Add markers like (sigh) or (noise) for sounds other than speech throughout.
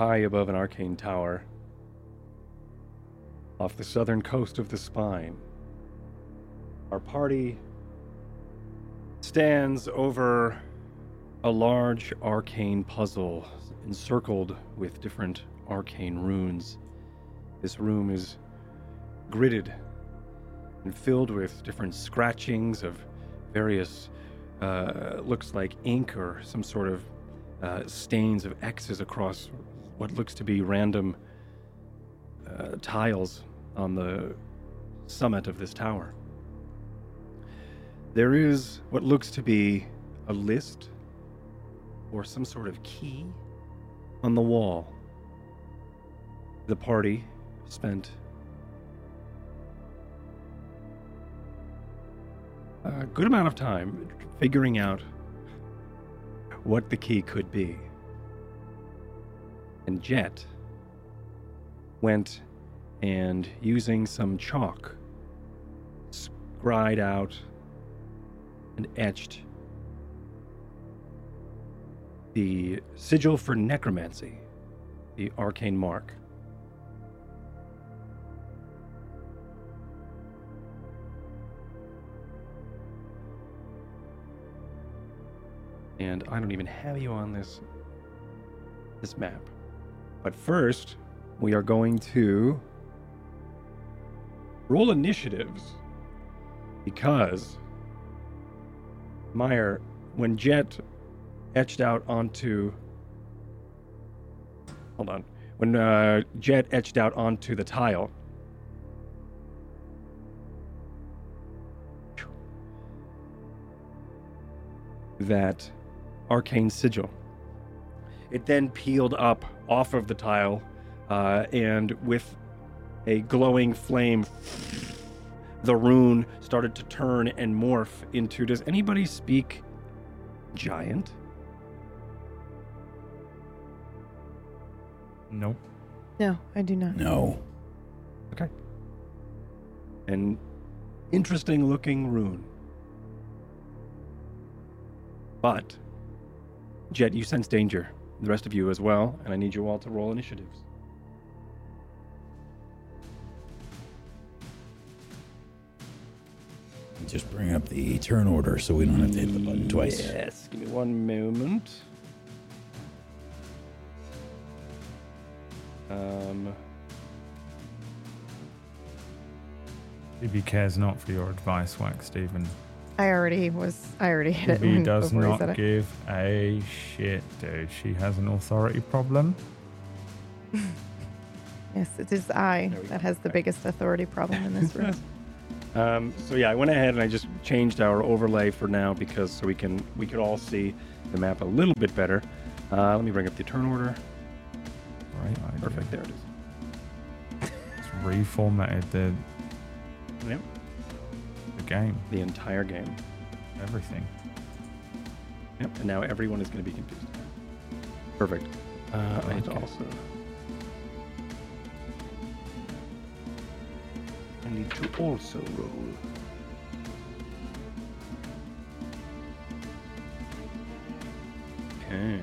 high above an arcane tower off the southern coast of the spine. Our party stands over a large arcane puzzle encircled with different arcane runes. This room is gridded and filled with different scratchings of various, uh, looks like ink or some sort of uh, stains of X's across what looks to be random uh, tiles on the summit of this tower. There is what looks to be a list or some sort of key on the wall. The party spent a good amount of time figuring out what the key could be. And Jet went and using some chalk, scried out and etched the sigil for necromancy, the arcane mark. And I don't even have you on this this map. But first, we are going to roll initiatives because Meyer, when Jet etched out onto. Hold on. When uh, Jet etched out onto the tile. That arcane sigil. It then peeled up off of the tile, uh, and with a glowing flame, the rune started to turn and morph into. Does anybody speak giant? Nope. No, I do not. No. Okay. An interesting looking rune. But, Jet, you sense danger. The rest of you as well, and I need you all to roll initiatives. Just bring up the turn order so we don't have to hit the button twice. Yes, give me one moment. Um, BB cares not for your advice, Wax Stephen. I already was. I already hit it BB when- (laughs) does before he said not it. give a shit, dude. She has an authority problem. (laughs) Yes, it is I that go. has the biggest authority problem in this room. (laughs) um, so yeah, I went ahead and I just changed our overlay for now because so we can we could all see the map a little bit better. Uh, let me bring up the turn order. Right, idea. Perfect, there it is. It's reformatted the Yep, the game, the entire game. everything. Yep, and now everyone is going to be confused. Perfect. Uh, I need to Okay. also. I need to also roll. Okay.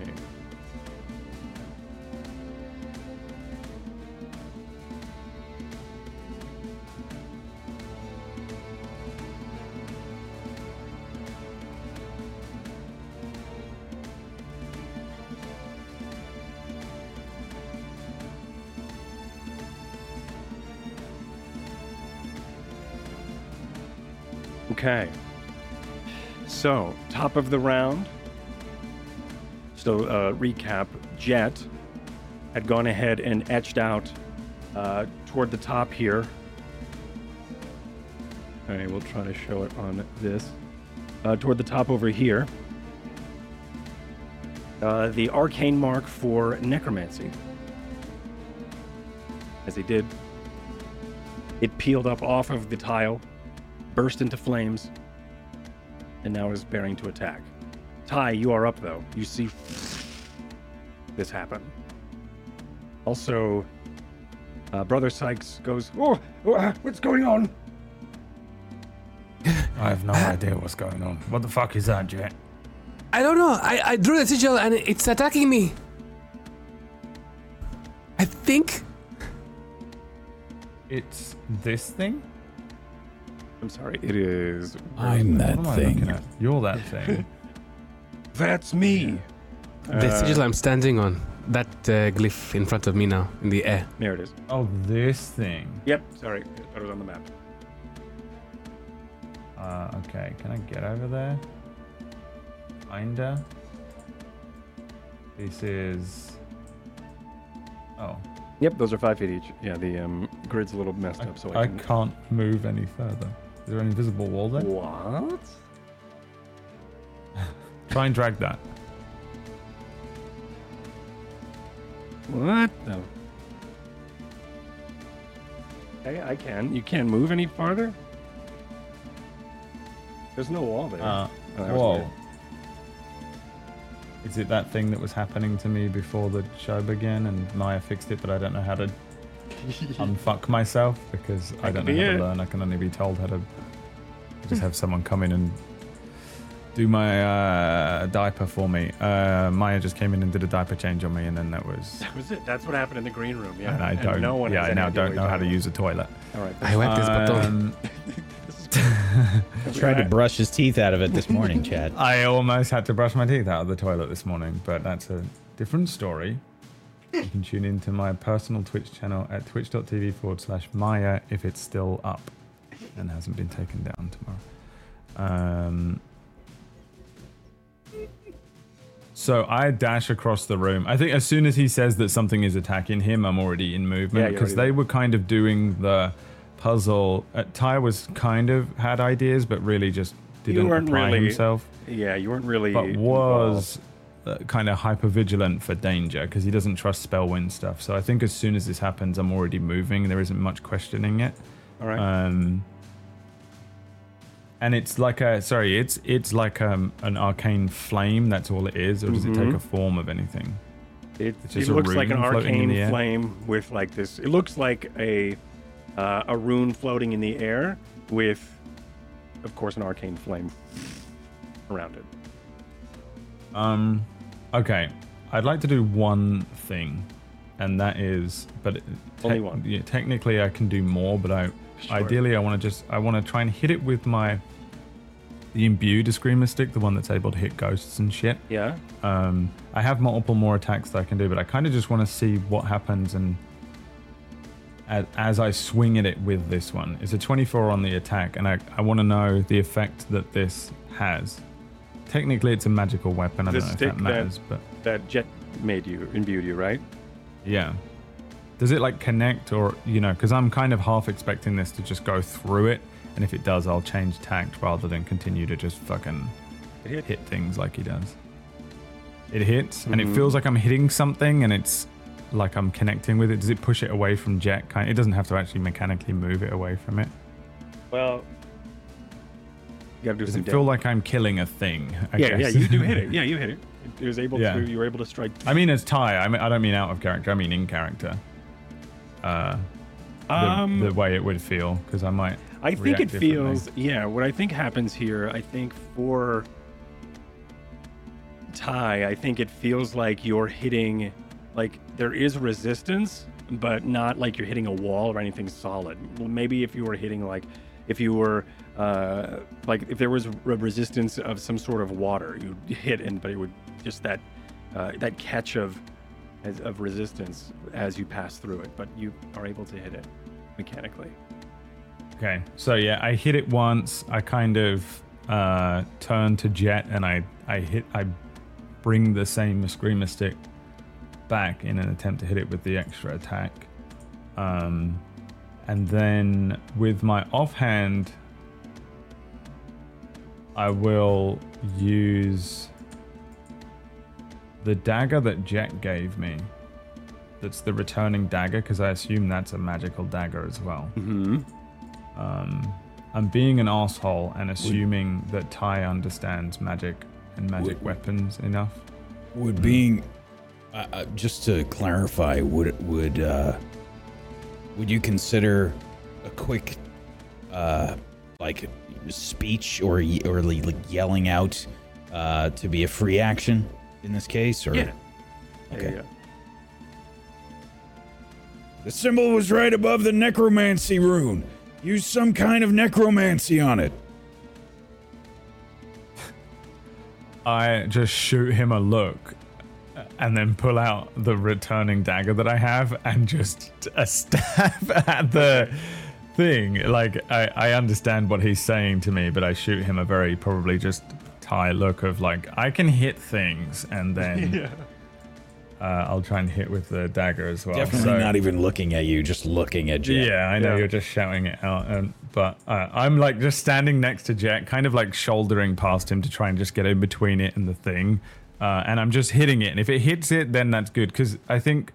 Okay. So, top of the round. So, uh, recap Jet had gone ahead and etched out uh, toward the top here. All right, we'll try to show it on this. Uh, toward the top over here. Uh, the arcane mark for necromancy. As he did, it peeled up off of the tile, burst into flames, and now is bearing to attack. Ty, you are up though. You see this happen. Also, uh, Brother Sykes goes, Oh, oh, what's going on? (laughs) I have no idea what's going on. What the fuck is that, Jet? I don't know. I, I drew the sigil and it's attacking me. I think? It's this thing? I'm sorry. It is. I'm that what am I thing. at? You're that thing. (laughs) That's me. the Uh, sigil I'm standing on. That uh, glyph in front of me now, in the air. There it is. oh, this thing. Yep. Sorry. I was on the map. Uh, okay, can I get over there? Kinda. This is. Oh, Yep. Those are five feet each. Yeah. The um, grid's a little messed I, up, so I, I can. can't move any further. Is there an invisible wall there? What? (laughs) Try and drag that. What? No. Okay, I can. You can't move any farther. There's no wall there. Uh, Oh, whoa. weird. Is it that thing that was happening to me before the show began and Maya fixed it, but I don't know how to (laughs) unfuck myself because I don't know how it. to learn. I can only be told how to just have someone come in and do my uh, diaper for me. Uh, Maya just came in and did a diaper change on me, and then that was. That was it. That's what happened in the green room. Yeah. and I don't. no one yeah, I now don't know you're how to use a toilet. All right. I wet (laughs) this button. (laughs) Um, Tried to brush his teeth out of it this morning, Chad. (laughs) I almost had to brush my teeth out of the toilet this morning, but that's a different story. You can tune into my personal Twitch channel at twitch.tv forward slash Maya if it's still up and hasn't been taken down tomorrow. Um, so I dash across the room. I think as soon as he says that something is attacking him, I'm already in movement because already they there. were kind of doing the puzzle. Uh, Ty was kind of had ideas, but really just didn't apply really himself Yeah, you weren't really. but was uh, kind of hyper vigilant for danger because he doesn't trust spellwind stuff. So I think as soon as this happens, I'm already moving. There isn't much questioning it. All right. Um, and it's like a sorry, it's it's like um, an arcane flame. That's all it is, or does it take Mhm. a form of anything? It, just a looks like an rune floating in arcane the air. flame with like this. It looks like a uh, a rune floating in the air with, of course, an arcane flame around it. Um, okay, I'd like to do one thing, and that is, but it- Only one. Yeah, technically, I can do more, but I Sure. ideally I want to just I want to try and hit it with my the imbued screamer stick, the one that's able to hit ghosts and shit. Yeah. Um, I have multiple more attacks that I can do, but I kind of just want to see what happens and. As, as I swing at it with this one, it's a 24 on the attack, and I, I want to know the effect that this has. Technically, it's a magical weapon. I The don't know if that that- matters, but That jet made you, imbued you, right? yeah. Does it like connect, or you know? Because I'm kind of half expecting this to just go through it, and if it does, I'll change tact rather than continue to just fucking hit. hit things like he does. It hits, and it Mhm. feels like I'm hitting something, and it's like I'm connecting with it. Does it push it away from Jet? Kind. It doesn't have to actually mechanically move it away from it. Well, you gotta do Does some. it feel damage. like I'm killing a thing? I yeah, yeah, you do hit it. (laughs) Yeah, you hit it. It was able Yeah. to. You were able to strike. I mean, as Ty. I mean, I don't mean out of character. I mean in character. Uh, the, Um, the way it would feel, because I might. I think it feels. Yeah, what I think happens here, I think for Ty, I think it feels like you're hitting, like there is resistance, but not like you're hitting a wall or anything solid. Maybe if you were hitting like, if you were, uh, like if there was a resistance of some sort of water, you'd hit and but it would just that, uh, that catch of, as- of resistance as you pass through it. But you are able to hit it mechanically. Okay, so yeah, I hit it once. I kind of uh, turn to Jet, and I I hit I bring the same screamer stick back in an attempt to hit it with the extra attack. Um, and then with my offhand, I will use the dagger that Jack gave me. That's the returning dagger, because I assume that's a magical dagger as well. Mm-hmm. Um, I'm being an asshole and assuming that Ty understands magic and magic Would- weapons enough. Would being, uh, uh, just to clarify, would would uh, would you consider a quick, uh, like speech or or like yelling out uh, to be a free action in this case? Or Yeah. Okay. The symbol was right above the necromancy rune. Use some kind of necromancy on it. (laughs) I just shoot him a look and then pull out the returning dagger that I have and just a (laughs) stab at the thing. Like, I, I understand what he's saying to me, but I shoot him a very probably just Ty look of like, I can hit things and then. (laughs) Uh, I'll try and hit with the dagger as well. Definitely So- not even looking at you, just looking at Jet. yeah, I know Yeah. you're just shouting it out, and, but uh, I'm like just standing next to Jet, kind of like shouldering past him to try and just get in between it and the thing, uh, and I'm just hitting it. And if it hits it, then that's good because I think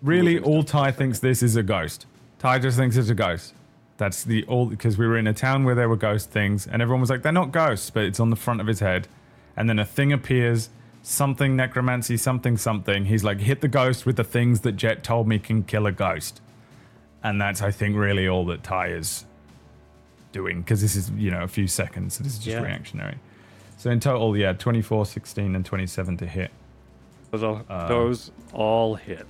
really all Ty thinks this is a ghost. Ty just thinks it's a ghost. That's the all because we were in a town where there were ghost things, and everyone was like, "They're not ghosts," but it's on the front of his head, and then a thing appears. Something necromancy, something something. He's like, hit the ghost with the things that Jet told me can kill a ghost and that's I think really all that Ty is doing because this is you know a few seconds so this is just Yeah. reactionary so in total yeah 24 16 and 27 to hit Those all, those um, all hit.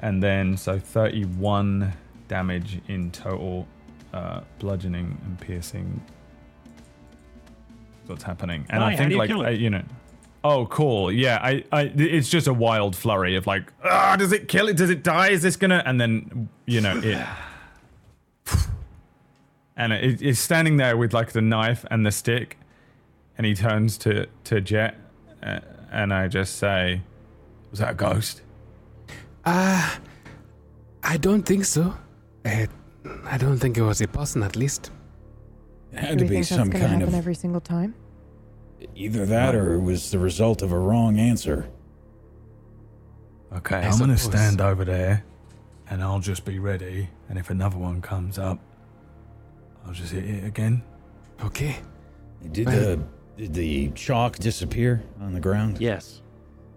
and then so 31 damage in total uh, bludgeoning and piercing what's happening and Why? I think do you like kill it? I, you know oh cool yeah I, I it's just a wild flurry of like ah does it kill it does it die is this gonna and then you know it (sighs) and it, it's standing there with like the knife and the stick and he turns to to jet uh, and i just say was that a ghost Uh, I don't think so. Uh, I don't think it was a person, at least. It had Do to be think some that's gonna kind happen of every single time? either that or it was the result of a wrong answer. okay I i'm gonna stand over there and i'll just be ready and if another one comes up i'll just hit it again Okay. Did Well- the did the chalk disappear on the ground? Yes.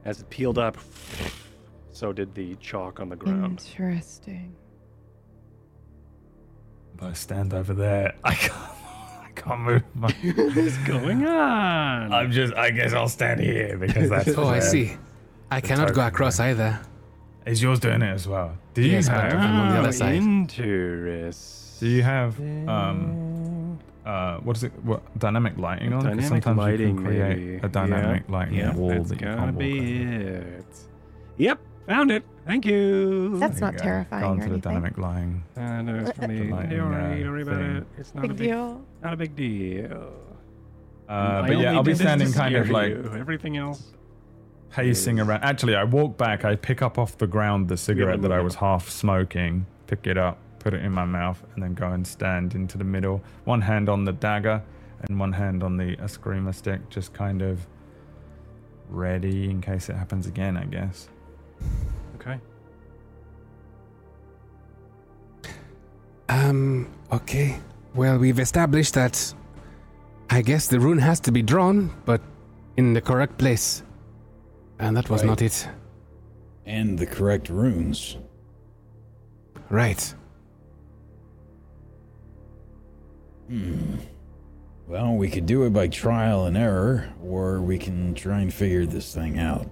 As it peeled up, so did the chalk on the ground. Interesting. But i stand over there (laughs) i can't i can't move my (laughs) what is going on? i'm just i guess i'll stand here because that's (laughs) Oh, I where- see. I cannot go token across either. is yours doing it as well do you Yes, but have I'm on the other side. Interesting. do you have um uh, what is it? What dynamic lighting on? 'Cause Dynamic sometimes lighting, you can create maybe. a dynamic yeah. lighting yeah, wall that's that you gotta can't walk be over. it. Yep, found it. Thank you. That's There not you terrifying Go or on to the anything. dynamic lighting. Uh, no, it's funny. The Don't lighting, worry, uh, don't worry about it. It's not Big a big deal. Not a big deal. Uh, but yeah, I'll be did this to standing kind of like you. everything else. pacing is- around. Actually, I walk back. I pick up off the ground the cigarette that I was half smoking. Pick it up, put it in my mouth, and then go and stand into the middle. One hand on the dagger, and one hand on the screamer stick, just kind of ready in case it happens again. I guess. Okay. Um, okay. Well, we've established that I guess the rune has to be drawn, but in the correct place. And that was Right. not it. And the correct runes. Right. Hmm. Well, we could do it by trial and error, or we can try and figure this thing out.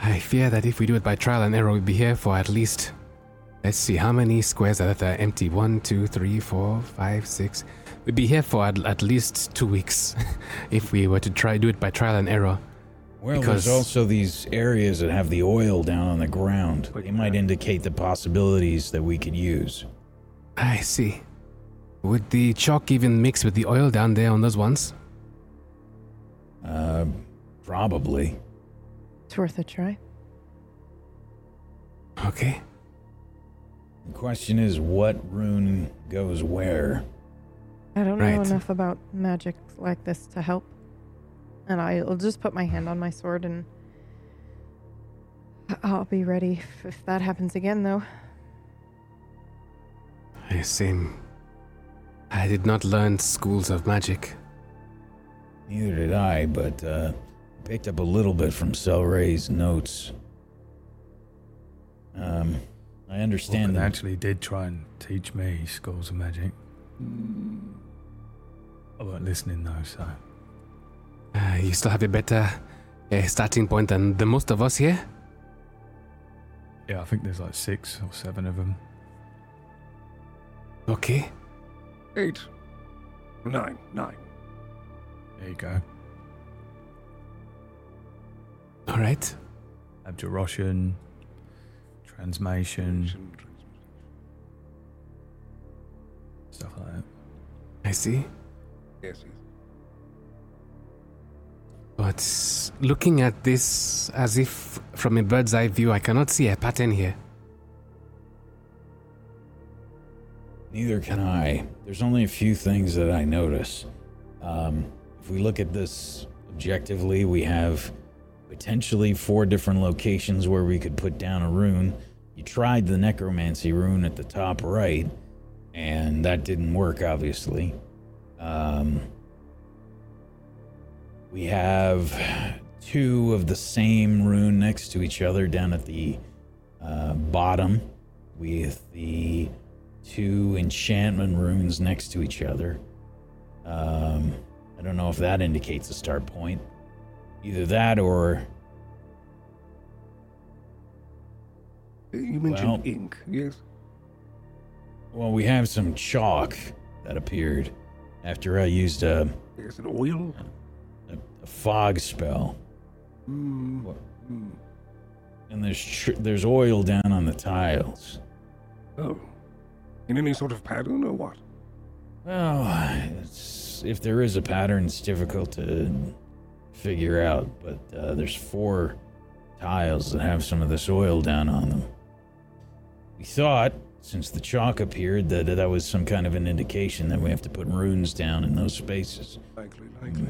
I fear that if we do it by trial and error, we'll be here for at least. Let's see, how many squares are there empty? One, two, three, four, five, six. We'd be here for at, at least two weeks (laughs) if we were to try do it by trial and error. Well, Because- there's also these areas that have the oil down on the ground. They might indicate the possibilities that we could use. I see. Would the chalk even mix with the oil down there on those ones? Uh, probably. It's worth a try. Okay. The question is, what rune goes where? I don't know enough about magic like this to help. And I'll just put my hand on my sword and I- I'll be ready if, if that happens again, though. I see. I did not learn schools of magic. Neither did I, but uh, picked up a little bit from Selray's notes. Um, I understand that. actually did try and teach me schools of magic. I weren't listening though, so Uh, you still have a better uh, starting point than the most of us here? Yeah, I think there's like six or seven of them. Okay. Eight. Nine. Nine. There you go. All right. Abjuration, transmation, stuff like that. I see. Yes, yes. But looking at this as if from a bird's eye view, I cannot see a pattern here. Neither can I. There's only a few things that I notice. Um, if we look at this objectively, we have potentially four different locations where we could put down a rune. You tried the necromancy rune at the top right, and that didn't work, obviously. Um, we have two of the same rune next to each other down at the uh, bottom, with the two enchantment runes next to each other. Um, I don't know if that indicates a start point. Either that or You mentioned Well- ink, yes? well, we have some chalk that appeared after I used a, Is it oil? a, a fog spell, Mm. And there's tr- there's oil down on the tiles. Oh. In any sort of pattern or what? Well, it's, if there is a pattern, it's difficult to figure out. But uh, there's four tiles that have some of this oil down on them. We thought, since the chalk appeared, that that was some kind of an indication that we have to put runes down in those spaces. Likely, likely.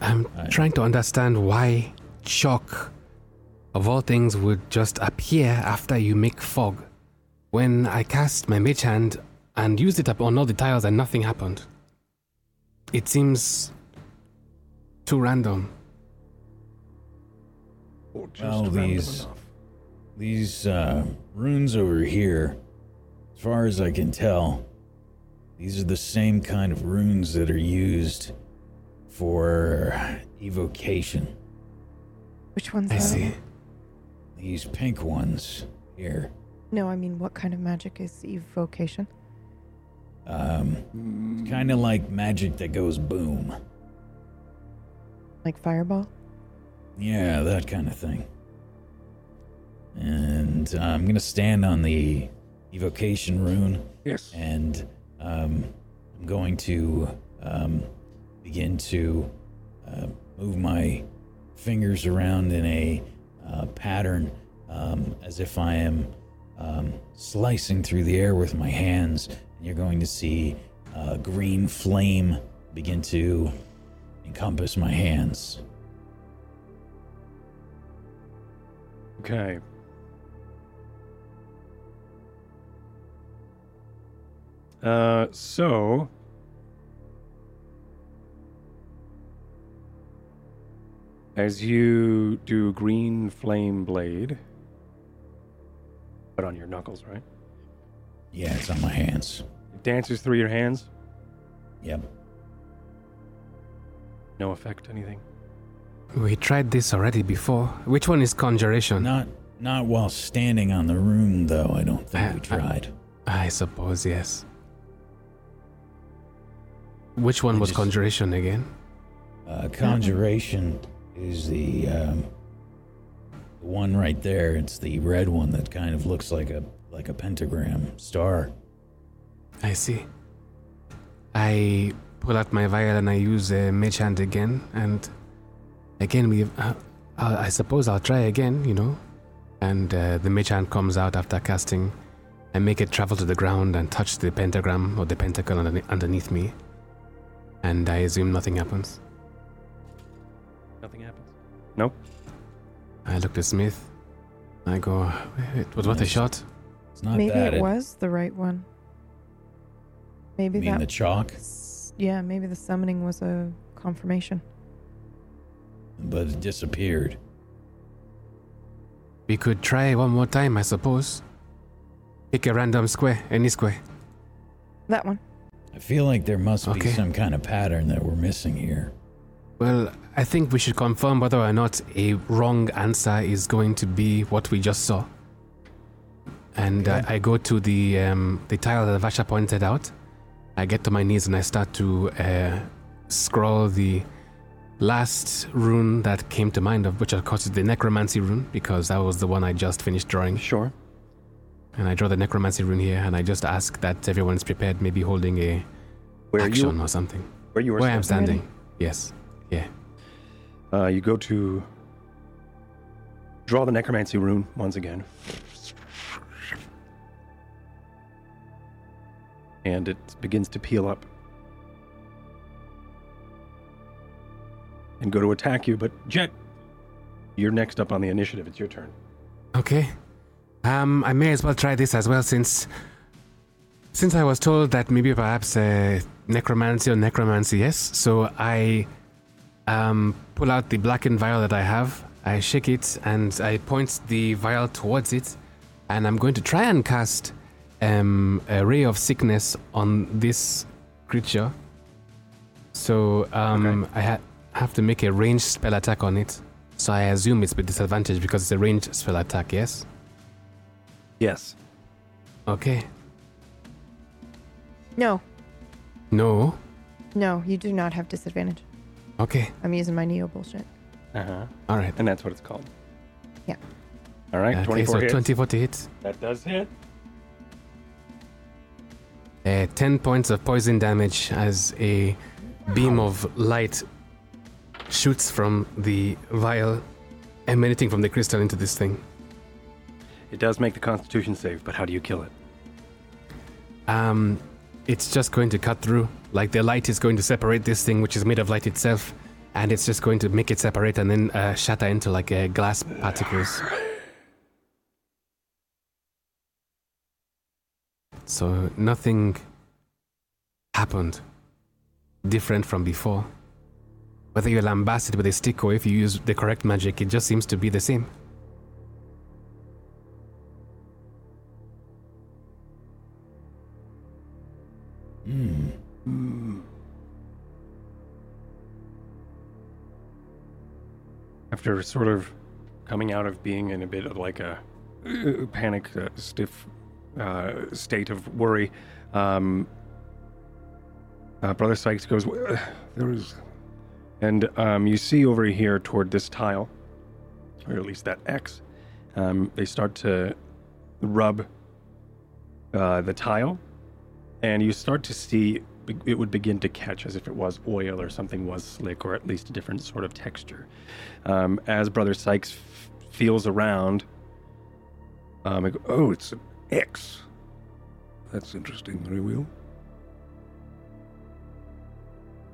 I'm I- trying to understand why chalk, of all things, would just appear after you make fog. When I cast my mage hand and used it up on all the tiles and nothing happened. It seems too random. Or just Well, random these- enough. These uh, runes over here, as far as I can tell, these are the same kind of runes that are used for evocation. Which one's I that? see. These pink ones here. No, I mean, what kind of magic is evocation? Um, kind of like magic that goes boom. Like fireball? Yeah, that kind of thing. And uh, I'm gonna stand on the evocation rune, Yes. and um, I'm going to um, begin to uh, move my fingers around in a uh, pattern um, as if I am um, slicing through the air with my hands. And you're going to see uh, green flame begin to encompass my hands. Okay. Uh, so as you do green flame blade, put on your knuckles, right? Yeah, it's on my hands. It dances through your hands. Yep. No effect, anything. We tried this already before. Which one is conjuration? Not not while standing on the rune, though. I don't think we I- I- tried. I suppose yes. Which one I was just- conjuration again? Uh, conjuration is the um, the one right there. It's the red one that kind of looks like a like a pentagram star. I see. I pull out my vial and I use a mage hand again, and again we. Uh, uh, I suppose I'll try again, you know. And uh, the mage hand comes out after casting. I make it travel to the ground and touch the pentagram or the pentacle underne- underneath me, and I assume nothing happens. Nothing happens. Nope. I look to Smith. I go, it was worth a shot. It's not maybe that. it was the right one. Maybe You mean that. the chalk, s- yeah, maybe the summoning was a confirmation. but it disappeared. We could try one more time, I suppose. Pick a random square, any square. That one. I feel like there must be some kind of pattern that we're missing here. Well, I think we should confirm whether or not a wrong answer is going to be what we just saw. and I, I go to the um, the tile that Vasha pointed out. I get to my knees and I start to uh, scroll the last rune that came to mind, of which of course is the necromancy rune, because that was the one I just finished drawing. Sure. And I draw the necromancy rune here, and I just ask that everyone's prepared, maybe holding a Where action you or something. where you are Where I'm standing. standing. Yes. Yeah. Uh, you go to draw the necromancy rune once again. And it begins to peel up. And go to attack you, but Jet, you're next up on the initiative. It's your turn. Okay. Um, I may as well try this as well since since I was told that maybe perhaps uh, necromancy or necromancy, yes. So I um, pull out the blackened vial that I have. I shake it and I point the vial towards it, and I'm going to try and cast um, a ray of sickness on this creature. So um, I ha- have to make a ranged spell attack on it. So I assume it's with disadvantage because it's a ranged spell attack. Yes. Yes. Okay. No, No. no, you do not have disadvantage. Okay. I'm using my Neo bullshit. Uh huh. All right. And that's what it's called. Yeah. All right. Okay, 24 so hits. 24 to hit. That does hit. Uh, 10 points of poison damage as a beam of light shoots from the vial, emanating from the crystal into this thing. It does make the Constitution save, but how do you kill it? Um, it's just going to cut through. Like the light is going to separate this thing, which is made of light itself, and it's just going to make it separate and then uh, shatter into like uh, glass particles. (laughs) So nothing happened different from before. Whether you lambast it with a stick or if you use the correct magic, it just seems to be the same. Hmm. After sort of coming out of being in a bit of like a uh, panic, uh, stiff uh, state of worry, um, uh, Brother Sykes goes, "Uh, (sighs) There is. And um, you see over here toward this tile, or at least that X, um, they start to rub uh, the tile, and you start to see it would begin to catch as if it was oil or something was slick or at least a different sort of texture. Um, as Brother Sykes f- feels around, um, go, oh, it's an X. That's interesting. Very well.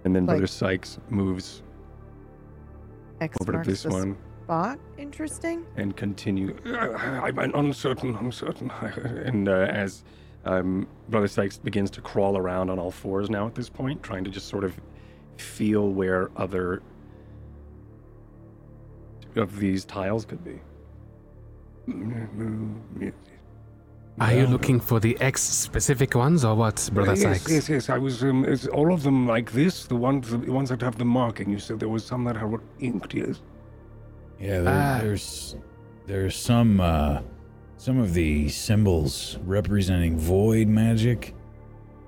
And then Brother Like- Sykes moves X over to marks this the one spot. Interesting. and continue. I'm uncertain, I'm uncertain. (laughs) And uh, as um, Brother Sykes begins to crawl around on all fours now at this point, trying to just sort of feel where other of these tiles could be. Are you looking for the X specific ones or what, Brother yes, Sykes? yes, yes. I was. Um, is all of them like this? The ones, the ones that have the marking. You said there was some that were inked. Yes. Yeah, there, Ah. there's there's some uh, some of the symbols representing void magic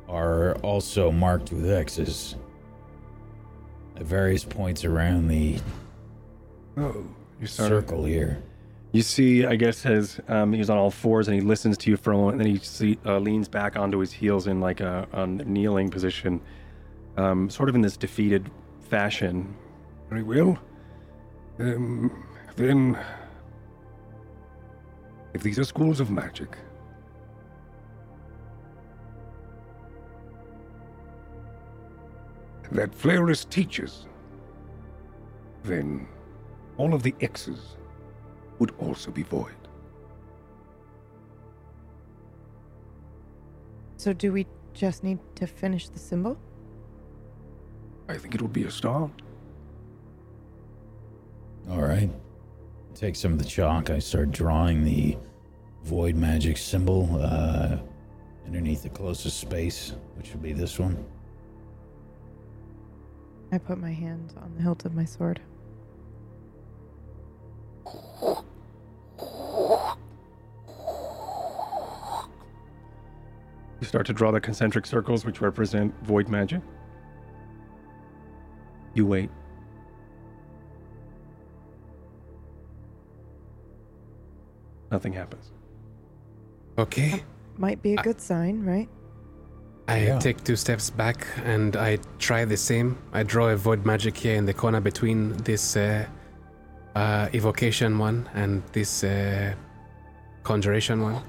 are also marked with X's at various points around the Oh, you sort circle here. You see, I guess, as um, he's on all fours and he listens to you for a moment, and then he see, uh, leans back onto his heels in like a, a kneeling position, um, sort of in this defeated fashion. Very well. Um, then, if these are schools of magic, that Flairus teaches, then all of the X's would also be void. So do we just need to finish the symbol? I think it would be a start. All right. Take some of the chalk. I start drawing the void magic symbol uh, underneath the closest space, which would be this one. I put my hand on the hilt of my sword. Start to draw the concentric circles, which represent void magic. You wait. Nothing happens. Okay. Might be a good sign, right? I Yeah. take two steps back and I try the same. I draw a void magic here in the corner between this uh, uh, evocation one and this uh, conjuration one.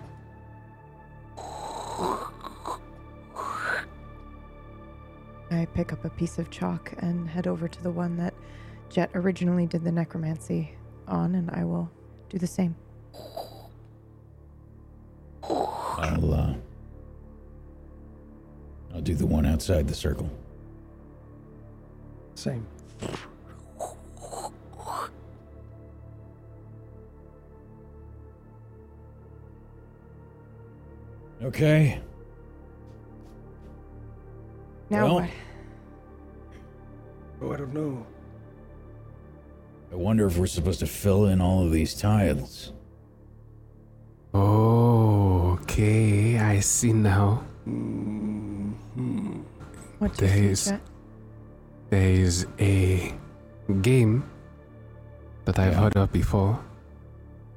I pick up a piece of chalk and head over to the one that Jet originally did the necromancy on, and I will do the same. I'll uh, I'll do the one outside the circle. Same. Okay. Now Well- what? Oh, I don't know. I wonder if we're supposed to fill in all of these tiles. Oh, okay. I see now. What do you see, There's- Jet? There is a game that I've Yeah. heard of before.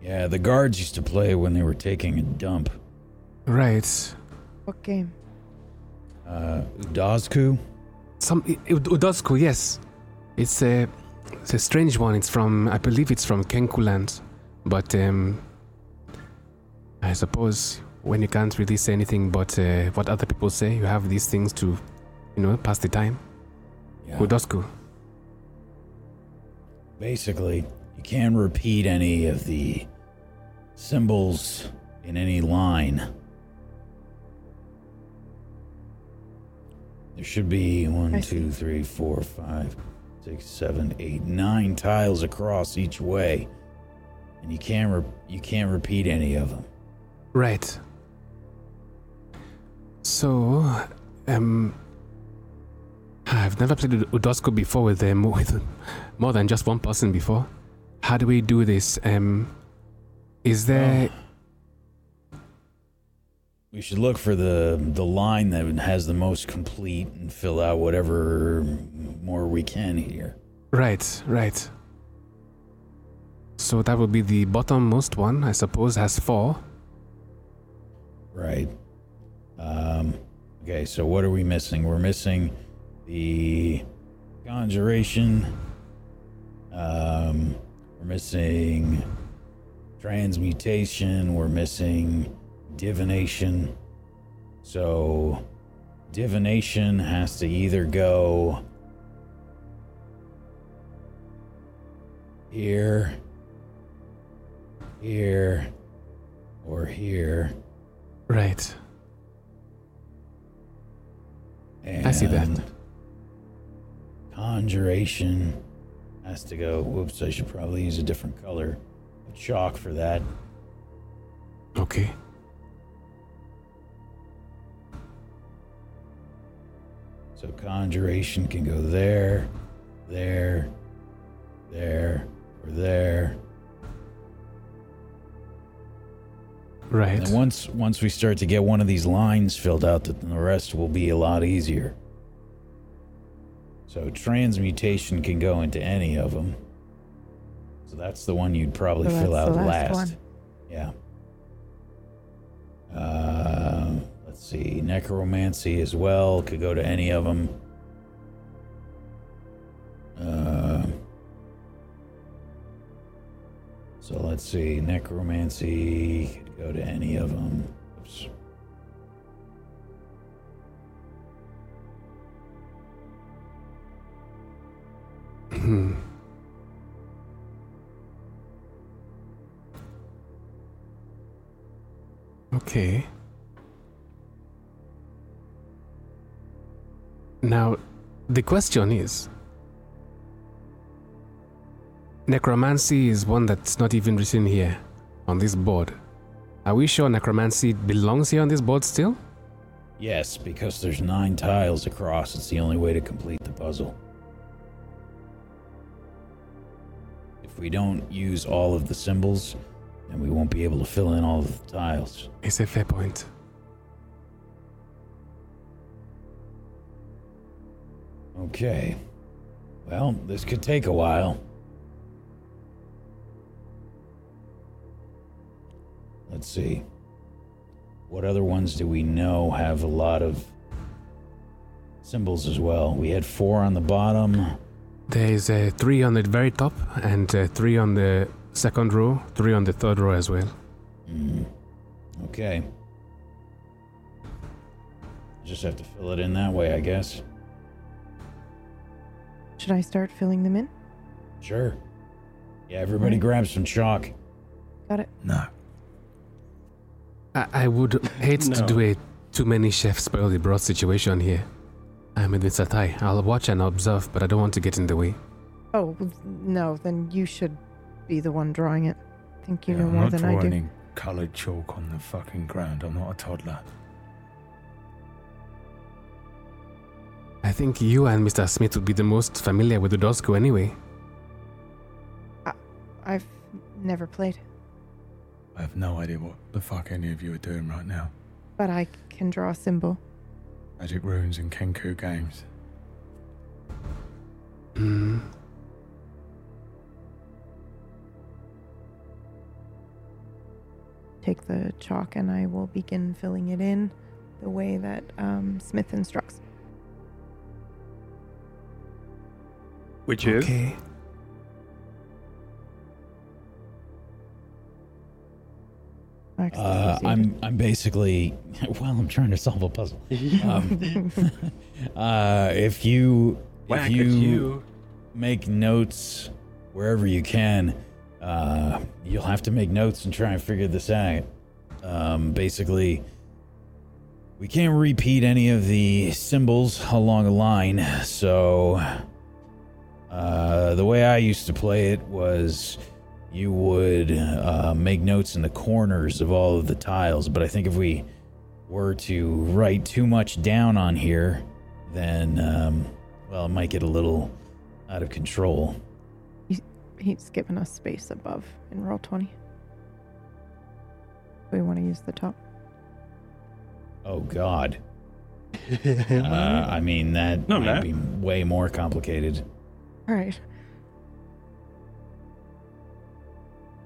Yeah, the guards used to play when they were taking a dump. Right. What game? Uh, Udazku? Some I- I- Udosku, yes. It's a it's a strange one. It's from I believe it's from Kenkuland, but um, I suppose when you can't really say anything but uh, what other people say, you have these things to, you know, pass the time. Yeah. Udosku. Basically, you can't repeat any of the symbols in any line. There should be one, I two, three, four, five, six, seven, eight, nine tiles across each way, and you can't re- you can't repeat any of them. Right. So, um, I've never played Udosku before with um, (laughs) with more than just one person before. How do we do this? Um, is there? We should look for the the line that has the most complete and fill out whatever more we can here. Right, right. So that would be the bottommost one, I suppose, has four. Right. Um, okay, so what are we missing? We're missing the conjuration. Um, we're missing transmutation. We're missing divination. So divination has to either go here, here, or here. Right. I see that. Conjuration has to go. Whoops, I should probably use a different color of chalk for that. Okay. So conjuration can go there, there, there, or there. Right. And once once we start to get one of these lines filled out, then the rest will be a lot easier. So transmutation can go into any of them. So that's the one you'd probably So fill out last last. one. Yeah. Uh, let's see. Necromancy as well could go to any of them. Uh, so let's see. Necromancy could go to any of them. Oops. Hmm. Okay. Now, the question is Necromancy is one that's not even written here on this board. Are we sure necromancy belongs here on this board still? Yes, because there's nine tiles across. It's the only way to complete the puzzle. If we don't use all of the symbols, then we won't be able to fill in all of the tiles. It's a fair point. Okay. Well, this could take a while. Let's see. What other ones do we know have a lot of symbols as well? We had four on the bottom. There is uh, three on the very top and uh, three on the second row, three on the third row as well. Hmm. Okay. Just have to fill it in that way, I guess. Should I start filling them in? Sure. Yeah, everybody Right. grab some chalk. Got it. No. I, I would hate to do a too many chefs spoil the broth situation here. I'm with Mr. Tai. I'll watch and observe, but I don't want to get in the way. Oh, well, no, then you should be the one drawing it. I think you Yeah, know I'm more not than I drawing do. any coloured chalk on the fucking ground. I'm not a toddler. I think you and Mr. Smith would be the most familiar with the Dosco anyway. I've never played, I have no idea what the fuck any of you are doing right now. but I can draw a symbol. Magic runes and Kenku games. Hmm. Take the chalk and I will begin filling it in the way that um, Smith instructs. Which is Okay. Uh, I'm I'm basically (laughs) well, I'm trying to solve a puzzle. (laughs) Um, (laughs) uh, if you whack if you, you. make notes wherever you can, uh, you'll have to make notes and try and figure this out. Um, basically, we can't repeat any of the symbols along a line, so uh, the way I used to play it was you would uh, make notes in the corners of all of the tiles, but I think if we were to write too much down on here, then um, well, it might get a little out of control. He's given us space above in Roll20. We want to use the top. Oh God. (laughs) Uh, I mean that No, might Matt. be way more complicated. All right.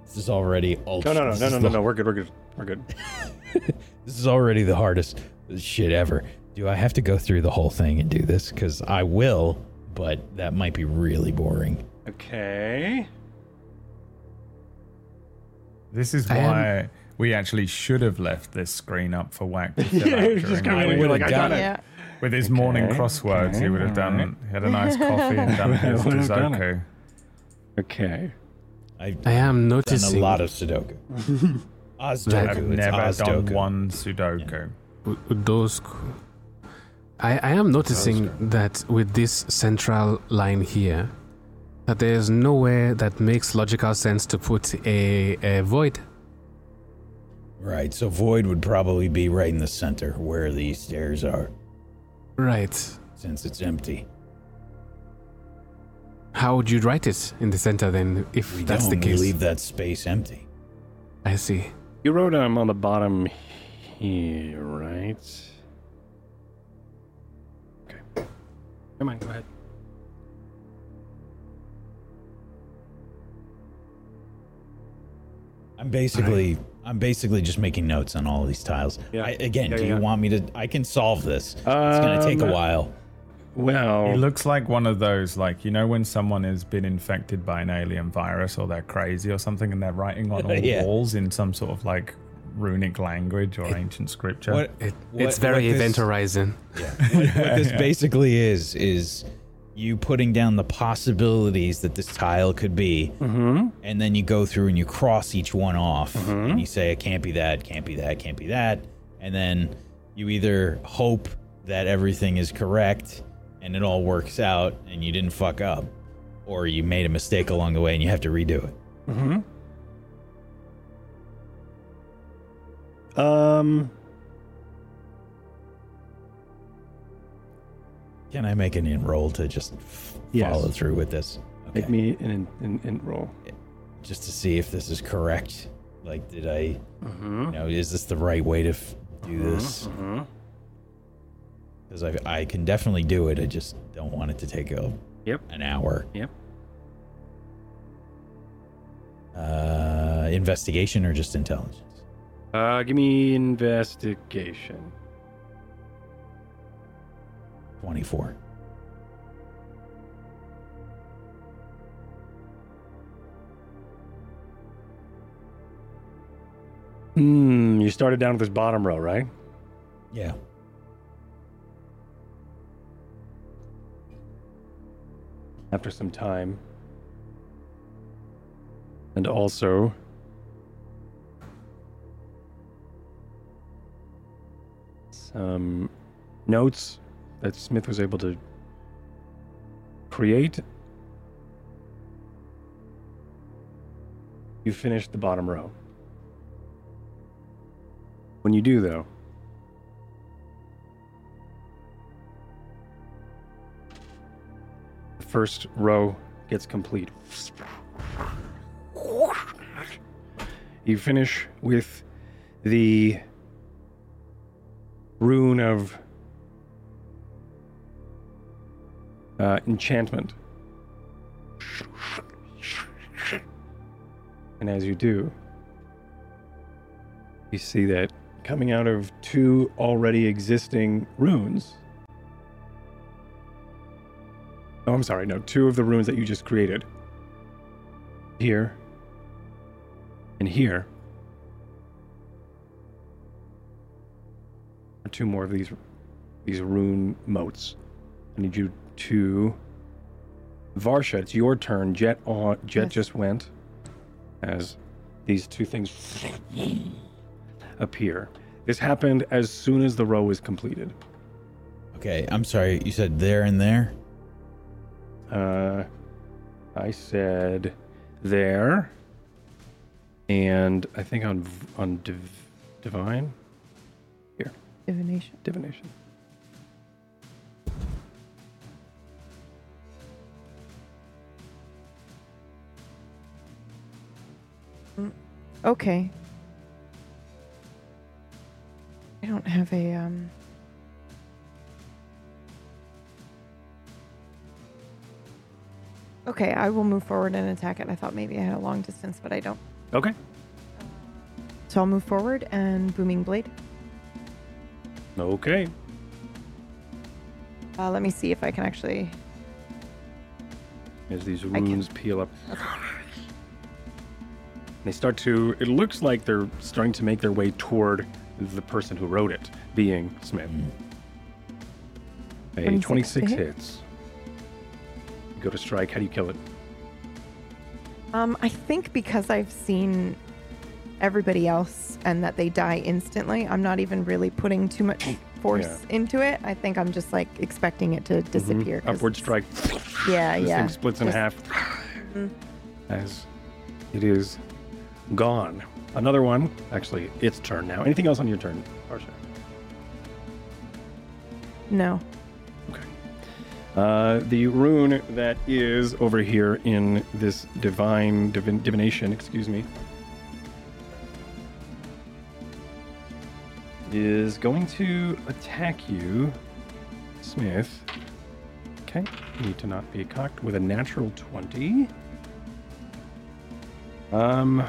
This is already no, ultra. no, no, this no, no, the- no, no. We're good. We're good. We're good. (laughs) This is already the hardest shit ever. Do I have to go through the whole thing and do this? Because I will, but that might be really boring. Okay. This is I am- why we actually should have left this screen up for Whack Yeah, (laughs) out it's just during kinda the like, I got it. Yeah. With his morning Okay, crosswords, he would have done alright. had a nice coffee and done (laughs) his Would have. Sudoku. Okay. I've I am done noticing a lot of Sudoku. Ozdoku. (laughs) I've it's never done one Sudoku. with with those. I, I am noticing that with this central line here, that there's nowhere that makes logical sense to put a, a void. Right, so Void would probably be right in the center where the stairs are, Right. since it's empty. How would you write it in the center then, if We that's don't the case? we leave that space empty. I see. You wrote um on the bottom here, right? Okay. Never mind. Go ahead. I'm basically I'm basically just making notes on all of these tiles. Yeah. I, again, Yeah, do yeah. you want me to I can solve this. It's going to take a Um, while. Well, it looks like one of those, like you know, when someone has been infected by an alien virus or they're crazy or something, and they're writing on (laughs) all Yeah. walls in some sort of like runic language or ancient scripture. What, It, what- it's very what this- event horizon. Yeah. (laughs) What, what this basically is is you putting down the possibilities that this tile could be, mm-hmm. and then you go through and you cross each one off, Mhm. and you say it can't be that, can't be that, can't be that, and then you either hope that everything is correct and it all works out and you didn't fuck up, or you made a mistake along the way and you have to redo it. Mm-hmm. Um. Can I make an enroll to just Yes. follow through with this? Make me an an, an roll. just to see if this is correct. Like, did I, Mm-hmm. you know, is this the right way to f- do this? Mm-hmm. because I I can definitely do it. I just don't want it to take a Yep. an hour. Yep. Uh, investigation or just intelligence? Uh, give me investigation. Twenty four. Hmm. You started down at this bottom row, right? Yeah. After some time. And also. Some notes that Smith was able to create. You finish the bottom row. When you do, though, the first row gets complete. You finish with the rune of uh, enchantment. And as you do, you see that coming out of two already existing runes. Oh, I'm sorry, no, two of the runes that you just created. Here and here are two more of these these rune motes. I need you to Varsha, it's your turn. Jet on Jet Yes. just went as these two things appear. This happened as soon as the row was completed. Okay. I'm sorry. You said there and there. Uh, I said there, and I think on on div, divine Here. Divination. divination. Okay. I don't have a um. Okay, I will move forward and attack it. I thought maybe I had a long distance, but I don't. Okay. So I'll move forward and booming blade. Okay. Uh, let me see if I can actually. As these runes peel up, they start to. It looks like they're starting to make their way toward the person who wrote it, being Smith. A 26 26 hit. hits. You go to strike. How do you kill it? Um, I think because I've seen everybody else and that they die instantly, I'm not even really putting too much force Yeah. into it. I think I'm just like expecting it to disappear. Mm-hmm. Upward strike. Yeah, This yeah. thing splits in Just- half Mhm. (sighs) as it is gone. Another one. Actually, its turn now. Anything else on your turn, Varsha? No. Uh, the rune that is over here in this divine divin, divination, excuse me, is going to attack you, Smith. Okay, you need to not be cocked with a natural 20. Um.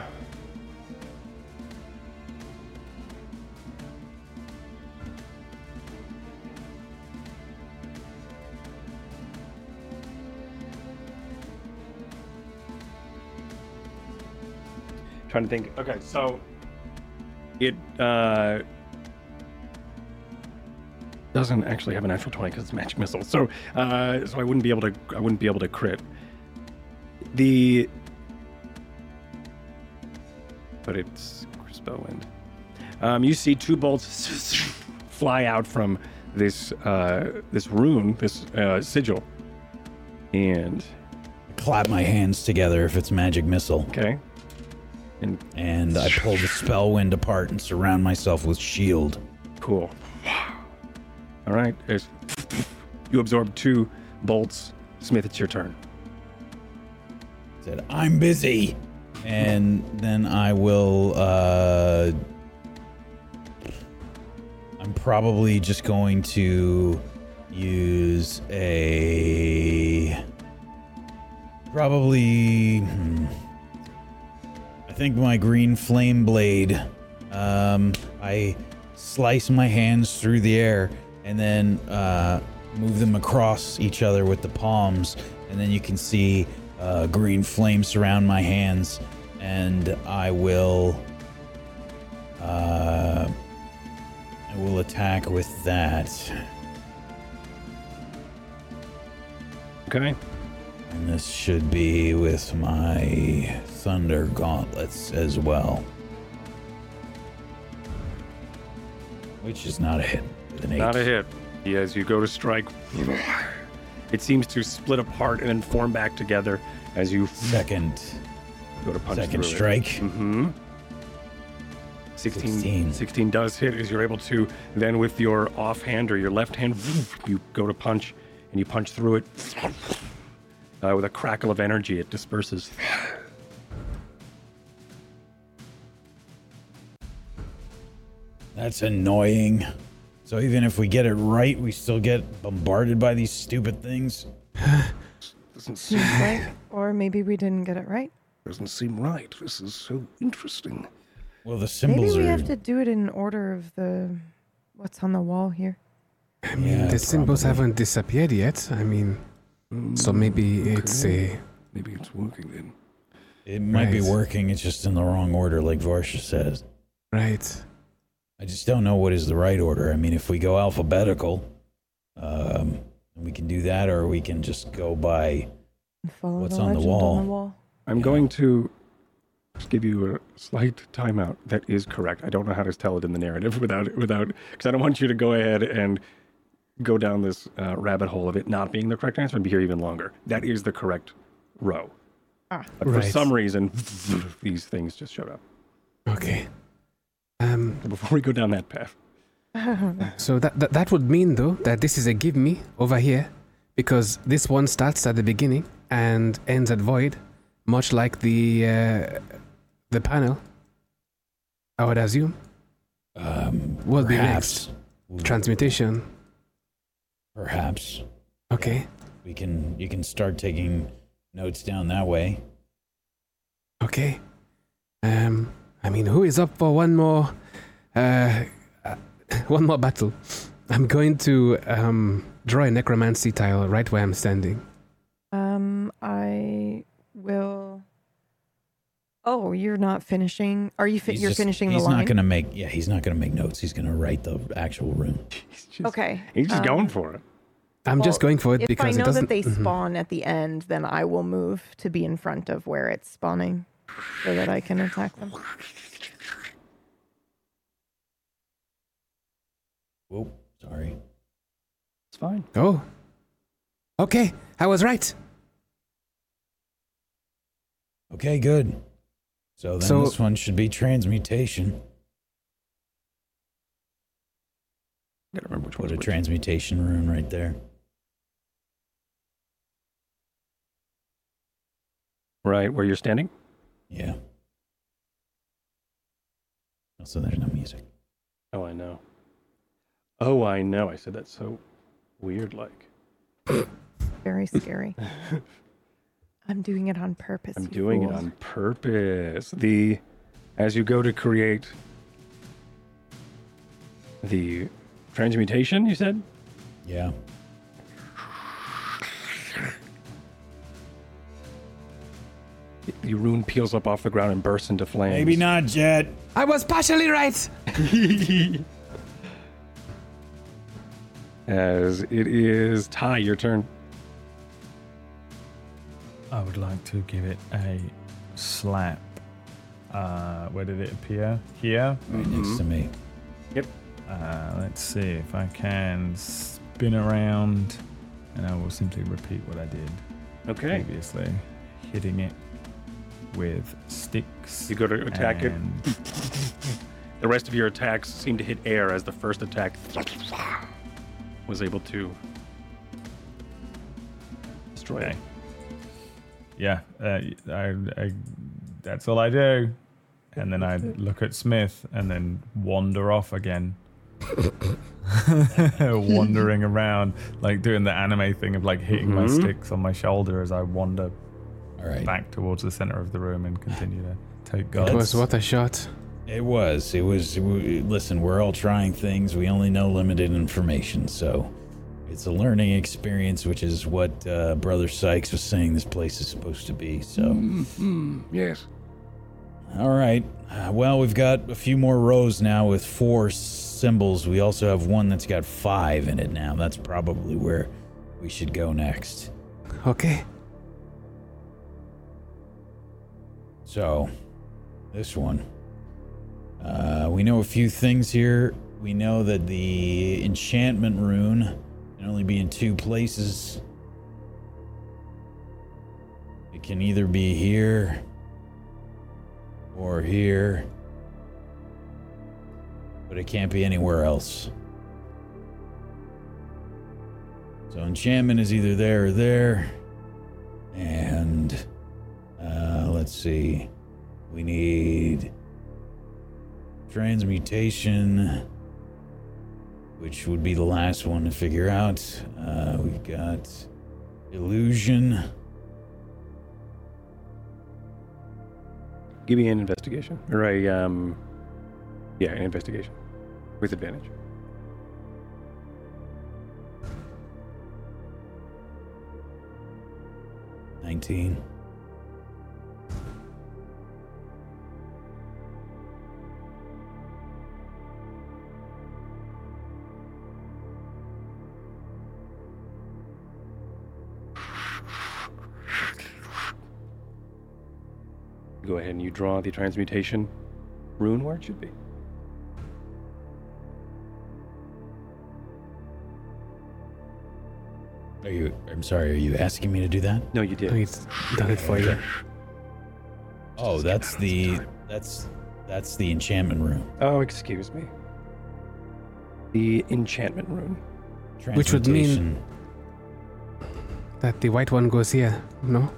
Trying to think. Okay, so it uh, doesn't actually have a natural twenty because it's magic missile. So, uh, so I wouldn't be able to. I wouldn't be able to crit. The but it's spellwind. Um, you see two bolts (laughs) fly out from this uh, this rune, this uh, sigil, and Clap my hands together if it's magic missile, okay, and and I pull the spell wind apart and surround myself with shield. Cool. All right. There's, you absorb two bolts. Smith, it's your turn. Said I'm busy, and then I will. uh I'm probably just going to use a probably. hmm, think my green flame blade. Um, I slice my hands through the air and then uh, move them across each other with the palms, and then you can see uh, green flame surround my hands, and I will. Uh, I will attack with that. Okay. And this should be with my thunder gauntlets as well. Which is not a hit. With an eight. Not a hit. As you go to strike, it seems to split apart and then form back together as you Second, go to punch second strike. Mm-hmm. 16, 16. 16 does hit as you're able to then with your offhand or your left hand you go to punch and you punch through it uh, with a crackle of energy it disperses That's annoying. So even if we get it right, we still get bombarded by these stupid things. (sighs) doesn't seem, right? Or maybe we didn't get it right. doesn't seem right this is so interesting Well, the symbols Maybe symbols we are. have to do it in order of the what's on the wall here. I mean, Yeah, the symbols probably. haven't disappeared yet. I mean, so maybe it's a. maybe it's working then It might be working. It's just in the wrong order, like Varsha says. Right. I just don't know what is the right order. I mean, if we go alphabetical, um, we can do that, or we can just go by. What's the on the wall? on the wall. i'm Yeah. going to just give you a slight timeout that is correct i don't know how to tell it in the narrative (laughs) without without because i don't want you to go ahead and go down this uh, rabbit hole of it not being the correct answer and be here even longer that is the correct row Ah. but for some reason (laughs) these things just showed up Okay. Um. So before we go down that path (laughs) So that, that that would mean though that this is a give me over here, because this one starts at the beginning and ends at void, much like the uh, the panel. I would assume Um, Will be perhaps, transmutation. Perhaps Okay. we can. You can start taking notes down that way. Okay. Um. I mean, who is up for one more? Uh, uh, (laughs) one more battle. I'm going to um draw a necromancy tile right where I'm standing. Um, I will. Oh, you're not finishing. Are you? Fi- you're just- finishing the He's not gonna make. Yeah, he's not gonna make notes. He's gonna write the actual rune. he's just, Okay. he's just um, going for it I'm just going for it If I because know it doesn't. that they Mhm. spawn at the end, then I will move to be in front of where it's spawning, so that I can attack them. Whoa, sorry. it's fine Oh. Okay, I was right. Okay, good. So then So- this one should be transmutation. gotta remember which Put one's a which. transmutation rune right there. Right where you're standing Yeah. Also, there's no music. oh i know oh i know i said that so weird like Very scary. (laughs) I'm doing it on purpose. I'm you doing it on purpose. The as you go to create the transmutation, you said? Yeah. The rune peels up off the ground and bursts into flames. Maybe not, Jet. I was partially right. (laughs) As it is Ty, your turn. I would like to give it a slap. Uh, where did it appear? Here. Right next to me. Uh, let's see if I can spin around, and I will simply repeat what I did Okay. previously, hitting it with sticks. You go to attack it. (laughs) The rest of your attacks seem to hit air as the first attack was able to destroy Okay. it. Yeah, uh, I, I, that's all I do. And then I look at Smith and then wander off again. (laughs) wandering around, like doing the anime thing of like hitting my Mhm. sticks on my shoulder as I wander All right. back towards the center of the room and continue to take It guards. was what a shot. It was. It was. we- Listen, we're all trying things. We only know limited information, so it's a learning experience, which is what uh, Brother Sykes was saying this place is supposed to be. So, Mm, yes. all right. Uh, well, we've got a few more rows now with four symbols. We also have one that's got five in it now. That's probably where we should go next. Okay. So, this one. Uh, we know a few things here. We know that the enchantment rune can only be in two places. It can either be here or here, but it can't be anywhere else. So, enchantment is either there or there. And uh, let's see. We need transmutation, which would be the last one to figure out. Uh, we've got illusion. Give me an investigation or a um, yeah, an investigation with advantage. Nineteen. And you draw the transmutation rune where it should be. Are you? I'm sorry. Are you asking me to do that? No, you did. He's done it for you. Oh, that's the that's that's the enchantment rune. Oh, excuse me. The enchantment rune. Which would mean- That the white one goes here, no?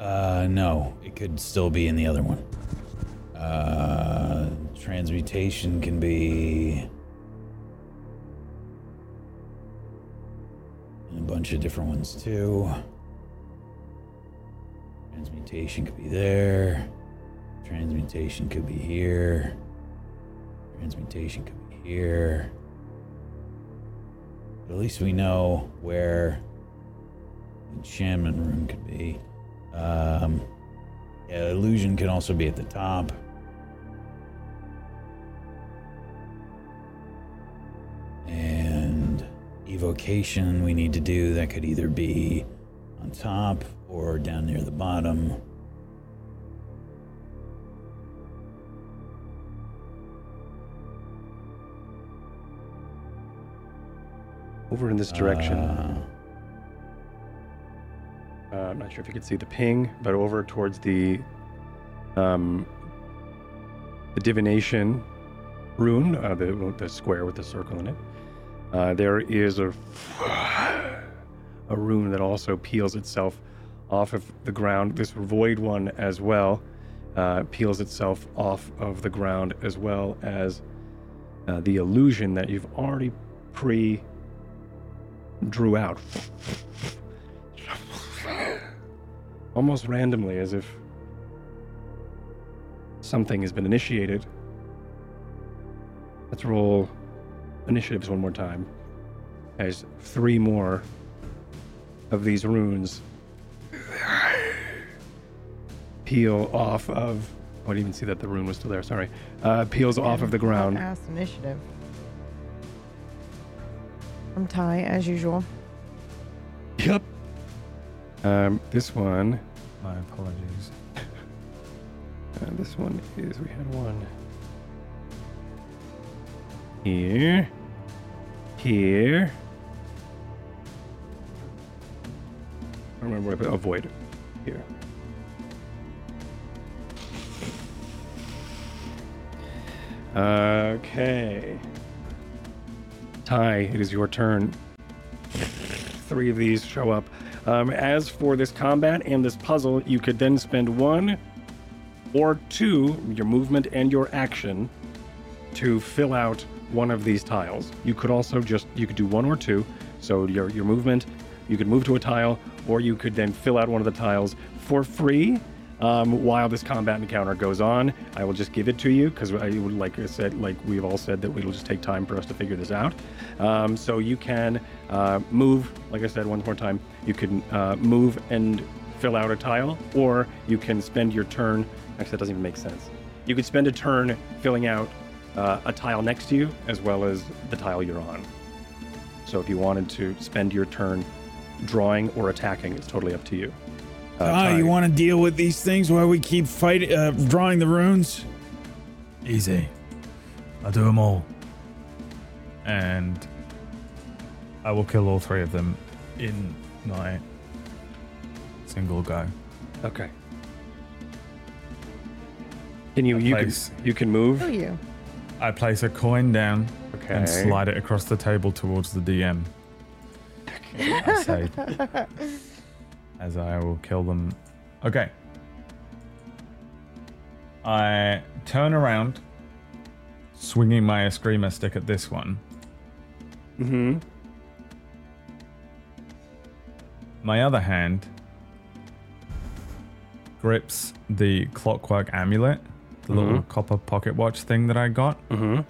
Uh, no, it could still be in the other one. Uh, transmutation can be a bunch of different ones too. Transmutation could be there. Transmutation could be here. Transmutation could be here. But at least we know where the enchantment room could be. Um, yeah, illusion can also be at the top. And evocation we need to do that could either be on top or down near the bottom. Over in this direction. Uh, Uh, I'm not sure if you could see the ping, but over towards the um, the divination rune, uh, the the square with the circle in it. Uh, there is a (sighs) a rune that also peels itself off of the ground. This void one as well uh, peels itself off of the ground, as well as uh, the illusion that you've already pre drew out almost randomly, as if something has been initiated. Let's roll initiatives one more time. As three more of these runes peel off of. Oh, I didn't even see that the rune was still there. Sorry. Uh, peels off of the ground. Ass initiative. From Ty, as usual. Yep. Um, this one. My apologies. Uh, this one is we had one here, here. I remember where I put avoid here. Okay. Ty, it is your turn. Three of these show up. Um, as for this combat and this puzzle, you could then spend one or two, your movement and your action, to fill out one of these tiles. You could also just you could do one or two. So your your movement, you could move to a tile, or you could then fill out one of the tiles for free. Um, while this combat encounter goes on, I will just give it to you because I would, like I said, like we've all said that it'll just take time for us to figure this out. Um, so you can uh, move, like I said, one more time. You can uh, move and fill out a tile, or you can spend your turn. Actually, that doesn't even make sense. You could spend a turn filling out uh, a tile next to you as well as the tile you're on. So if you wanted to spend your turn drawing or attacking, it's totally up to you. Uh, Ah, Ty, you want to deal with these things while we keep fighting, uh, drawing the runes? Easy. I'll do them all. And I will kill all three of them in my single go. Okay. Can you I you can, place- you can move? Who are you? I place a coin down Okay. and slide it across the table towards the DM. (laughs) I say, as I will kill them. Okay. I turn around, swinging my Eskrima stick at this one. Mm-hmm. My other hand grips the clockwork amulet, the little copper pocket watch thing that I got. Mm-hmm.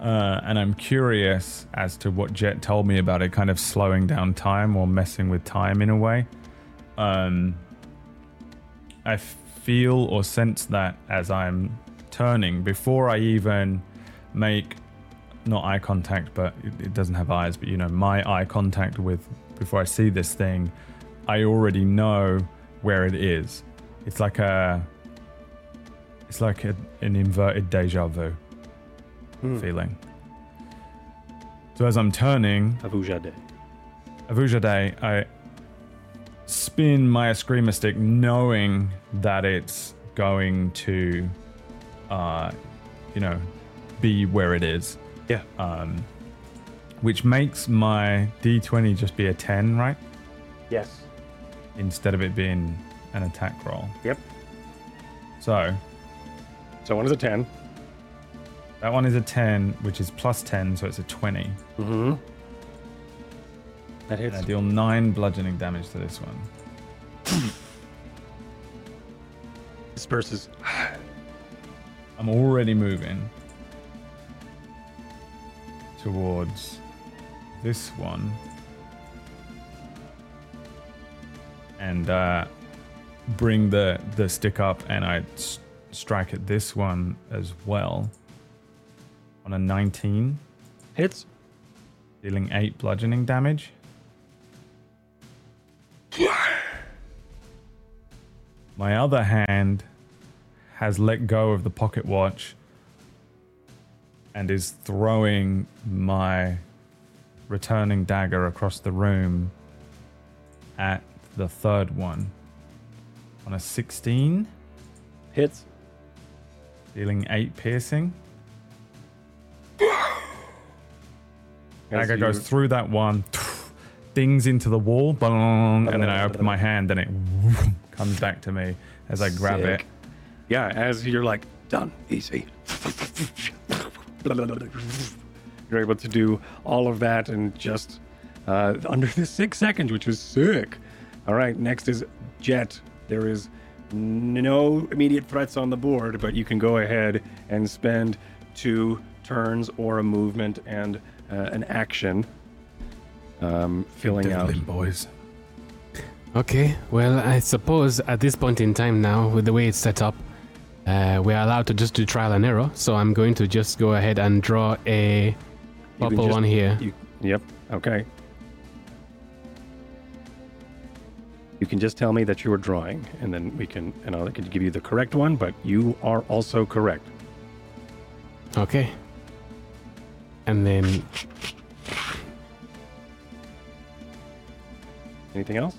Uh, and I'm curious as to what Jet told me about it, kind of slowing down time or messing with time in a way. Um, I feel or sense that as I'm turning, before I even make not eye contact, but it, it doesn't have eyes, but you know, my eye contact with before I see this thing, I already know where it is. It's like a, it's like a, an inverted deja vu feeling. So as I'm turning, Avujade. Avujade, I spin my Eskrima stick knowing that it's going to, uh, you know, be where it is. Yeah. Um, which makes my D20 just be a 10, right? Yes. Instead of it being an attack roll. Yep. So So one is a ten. that one is a 10, which is plus 10, so it's a 20. Mm-hmm. That And. I deal 9 bludgeoning damage to this one. Disperses. I'm already moving towards this one. And uh, bring the, the stick up and I s- strike at this one as well. On a 19, Hits. dealing 8 bludgeoning damage. My other hand has let go of the pocket watch and is throwing my returning dagger across the room at the third one. On a 16, Hits. dealing 8 piercing. As Dagger goes through that one, dings into the wall, and then I open my hand and it (laughs) comes back to me as I grab Sick. it. Yeah, as you're like, done, easy. You're able to do all of that in just uh, under the six seconds, which was sick. All right, next is Jet. There is no immediate threats on the board, but you can go ahead and spend two turns or a movement and uh, an action um, filling out. Boys. Okay, well, I suppose at this point in time now, with the way it's set up, uh, we're allowed to just do trial and error. So I'm going to just go ahead and draw a purple just- one here. You, yep. Okay. You can just tell me that you are drawing, and then we can, and I can give you the correct one. But you are also correct. Okay. And then Anything else?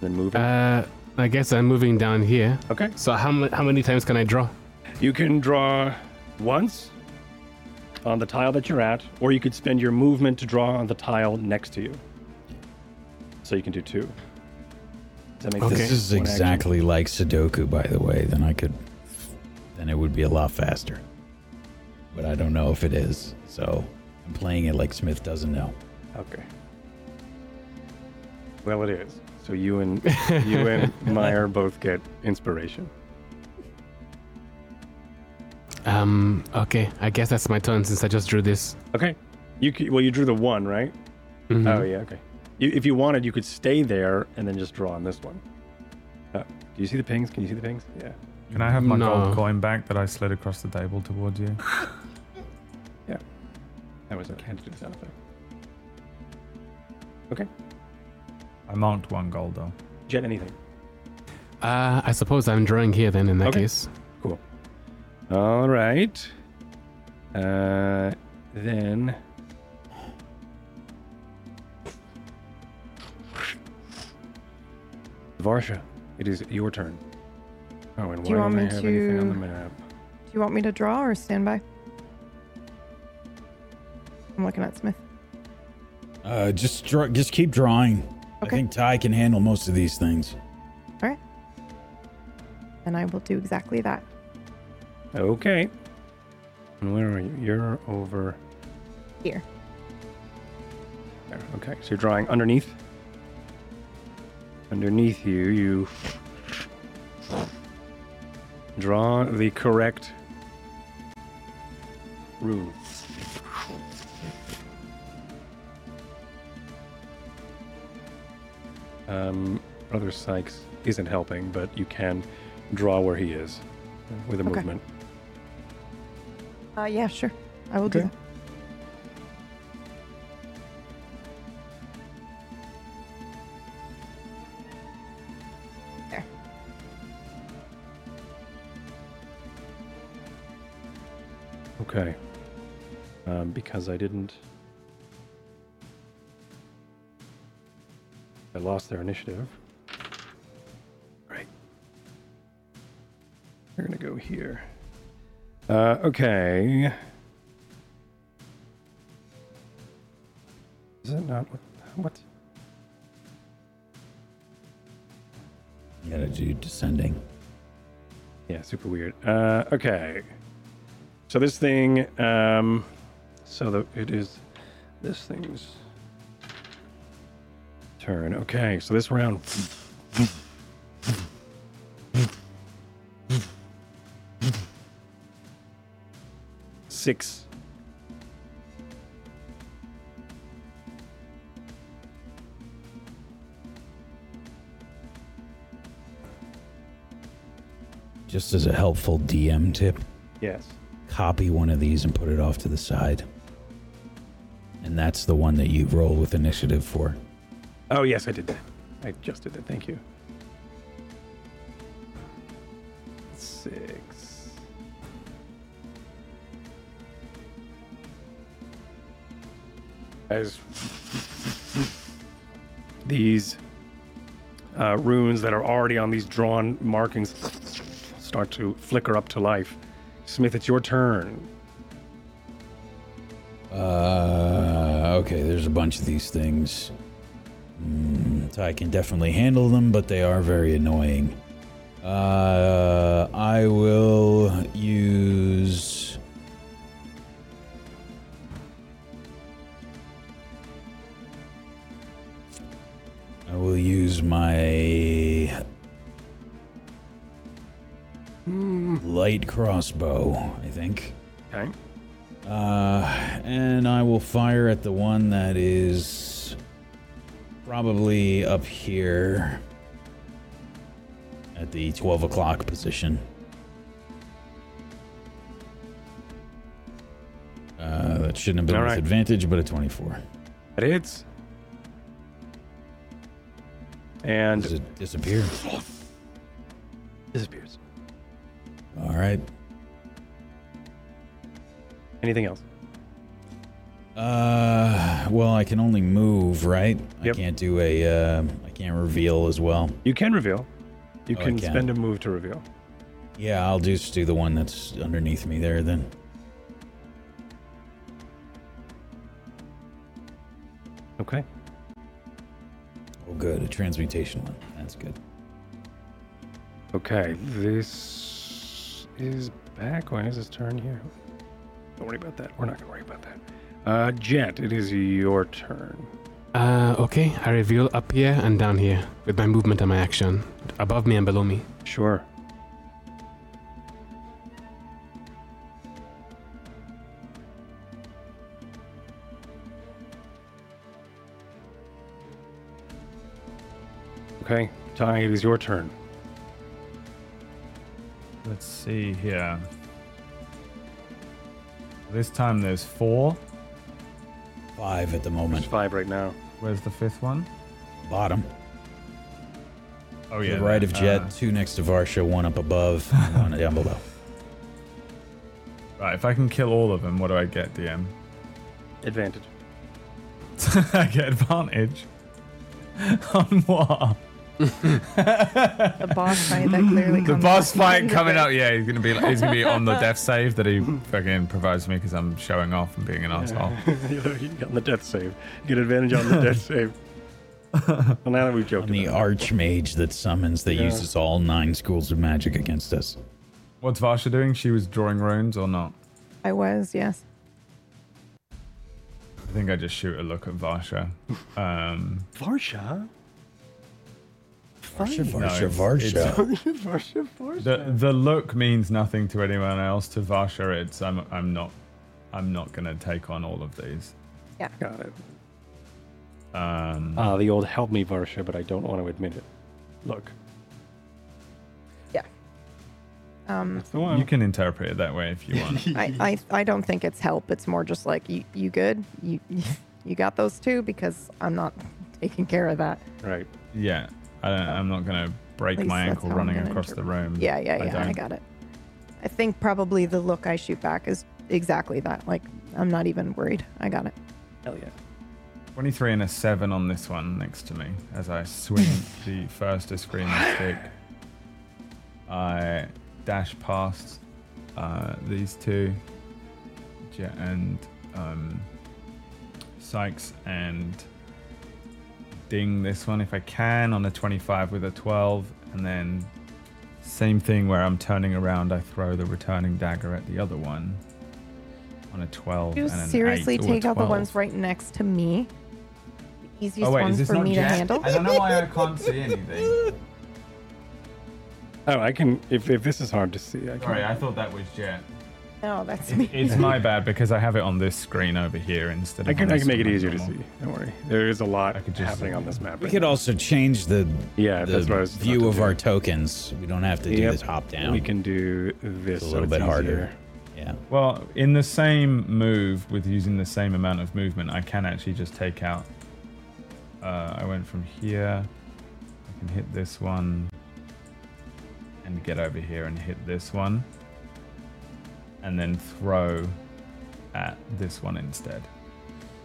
Then move. uh, I guess I'm moving down here. okay. So how, ma- how many times can I draw? You can draw once on the tile that you're at, or you could spend your movement to draw on the tile next to you. So you can do two. Does that make Okay. sense? This is One action. exactly like Sudoku, by the way. Then I could, then it would be a lot faster. but I don't know if it is. So I'm playing it like Smith doesn't know. Okay. Well, it is. So you and (laughs) you and Meyer both get inspiration. Um, okay. I guess that's my turn since I just drew this. Okay. You c- well, you drew the one, right? Mhm. Oh yeah. Okay. You, if you wanted, you could stay there and then just draw on this one. Uh, do you see the pings? Can you see the pings? Yeah. Can I have my No. gold coin back that I slid across the table towards you? (laughs) Yeah. That was okay. I had to do the sound effect. Okay. I marked one gold though. Jet anything. Uh, I suppose I'm drawing here then in that Okay. case. Cool. All right. Uh, then. Varsha, it is your turn. Oh, and Do you why want don't I me have anything on the map? Do you want me to draw or stand by? I'm looking at Smith. Uh, just draw, just keep drawing. I think Ty can handle most of these things. All right. And I will do exactly that. Okay. And where are you? You're over Here. there. Okay, so you're drawing underneath. Underneath you, you draw the correct rune. Um, Brother Sykes isn't helping, but you can draw where he is with a Okay. movement. Uh, yeah, sure. I will do that. There. Okay. Um, because I didn't. I lost their initiative. Right. We're going to go here. Uh, okay. Is it not what? What? You gotta do descending. Yeah, super weird. Uh, okay. So this thing, um, so the, it is this thing's turn. Okay, so this round. Six. Just as a helpful DM tip, Yes. copy one of these and put it off to the side. And that's the one that you roll with initiative for. Oh, yes, I did that. I just did that. Thank you. Six. As these uh, runes that are already on these drawn markings start to flicker up to life. Smith, it's your turn. Uh, okay, there's a bunch of these things. I can definitely handle them, but they are very annoying. Uh, I will use. I will use my light crossbow, I think. Okay. Uh, and I will fire at the one that is probably up here at the 12 o'clock position. Uh, that shouldn't have been All with right. advantage, but a 24. That hits. And Does it disappear? disappears. All right. Anything else? Uh, well, I can only move, right? Yep. I can't do a. Uh, I can't reveal as well. You can reveal. You Oh, can can. spend a move to reveal. Yeah, I'll just do the one that's underneath me there then. Okay. Oh, good. A transmutation one. That's good. Okay. This is back. When is his turn here? Don't worry about that. We're not gonna worry about that. Uh, Jet, it is your turn. Uh, okay. I reveal up here and down here with my movement and my action, above me and below me. Sure. Okay, Ty, it is your turn. Let's see here. This time there's four. Five at the There's moment. five right now. Where's the fifth one? Bottom. Oh To yeah, the right of. Jet, Uh, two next to Varsha, one up above, one (laughs) down below. right, if I can kill all of them, what do I get, DM? Advantage. (laughs) I get advantage. (laughs) On what? The boss fight that clearly The boss fight coming up. (laughs) Yeah, he's gonna be he's gonna be on the death save that he fucking provides me because I'm showing off and being an asshole. (laughs) you got on the death save. Get advantage on the death (laughs) save. Well, now that we've joked On the about archmage that summons that Yeah. uses all nine schools of magic against us. What's Varsha doing? She was drawing runes or not? I was, yes. I think I just shoot a look at Varsha. Um, Varsha? Varsha, No, Varsha, it's- Varsha. Varsha, Varsha. the the look means nothing to anyone else. To Varsha, it's I'm I'm not I'm not gonna take on all of these. Yeah. Got it. Um, Ah, the old help me Varsha, but I don't want to admit it. Look, Yeah. Um, that's the one. you can interpret it that way if you want. (laughs) I, I, I don't think it's help. It's more just like, you, you good? You, (laughs) you got those two? Because I'm not taking care of that. Right. yeah, I don't, I'm not gonna break my ankle running gonna across the room. Yeah, yeah, I yeah. I, don't. got it. I think probably the look I shoot back is exactly that. Like, I'm not even worried. I got it. Hell yeah. 23 and a 7 on this one next to me as I swing (laughs) the first Eskrima stick. I dash past uh, these two, Jet and um, Sykes, and ding this one if I can on a 25 with a 12, and then same thing where I'm turning around, I throw the returning dagger at the other one on a 12 You and an seriously 8 take out the ones right next to me? The easiest Oh wait, is ones this for not me Jet? to handle? I don't know why I can't see (laughs) anything. Oh, I can. If, if this is hard to see, I can. Sorry, I thought that was Jet. No, that's me. It's my bad because I have it on this screen over here instead of. I can. on I can make it one easier to see. Don't worry. There is a lot I could just- happening on this map. We right could now. also change the, Yeah, the that's what I was. view of to our tokens. We don't have to do Yep. the top down. We can do this It's a so little bit it's harder. Yeah. Well, in the same move with using the same amount of movement, I can actually just take out. Uh, I went from here. I can hit this one. And get over here and hit this one. And then throw at this one instead.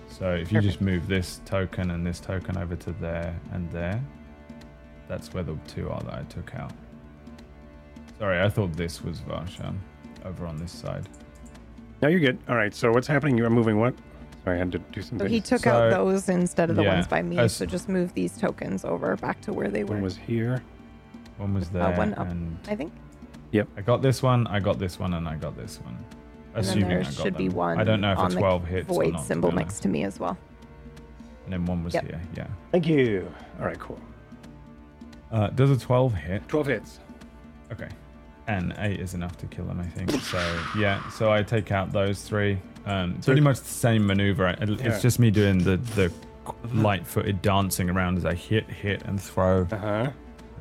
So if you just move this token and this token over to there and there, that's where the two are that I took out. Sorry, I thought this was Varsha over on this side. No, you're good. All right. So what's happening? You are moving what? Sorry, I had to do something. So he took So- out those instead of the yeah, ones by me. as- So just move these tokens over back to where they were. One was here. One was Uh, there, one up. and I think. I got this one, I got this one, and I got this one. And then Assuming there I got should be one I don't know if on a the 12 hits or Void not. to symbol be honest. next to me as well. And then one was Yep. here, yeah. Thank you. All right, cool. Uh, does a 12 hit? 12 hits. Okay. And 8 is enough to kill them, I think. So, yeah, so I take out those three. Um, So- pretty much the same maneuver. It- It's Yeah. just me doing the, the light footed dancing around as I hit, hit, and throw. Uh huh.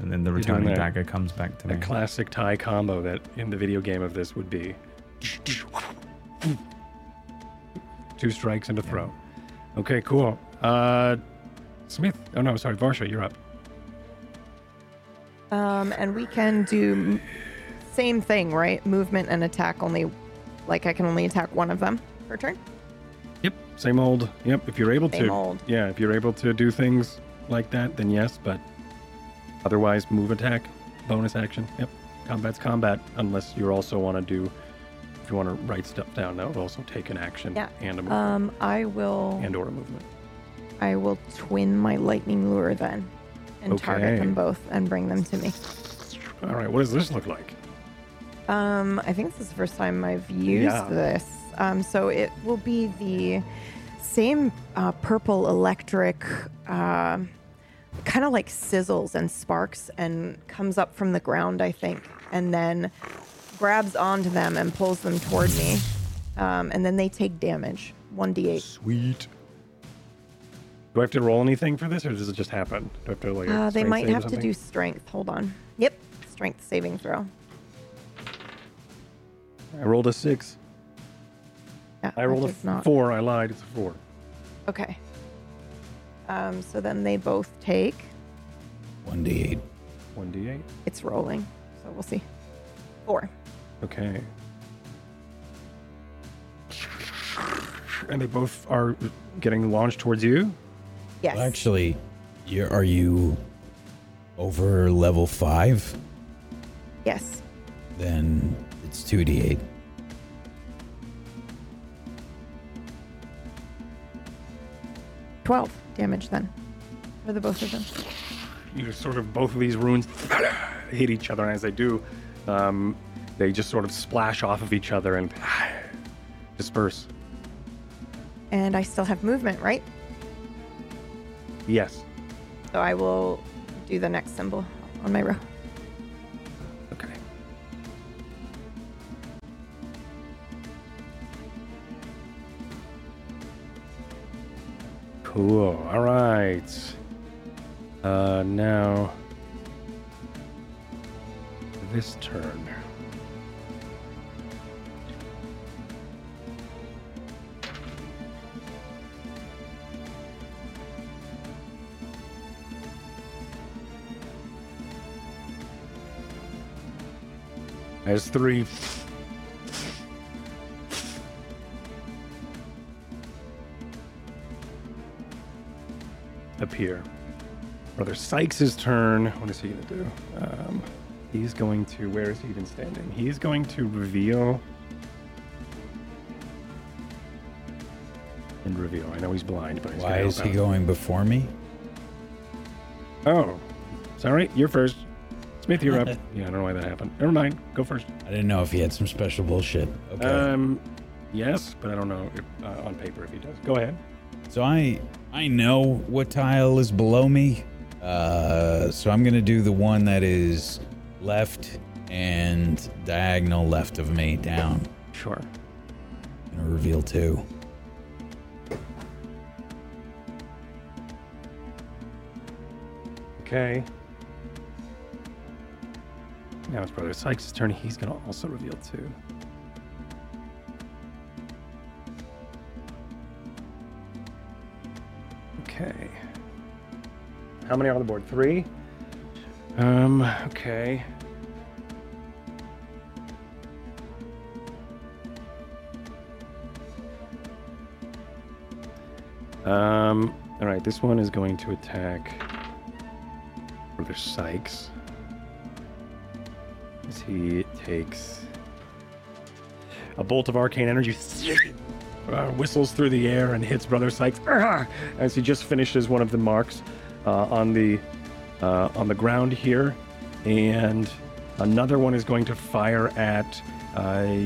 And then the You're returning that- dagger comes back to me. A classic Ty combo that in the video game of this would be two strikes and a throw. Okay, cool. Uh, Smith. Oh no, sorry, Varsha, you're up. Um, and we can do same thing, right? Movement and attack only. Like I can only attack one of them per turn. Yep. Same old. Yep. If you're able Same to. old. Yeah, if you're able to do things like that, then yes. But otherwise, move attack, bonus action. Yep. Combat's combat, unless you also want to do. If you want to write stuff down, that would also take an action Yeah. and a movement Um, I will. and or a movement. I will twin my lightning lure then, and target Okay. them both and bring them to me. All right. What does this look like? Um, I think this is the first time I've used Yeah. this. Um, so it will be the same uh, purple electric, uh, kind of like sizzles and sparks, and comes up from the ground, I think, and then grabs onto them and pulls them toward me. Um, and then they take damage, 1d8. Sweet. Do I have to roll anything for this, or does it just happen? Do I have to like? Uh, they might have to do strength. Hold on. Yep, strength saving throw. I rolled a six. Yeah, I rolled a four. I lied. It's a four. Okay. Um, so then they both take. 1d8. One d eight. It's rolling, so we'll see. Four. Okay. And they both are getting launched towards you. Yes. Well, actually, you're, are you over level 5? yes. Then it's 2d8. Twelve damage then, for the both of them. You sort of both of these runes (clears throat) hit each other, and as they do, um, they just sort of splash off of each other and (sighs) disperse. And I still have movement, right? Yes. So I will do the next symbol on my row. Cool. All right. Uh, now this turn. As three appear. Brother Sykes' turn. What is he going to do? Um, he's going to. Where is he even standing? He's going to reveal. And reveal. I know he's blind, but he's Why is he out. going before me? Oh, sorry. You're first. Smith, you're up. (laughs) yeah, I don't know why that happened. Never mind. Go first. I didn't know if he had some special bullshit. Okay. Um, yes, but I don't know if, uh, on paper if he does. Go ahead. So I I know what tile is below me. Uh, so I'm gonna do the one that is left and diagonal left of me down. Sure. Gonna reveal two. Okay. Now it's Brother Sykes' turn. He's going to also reveal two. Okay. How many are on the board? Three? Um, okay. Um, all right, this one is going to attack Brother Sykes. As he takes a bolt of arcane energy, uh, whistles through the air and hits Brother Sykes "Argh!" as he just finishes one of the marks uh, on the uh, on the ground here, and another one is going to fire at. Uh,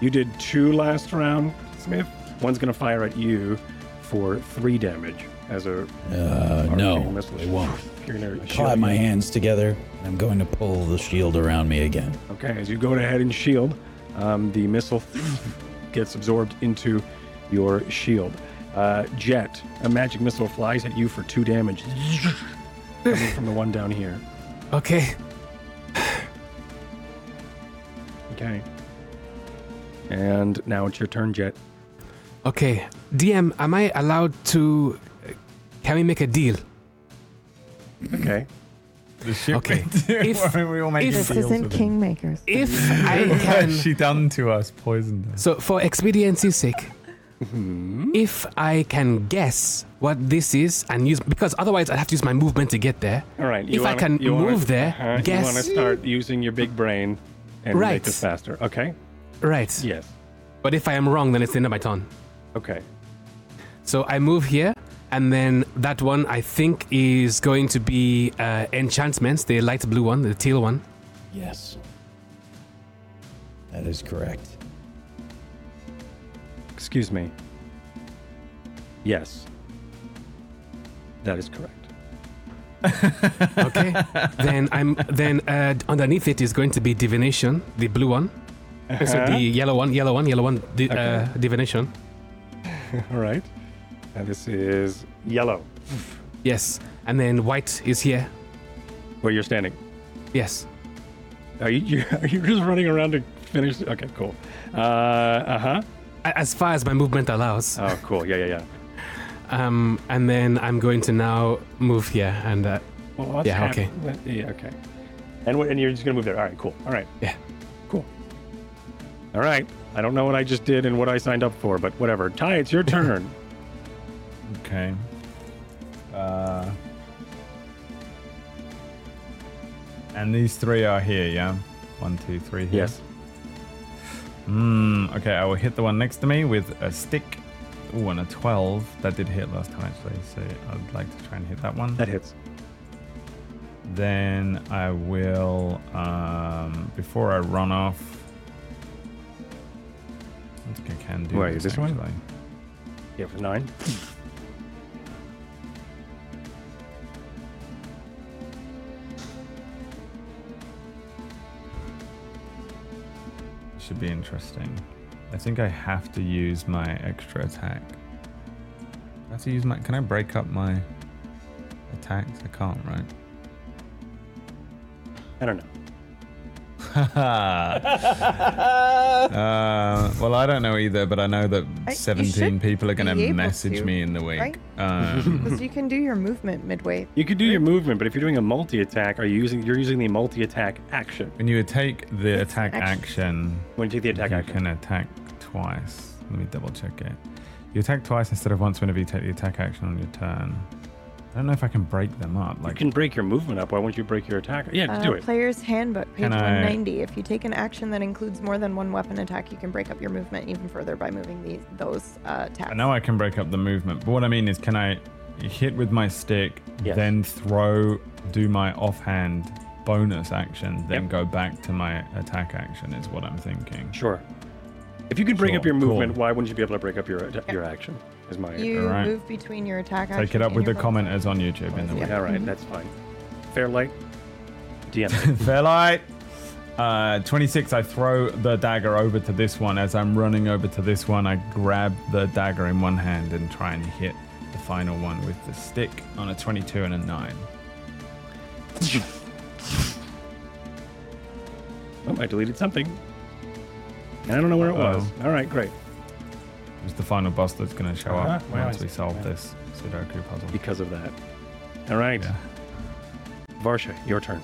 you did two last round, Smith. One's going to fire at you for three damage as a Uh, no, missile. it won't. You're gonna I clap my hands together and I'm going to pull the shield around me again. Okay, as you go ahead and shield, um, the missile (clears throat) gets absorbed into your shield. Uh, Jet, a magic missile flies at you for two damage. Coming from the one down here. Okay. Okay. And now it's your turn, Jet. Okay. DM, am I allowed to. Can we make a deal? Okay. The shit Okay. we do, If- (laughs) where we all make if- This isn't. Kingmakers. If I can. (laughs) she done to us, poisoned us. So, for expediency's sake, if I can guess what this is and use. Because otherwise, I'd have to use my movement to get there. All right. If I can you wanna- move there, uh-huh, guess- You want to start using your big brain and Right. make this faster. Okay? Right. Yes. But if I am wrong, then it's the end of my turn. Okay. So I move here, and then that one I think is going to be uh, enchantments, the light blue one, the teal one. Yes. That is correct. excuse me. Yes. That is correct. (laughs) Okay. then I'm then uh, underneath it is going to be divination, the blue one. Uh, So the yellow one, yellow one, yellow one, di- uh, divination. (laughs) All right. And this is yellow, Yes. And then white is here. where you're standing. Yes. Are you, (laughs) you are you just running around to finish? Okay, cool. Uh, uh huh. As far as my movement allows. Oh, cool. Yeah, yeah, yeah. Um, and then I'm going to now move here and uh, Well, Yeah, okay. Yeah, okay. And and you're just gonna move there. All right, cool. All right. Yeah. Cool. All right. I don't know what I just did and what I signed up for, but whatever. Ty, it's your (laughs) turn. Okay. Uh, and these three are here, yeah? One, two, three here. yes. Hmm. Okay, I will hit the one next to me with a stick. Ooh, and a 12. That did hit last time, actually. So I'd like to try and hit that one. That hits. Then I will, um, before I run off. I think I can do Wait, this, this one? actually. Yeah, for nine. Should be interesting. I think I have to use my extra attack. I have to use my. Can I break up my attacks? I can't, right? I don't know. Uh, well, I don't know either, but I know that I- 17 people are going to message to, me in the week. right? Um, (laughs) Because you can do your movement midway. You could do your movement, but if you're doing a multi-attack, are you using? You're using the multi-attack action when you take the It's attack action. action, when you take the attack you action. can attack twice. Let me double check it. You attack twice instead of once whenever you take the attack action on your turn. I don't know if I can break them up. Like, You can break your movement up. Why won't you break your attack? Yeah, just Uh, do it. Player's Handbook, page Can I- 190. If you take an action that includes more than one weapon attack, you can break up your movement even further by moving these those uh, attacks. I know I can break up the movement, but what I mean is, can I hit with my stick, Yes. then throw, do my offhand bonus action, then Yep. go back to my attack action? Is what I'm thinking. Sure. If you could break Sure, up your cool. movement, why wouldn't you be able to break up your your action? Is my You Alright. move between your attack action. Take it up and with the your bonus commenters on YouTube in the Yeah. week. all right, that's fine. Fair light. DM. (laughs) Fairlight. Uh, 26. I throw the dagger over to this one. As I'm running over to this one, I grab the dagger in one hand and try and hit the final one with the stick on a 22 and a 9. oh, I deleted something. And I don't know where it was. All right, great. It was the final boss that's going to show Uh-huh. up Wow, once I we solve Yeah. this Sudoku puzzle. Because of that. All right, Yeah. Varsha, your turn.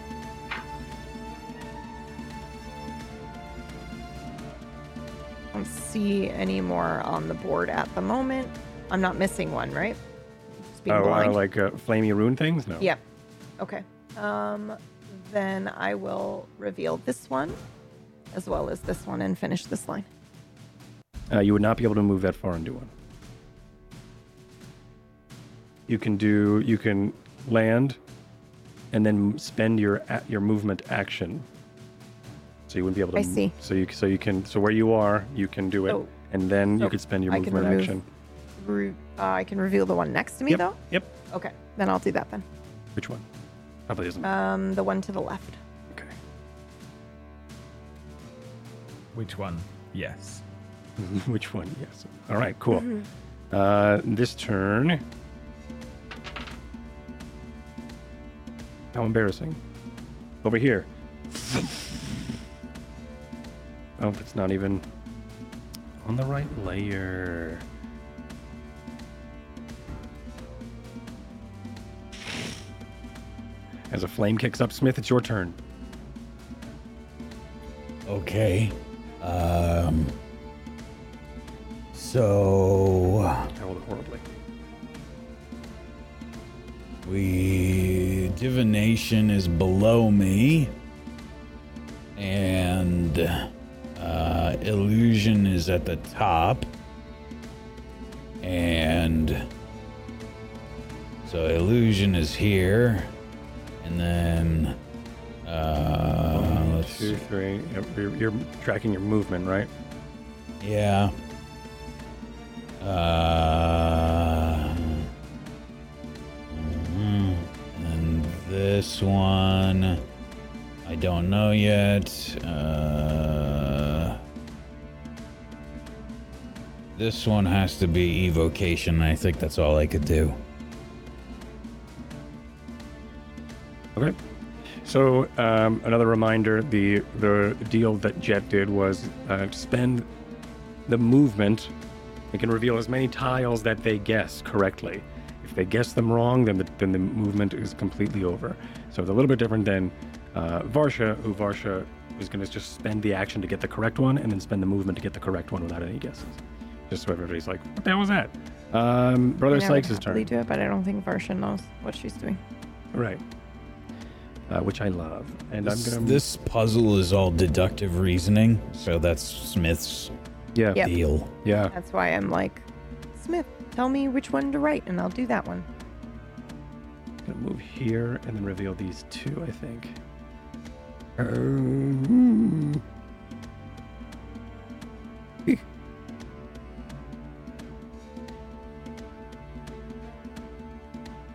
I don't see any more on the board at the moment. I'm not missing one, right? Just being Oh, uh, like uh, flamey rune things? No. Yep. Okay. Um, then I will reveal this one as well as this one and finish this line. Uh, you would not be able to move that far and do one. You can do. You can land, and then spend your a- your movement action. So you wouldn't be able to. I m- see. So you so you can so where you are you can do it, Oh. and then you could spend your I can movement remove- action. Re- uh, I can reveal the one next to me, Yep. though? Yep. Okay. Then I'll do that then. Which one? Probably isn't. Um, the one to the left. okay. Which one? Yes. (laughs) Which one? Yes. All right. Cool. Mm-hmm. Uh, this turn. How embarrassing. Over here. (laughs) oh, it's not even on the right layer. As a flame kicks up, Smith, it's your turn. Okay. Um. So I rolled it horribly. we divination is below me, and uh, illusion is at the top, and so illusion is here, and then uh, let's Two, three. You're, you're tracking your movement, right? Yeah. Uh, mhm. and this one, I don't know yet. Uh, this one has to be evocation. I think that's all I could do. Okay. So um, another reminder: the the deal that Jet did was uh, spend the movement. They can reveal as many tiles that they guess correctly. If they guess them wrong, then the, then the movement is completely over. So it's a little bit different than uh, Varsha, who Varsha is going to just spend the action to get the correct one, and then spend the movement to get the correct one without any guesses. Just so everybody's like, "What the hell was that?" Um, Brother I mean, I would Sykes' happily turn. do it, but I don't think Varsha knows what she's doing. Right. Uh, which I love, and This, I'm gonna this puzzle is all deductive reasoning, so that's Smith's yeah Yep. deal. yeah That's why I'm like, Smith, tell me which one to write, and I'll do that one. Gonna move here and then reveal these two, I think. Um, (laughs)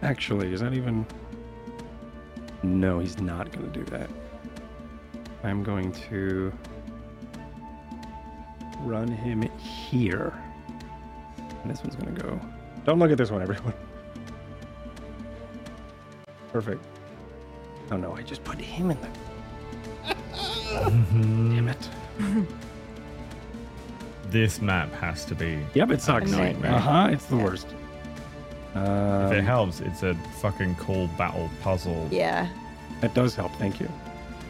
Actually, is that even. No, he's not gonna do that. I'm going to run him here. And this one's gonna go. Don't look at this one, everyone. (laughs) Perfect. Oh no, I just put him in the. Damn it. (laughs) This map has to be. Yep, it sucks. A nightmare. Uh huh, it's the Yeah. worst. If Um, it helps, it's a fucking cool battle puzzle. Yeah. that does help, thank you.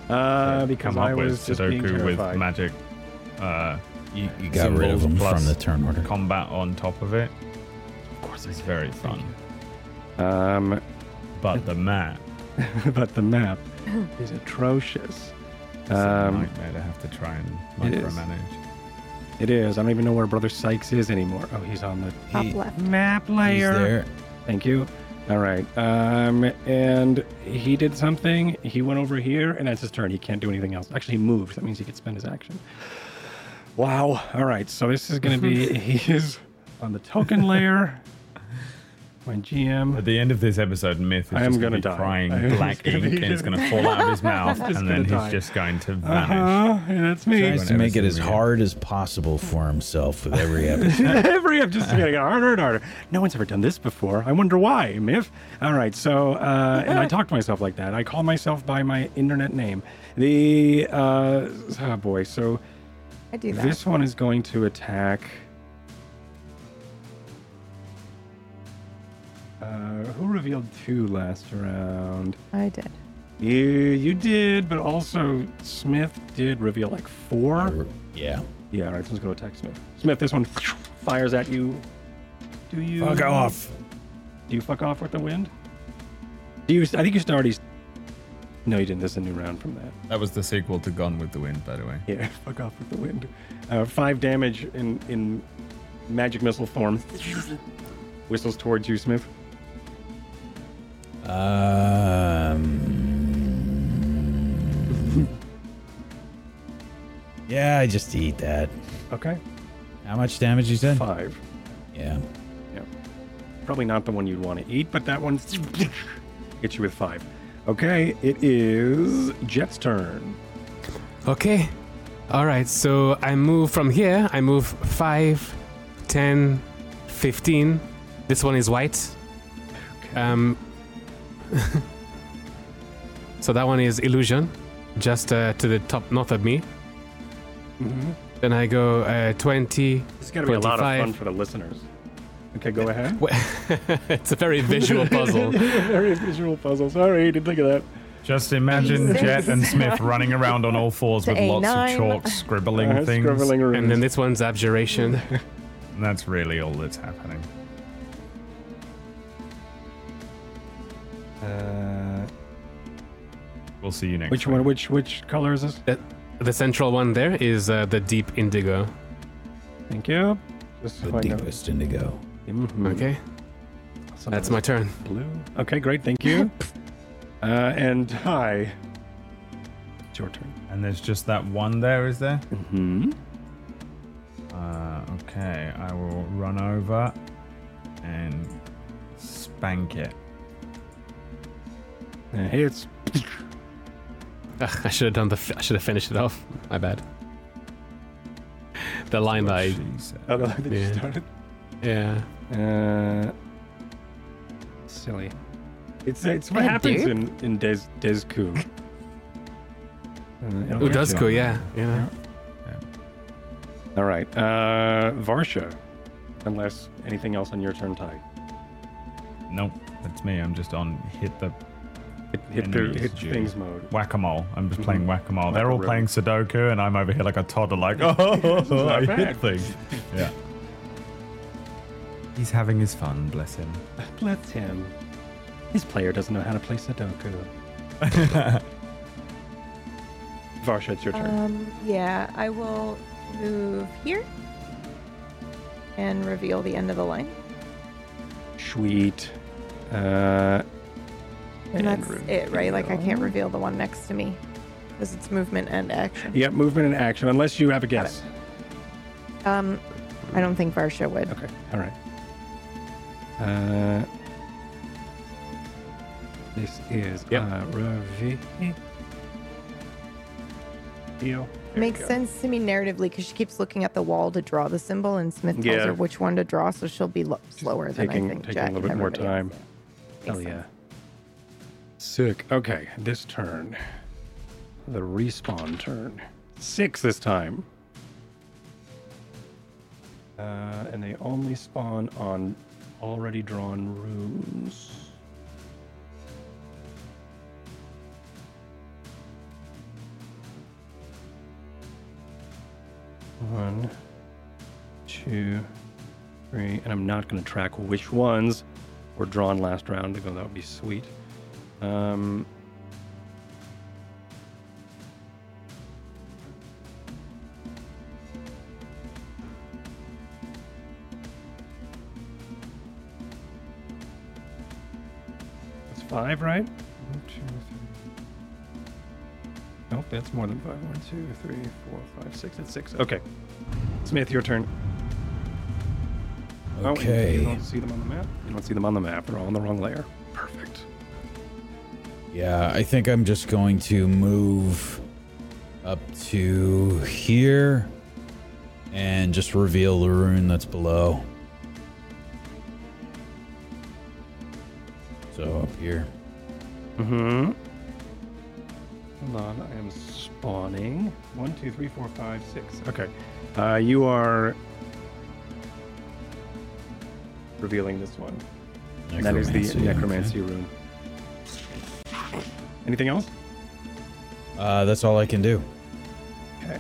Uh, to because come up I with was just being Sudoku with magic uh, You, you got rid of them from the turn order. combat on top of it. Of course, It's very fun. Um, But the map (laughs) but the map (coughs) is atrocious. is a Um, nightmare to have to try and it is. micromanage. it is. I don't even know where Brother Sykes is anymore. Oh, he's on the Top He- left. map He's layer. there. Thank you. All right. Um, and he did something. He went over here, and that's his turn. He can't do anything else. Actually, he moved. That means he could spend his action. Wow. All right. So this is going to be (laughs) he is on the token layer. My GM. At the end of this episode, Myth is I just gonna going to be die. crying I am black just gonna ink be- and it's going to fall out of his (laughs) mouth and then gonna he's just going to Uh vanish. huh. And that's me. Tries to make it as again. hard as possible for himself with every (laughs) episode. Every I'm just getting harder and harder. No one's ever done this before. I wonder why, Miff. All right, so uh, and I talk to myself like that. I call myself by my internet name. The uh, oh boy, so I do that. this one is going to attack. Uh, who revealed two last round? I did. You you did, but also Smith did reveal like four. yeah. Yeah, all right, this one's going to attack Smith. Smith, this one fires at you. Do you Fuck off. Do you fuck off with the wind? Do you? I think you already. No, you didn't. This is a new round from that. That was the sequel to Gone with the Wind, by the way. Yeah, (laughs) fuck off with the wind. Uh, five damage in in magic missile form. (laughs) Whistles towards you, Smith. Um. (laughs) Yeah, I just eat that. Okay. How much damage you said? Five. Yeah. Probably not the one you'd want to eat, but that one hits you with five. Okay, it is Jet's turn. Okay. All right. So I move from here. I move 5, 10, 15. This one is white. Okay. Um. (laughs) so that one is illusion, just uh, to the top north of me. Mhm. Then I go uh, 20. This is going to be a lot of fun for the listeners. Okay, go ahead. (laughs) it's a very visual (laughs) puzzle. (laughs) Very visual puzzle. Sorry, didn't think of that. Just imagine Jesus. Jet and Smith running around on all fours To with lots of chalk, scribbling Uh, things. scribbling runes. And then this one's abjuration. And that's really all that's happening. Uh, We'll see you next which week. one? Which which color is this? the central one there is uh, the deep indigo. Thank you. Just The so I deepest indigo. Mhm. Okay, Some that's my turn. blue. Okay, great. Thank you. (laughs) uh, and hi. It's your turn. And there's just that one there, is there? Mm-hmm. Uh, okay, I will run over and spank it. It hits. Ugh, I should have done the. Fi- I should have finished it off. My bad. The line that I. Oh, no, they just Yeah. started. Yeah. Uh, silly. It's it's what happens dude. in in Des Desku. Uh, it'll Ooh, get does you. go. Yeah. Yeah. All right, uh, Varsha. Unless anything else on your turn, Ty. Nope, that's me. I'm just on hit the Hit, hit the hit things mode. whack a mole. I'm just Mhm. playing whack a mole. They're all Whack-a-mole. playing Sudoku, and I'm over here like a toddler, like, (laughs) (laughs) oh, I (laughs) bad. hit things. Yeah. He's having his fun, bless him. (laughs) Bless him. His player doesn't know how to play Sudoku. (laughs) Varsha, it's your turn. Um, yeah, I will move here and reveal the end of the line. Sweet. Uh, And that's it, right? Like I can't reveal. reveal the one next to me because it's movement and action. Yep, movement and action, unless you have a guess. Um, I don't think Varsha would. Okay, all right. Uh, this is Yep. uh, reveal. Deal. Makes go. sense to me narratively because she keeps looking at the wall to draw the symbol, and Smith tells Yeah. her which one to draw, so she'll be lo- slower than Taking- I think taking Jack a little bit more time. else. Makes Hell sense. yeah. Sick. Okay, this turn. The respawn turn. Six this time. Uh, and they only spawn on already drawn runes. One, two, three, and I'm not going to track which ones were drawn last round, though that would be sweet. Um, five, right? One, two, three. Nope, that's more than five. One, two, three, four, five, six. That's six. Okay. Smith, your turn. Oh, Okay. you don't see them on the map? You don't see them on the map. They're all on the wrong layer. Perfect. Yeah, I think I'm just going to move up to here and just reveal the rune that's below. So up here. Mm-hmm. Hold on, I am spawning. One, two, three, four, five, six. Okay. Uh, you are revealing this one. That is the okay. necromancy rune. Anything else? Uh, that's all I can do. Okay.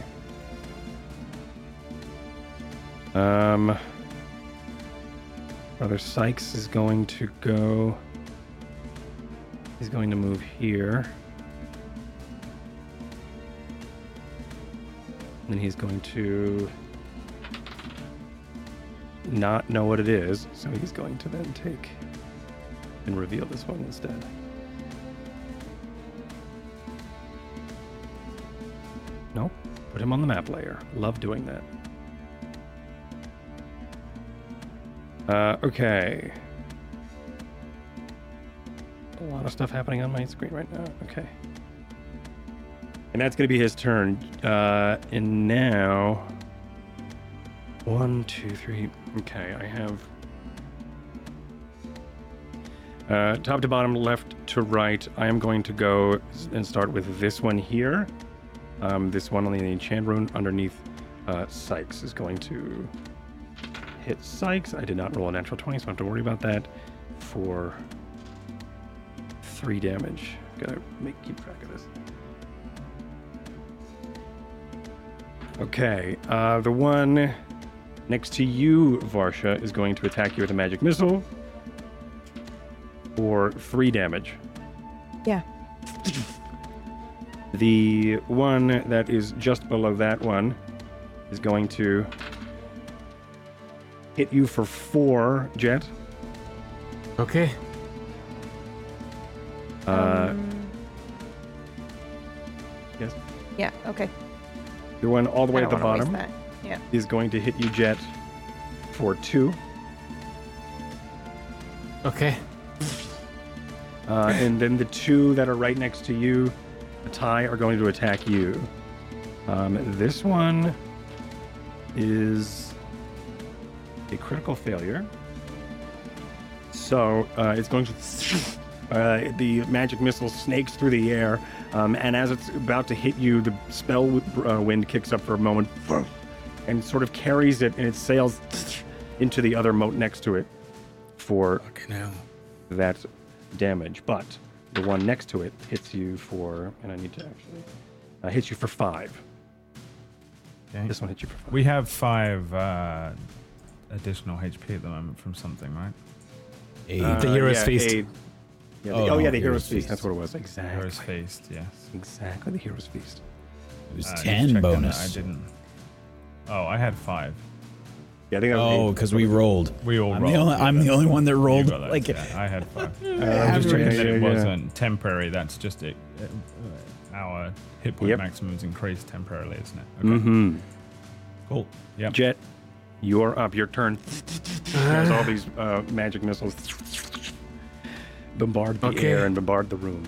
Um, Brother Sykes is going to go. He's going to move here. And he's going to not know what it is, so he's going to then take and reveal this one instead. Nope. Put him on the map layer. Love doing that. Uh, okay. A lot of stuff happening on my screen right now. Okay. And that's going to be his turn. Uh, and now. One, two, three. Okay, I have. Uh, top to bottom, left to right. I am going to go and start with this one here. Um, this one on the enchant rune underneath uh, Sykes is going to hit Sykes. I did not roll a natural 20, so I don't have to worry about that for three damage. Gotta make keep track of this. Okay, uh, the one next to you, Varsha, is going to attack you with a magic missile for three damage. Yeah. The one that is just below that one is going to hit you for four, Jet. Okay. Uh, Um, yes. yeah. Okay. The one all the way at the don't wanna waste bottom. Yeah. is going to hit you, Jet, for two. Okay. Uh, and then the two that are right next to you, Ty, are going to attack you. Um, this one is a critical failure. So uh, it's going to. Uh, the magic missile snakes through the air, um, and as it's about to hit you, the spell w- uh, wind kicks up for a moment and sort of carries it in its sails into the other moat next to it for hell. that damage, but the one next to it hits you for, and I need to actually uh, hit you for five. Okay. This one hits you for five. We have five uh, additional HP at the moment from something, right? Eight. Uh, The Hero's yeah, Feast. a- yeah, the- Oh, oh, yeah, the Hero's Hero's Feast. Feast. That's what it was. Exactly. Hero's Feast, yes. Exactly the Hero's Feast. it was Uh, 10 bonus. I didn't. Oh, I had five. Yeah, I think that was Oh, eight. because we rolled. We all I'm rolled. the only, I'm the only one that rolled. got those, Like, yeah, I had five. (laughs) Uh, I'm I'm just just- checking yeah, that it yeah, yeah. wasn't temporary. That's just it. Uh, Our hit point Yep. is increased temporarily, isn't it? Okay. Mm-hmm. Cool. Yeah. Jet, you're up. Your turn. (laughs) There's all these uh, magic missiles bombard the Okay. air and bombard the room.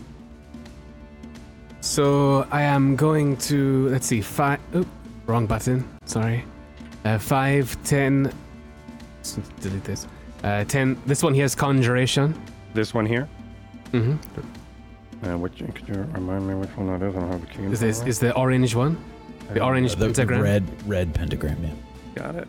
So I am going to let's see five. Oh, wrong button. Sorry. Uh, five, ten. Delete this. Uh, ten. This one here is conjuration. This one here. Mm-hmm. Uh, which could you remind me which one that is? I don't have the key. Is this is the orange one? The orange the, the pentagram. red, red pentagram, yeah. Got it.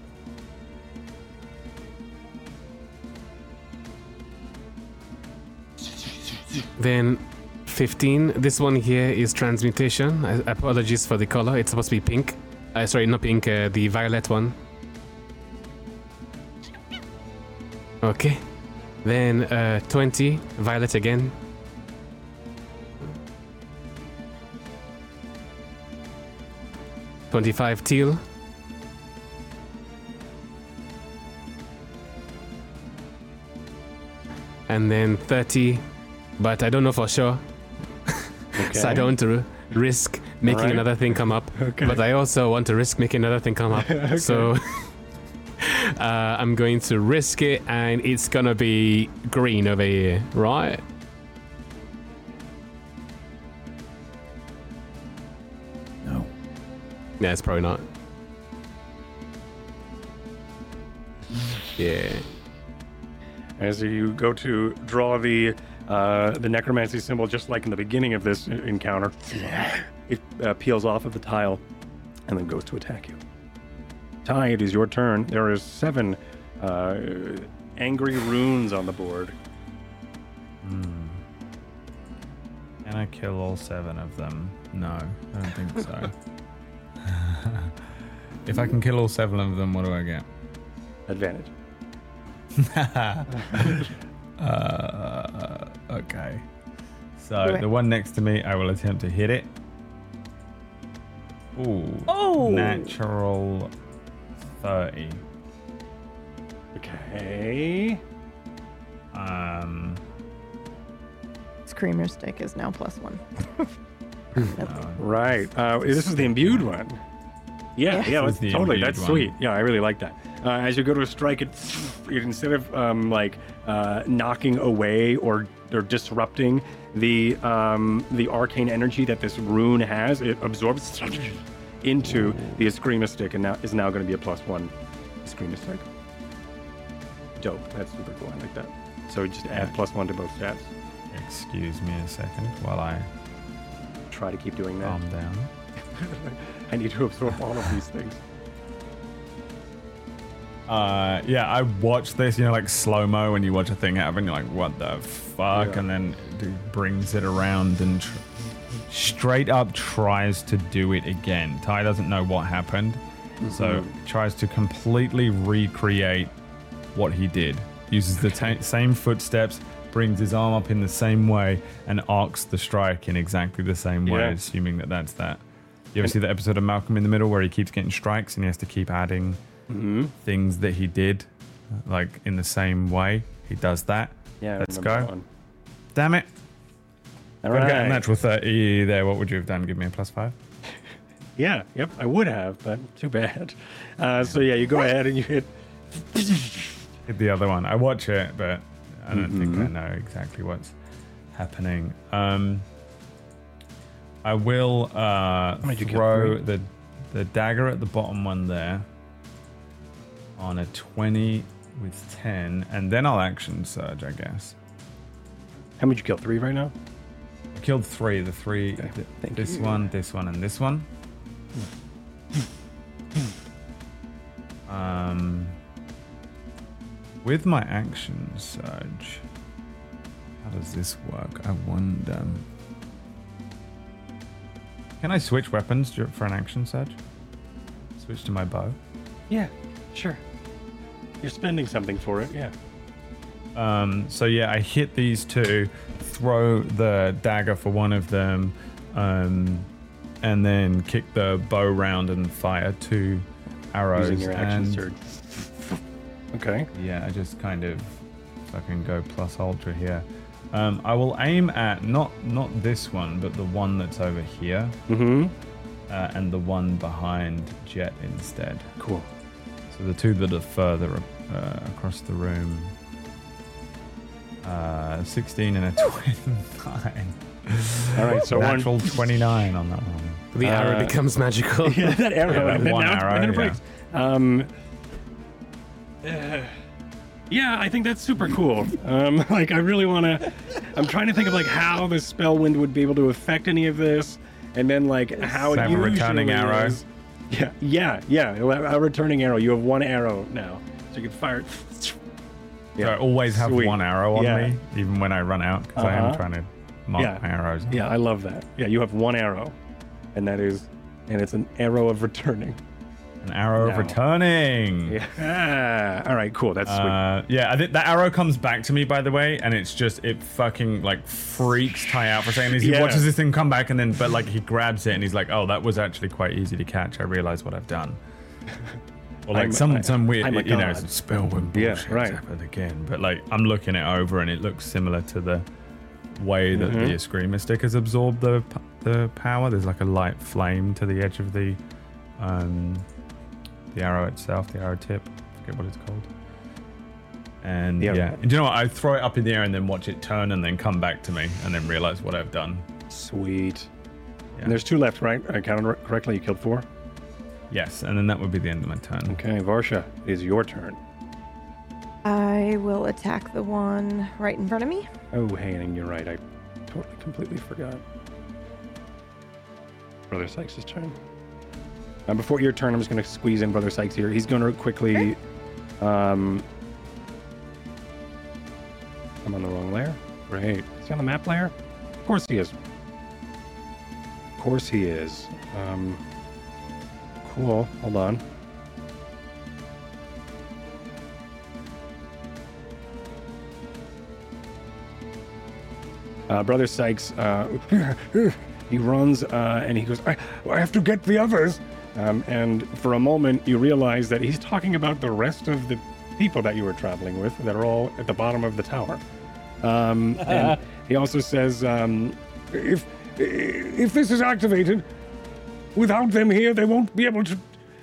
Then 15. This one here is transmutation. I, apologies for the color. It's supposed to be pink. Uh, sorry, not pink. Uh, the violet one. Okay. Then uh, 20. Violet again. Twenty-five teal. And then thirty, but I don't know for sure. Okay. So I don't want to r- risk making Alright. another thing come up. Okay. But I also want to risk making another thing come up. (laughs) So (laughs) uh, I'm going to risk it, and it's gonna be green over here, right? No. Yeah, it's probably not. Yeah. As you go to draw the uh, the necromancy symbol, just like in the beginning of this encounter, it uh, peels off of the tile and then goes to attack you. Ty, it is your turn. There is seven uh, angry runes on the board. Hmm. Can I kill all seven of them? No, I don't think so. (laughs) if I can kill all seven of them, what do I get? Advantage. (laughs) uh, okay. So Okay. the one next to me, I will attempt to hit it. Ooh. Oh. Natural 30. Okay. Um. Eskrima stick is now plus one. (laughs) no. Right. Uh, this is the imbued one. Yeah, Yeah. yeah, that's totally. That's one. sweet. Yeah, I really like that. Uh, as you go to strike it, it (laughs) instead of um, like uh, knocking away or or disrupting the um, the arcane energy that this rune has, it absorbs (laughs) into the Eskrima stick, and now is now going to be a plus one Eskrima stick. Dope. That's super cool. I like that. So just add plus one to both stats. Excuse me a second while I Try to keep doing that. calm down. (laughs) I need to absorb all of these things. Uh, yeah, I watched this, you know, like slow mo when you watch a thing happen, you're like, what the fuck? Yeah. And then it brings it around and tr- straight up tries to do it again. Ty doesn't know what happened, so tries to completely recreate what he did. Uses the ta- same footsteps, brings his arm up in the same way, and arcs the strike in exactly the same way, Yeah. assuming that that's that. You ever And- see the episode of Malcolm in the Middle where he keeps getting strikes and he has to keep adding Mm-hmm. things that he did, like in the same way. He does that. Yeah, Let's go. Damn it! All I get a natural thirty there. What would you have done? Give me a plus five. (laughs) Yeah, yep, I would have, but too bad. Uh, so yeah, you go ahead and you hit (laughs) hit the other one. I watch it, but I don't think I Mhm. know exactly what's happening. Um, I will uh, many did you throw the the dagger at the bottom one there on a twenty with ten, and then I'll action surge, I guess. How many did you kill? Three right now? I killed three. The three. Okay, th- thank this you. one, this one, and this one. Um, with my action surge, how does this work? I wonder. Can I switch weapons for an action surge? Switch to my bow. Yeah, sure. You're spending something for it, yeah. Um, so yeah, I hit these two, throw the dagger for one of them, um, and then kick the bow round and fire two arrows. Using your action surge. Okay. Yeah, I just kind of fucking go plus ultra here. Um, I will aim at not not this one, but the one that's over here, Mm-hmm. uh, and the one behind Jet instead. Cool. So the two that are further uh, across the room. Uh, 16 and a 29. All right, so one. Natural 29 on that one. The arrow Uh, becomes magical. (laughs) Yeah, that arrow. Yeah, that and then one now it's- arrow, and then it yeah. breaks. Um, uh, yeah, I think that's super cool. Um, (laughs) like, I really want to. I'm trying to think of like how the spell wind would be able to affect any of this, and then like how So it have a returning usually arrow? is. Yeah, yeah, yeah. A returning arrow. You have one arrow now, so you can fire. it. So Yeah. I always have Sweet. one arrow on Yeah. me, even when I run out, because I am Uh-huh. trying to mark Yeah. my arrows. Yeah, I love that. Yeah, you have one arrow, and that is, and it's an arrow of returning. An arrow of returning. Yeah. All right. Cool. That's sweet. Uh, yeah, I think that arrow comes back to me, by the way, and it's just it fucking like freaks Ty out for a second. He Yeah. watches this thing come back, and then but like he grabs it, and he's like, "Oh, that was actually quite easy to catch. I realize what I've done." Or like I'm- some I- some weird, you know, spell when Yeah, bullshit right. happened again. But like I'm looking it over, and it looks similar to the way that Mhm. the Eskrima stick has absorbed the the power. There's like a light flame to the edge of the um the arrow itself, the arrow tip. I forget what it's called. And Yeah. yeah, and do you know what? I throw it up in the air and then watch it turn and then come back to me and then realize what I've done. Sweet. Yeah. And there's two left, right? I counted correctly. You killed four. Yes, and then that would be the end of my turn. Okay, Varsha, it is your turn. I will attack the one right in front of me. Oh, Hanning, you're right. I totally, completely forgot. Brother Sykes' turn. Uh, before your turn, I'm just going to squeeze in Brother Sykes here. He's going to quickly. Um, I'm on the wrong layer. Great. Is he on the map layer? Of course he is. Of course he is. Um, cool. Hold on. Uh, Brother Sykes, uh, (laughs) he runs uh, and he goes, I, I have to get the others. Um, and for a moment, you realize that he's talking about the rest of the people that you were traveling with that are all at the bottom of the tower. Um, (laughs) and he also says, um, if, if this is activated, without them here, they won't be able to.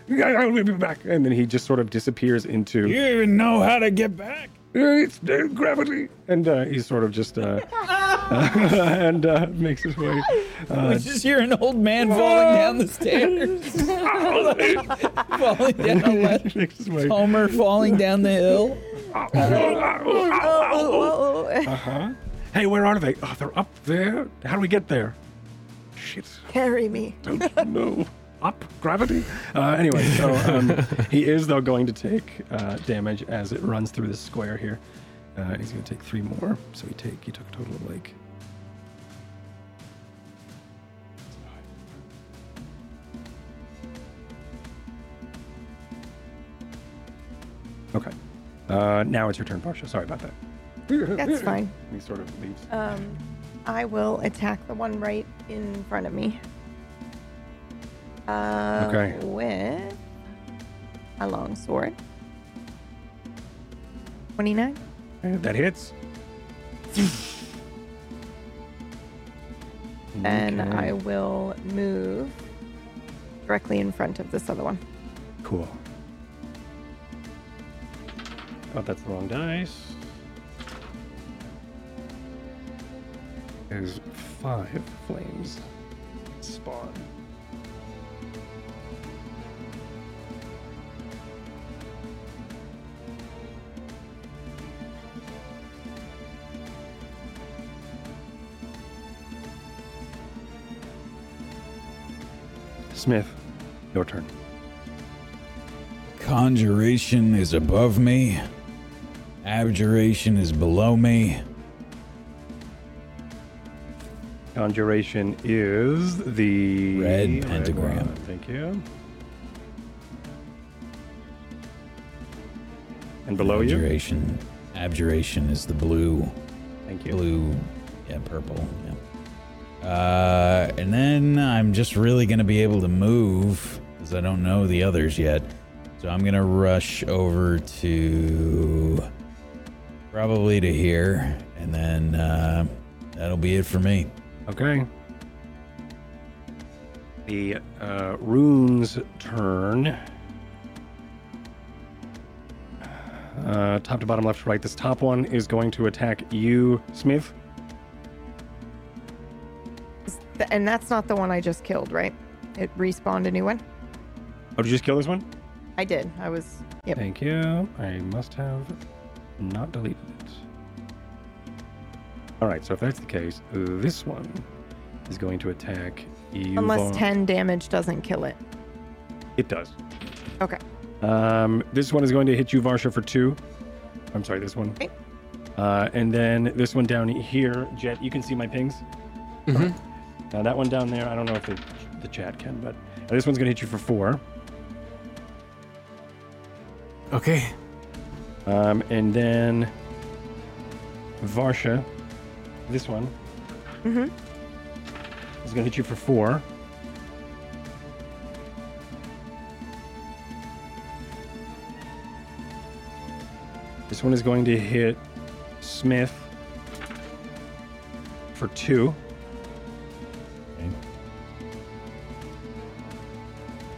I- I'll be back. And then he just sort of disappears into. You even know how to get back. It's uh, gravity. And uh, he sort of just. Uh, (laughs) (laughs) and uh, makes his way. Uh, We just hear an old man falling down the stairs. (laughs) falling down. Let makes his. Homer falling down the hill. Oh, Uh-huh. Hey, where are they? Oh, they're up there. How do we get there? Shit. carry me. Don't know. Up gravity. Uh, anyway, so um, he is though going to take uh, damage as it runs through the square here. Uh, he's going to take three more. So he take he took a total of like. Okay. Uh, now it's your turn, Varsha. Sorry about that. That's (laughs) fine. He sort of leaves. Um, I will attack the one right in front of me. Uh, Okay. With a long sword. 29. And that hits. And Okay. I will move directly in front of this other one. Cool. Oh, that's the wrong dice. There's five flames spawn. Smith, your turn. Conjuration is above me. Abjuration is below me. Conjuration is the Red pentagram. one. Thank you. And below you. Abjuration. Abjuration is the blue. Thank you. Blue. Yeah, purple. Yeah. Uh, and then I'm just really gonna be able to move because I don't know the others yet. So I'm gonna rush over to probably to here, and then uh, that'll be it for me. Okay. The uh, runes turn. Uh, top to bottom, left to right. This top one is going to attack you, Smith. And that's not the one I just killed, right? It respawned a new one. Oh, did you just kill this one? I did. I was. Yep. Thank you. I must have not deleted it. All right, so if that's the case, this one is going to attack you. Unless 10 damage doesn't kill it. It does. Okay. Um, this one is going to hit you, Varsha, for two. I'm sorry, this one. Okay. Uh, and then this one down here, Jet, you can see my pings. Mm-hmm. Now that one down there, I don't know if the, the chat can, but uh, this one's going to hit you for four. Okay. Um, and then Varsha, this one, Mm-hmm. is going to hit you for four. This one is going to hit Smith for two. Okay.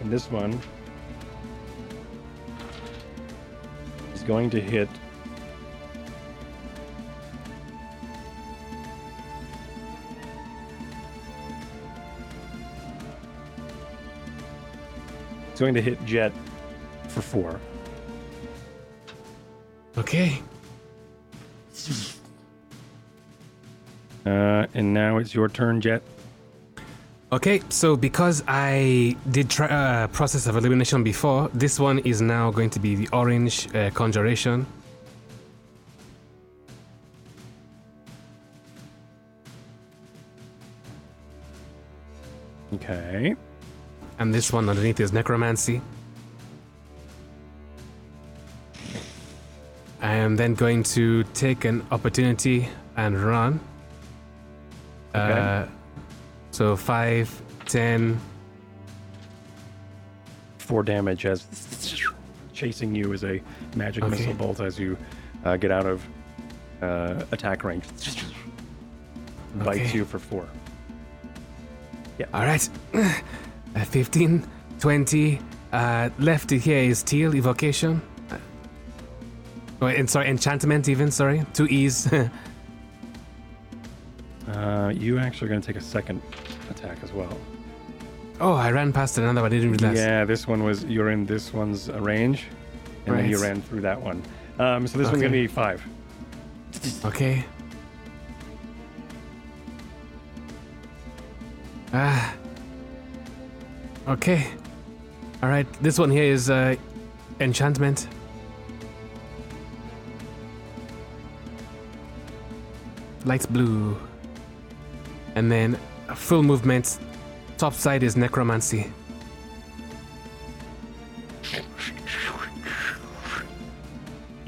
And this one going to hit It's going to hit Jet for four. Okay. Uh, and now it's your turn, Jet. Okay, so because I did try uh, process of elimination before, this one is now going to be the orange uh, conjuration. Okay. And this one underneath is necromancy. I am then going to take an opportunity and run. Okay. Uh, so 5, 10, Four damage as chasing you as a magic Okay. missile bolt as you uh, get out of uh, attack range. Bites Okay. you for four. Yeah. All right. (clears throat) Uh, 15, 20. Uh, left here is teal evocation. Uh, oh, and sorry, enchantment even. Sorry, two E's. (laughs) Uh, you actually are going to take a second attack as well. oh, I ran past another. one, I didn't realize. Yeah, this one was you're in this one's uh, range, and then you ran through that one. Um, so this one's going to be five. Okay. Ah. Okay. All right. This one here is uh, enchantment. Light blue. And then full movement. Top side is necromancy.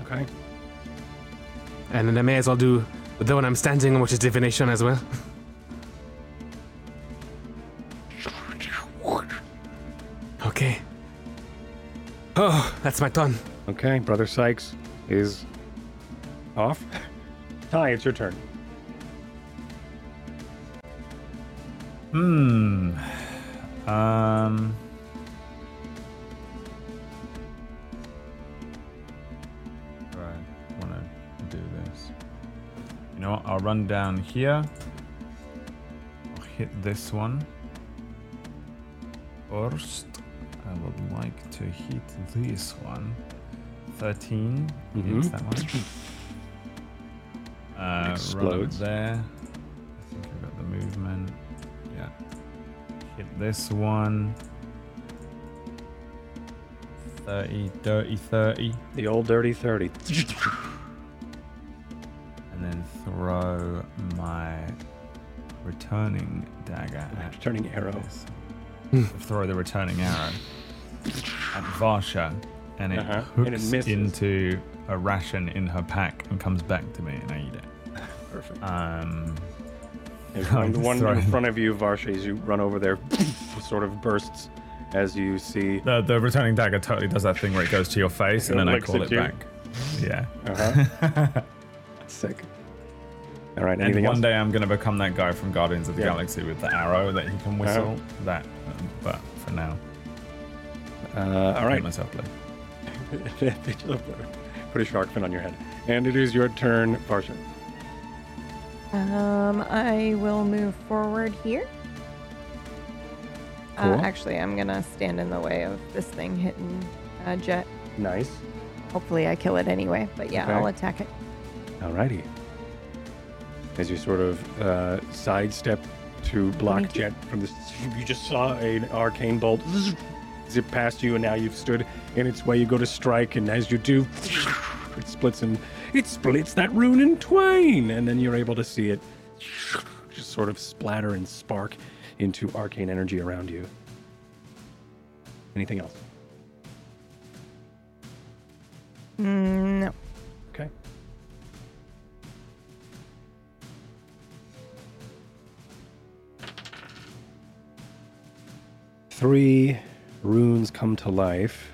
Okay. And then I may as well do the one I'm standing on, which is divination as well. okay. Oh, that's my turn. Okay, Brother Sykes is off. (laughs) Ty, it's your turn. Hmm. Um. I want to do this. You know what? I'll run down here. I'll hit this one. First, I would like to hit this one. 13 mm-hmm. hits that one. (laughs) Uh, Explodes. there. This one. 30, dirty 30. The old dirty 30. (laughs) And then throw my returning dagger at Returning arrow. (laughs) throw the returning arrow at Varsha, and it Uh-huh. hooks And it misses. into a ration in her pack and comes back to me, and I eat it. Perfect. Um, And (laughs) one, the one in front of you, Varsha, as you run over there, (laughs) sort of bursts as you see. the the returning dagger totally does that thing where it goes to your face, and then I call it you. back. Yeah. Uh-huh. (laughs) Sick. All right. And one else? day I'm gonna become that guy from Guardians of the Yeah. Galaxy with the arrow that he can whistle. That, um, but for now, Uh, all I right. let myself play. Put a shark fin on your head. And it is your turn, Varsha. Um, I will move forward here. Cool. Uh, actually, I'm gonna stand in the way of this thing hitting uh, Jet. Nice. Hopefully, I kill it anyway. But yeah, Okay. I'll attack it. Alrighty. As you sort of uh, sidestep to block Jet from this, you just saw an arcane bolt (laughs) zip past you, and now you've stood in its way. You go to strike, and as you do, it splits and it splits that rune in twain, and then you're able to see it just sort of splatter and spark into arcane energy around you. Anything else? Mm, no. Okay. Three runes come to life.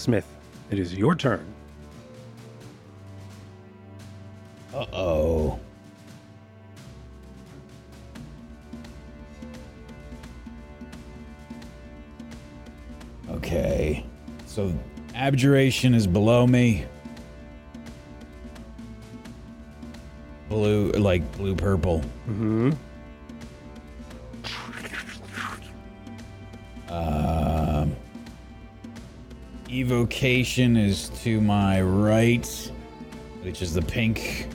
Smith, it is your turn. Uh oh. Okay. So abjuration is below me. Blue, like blue purple. Mm-hmm. Um, evocation is to my right, which is the pink.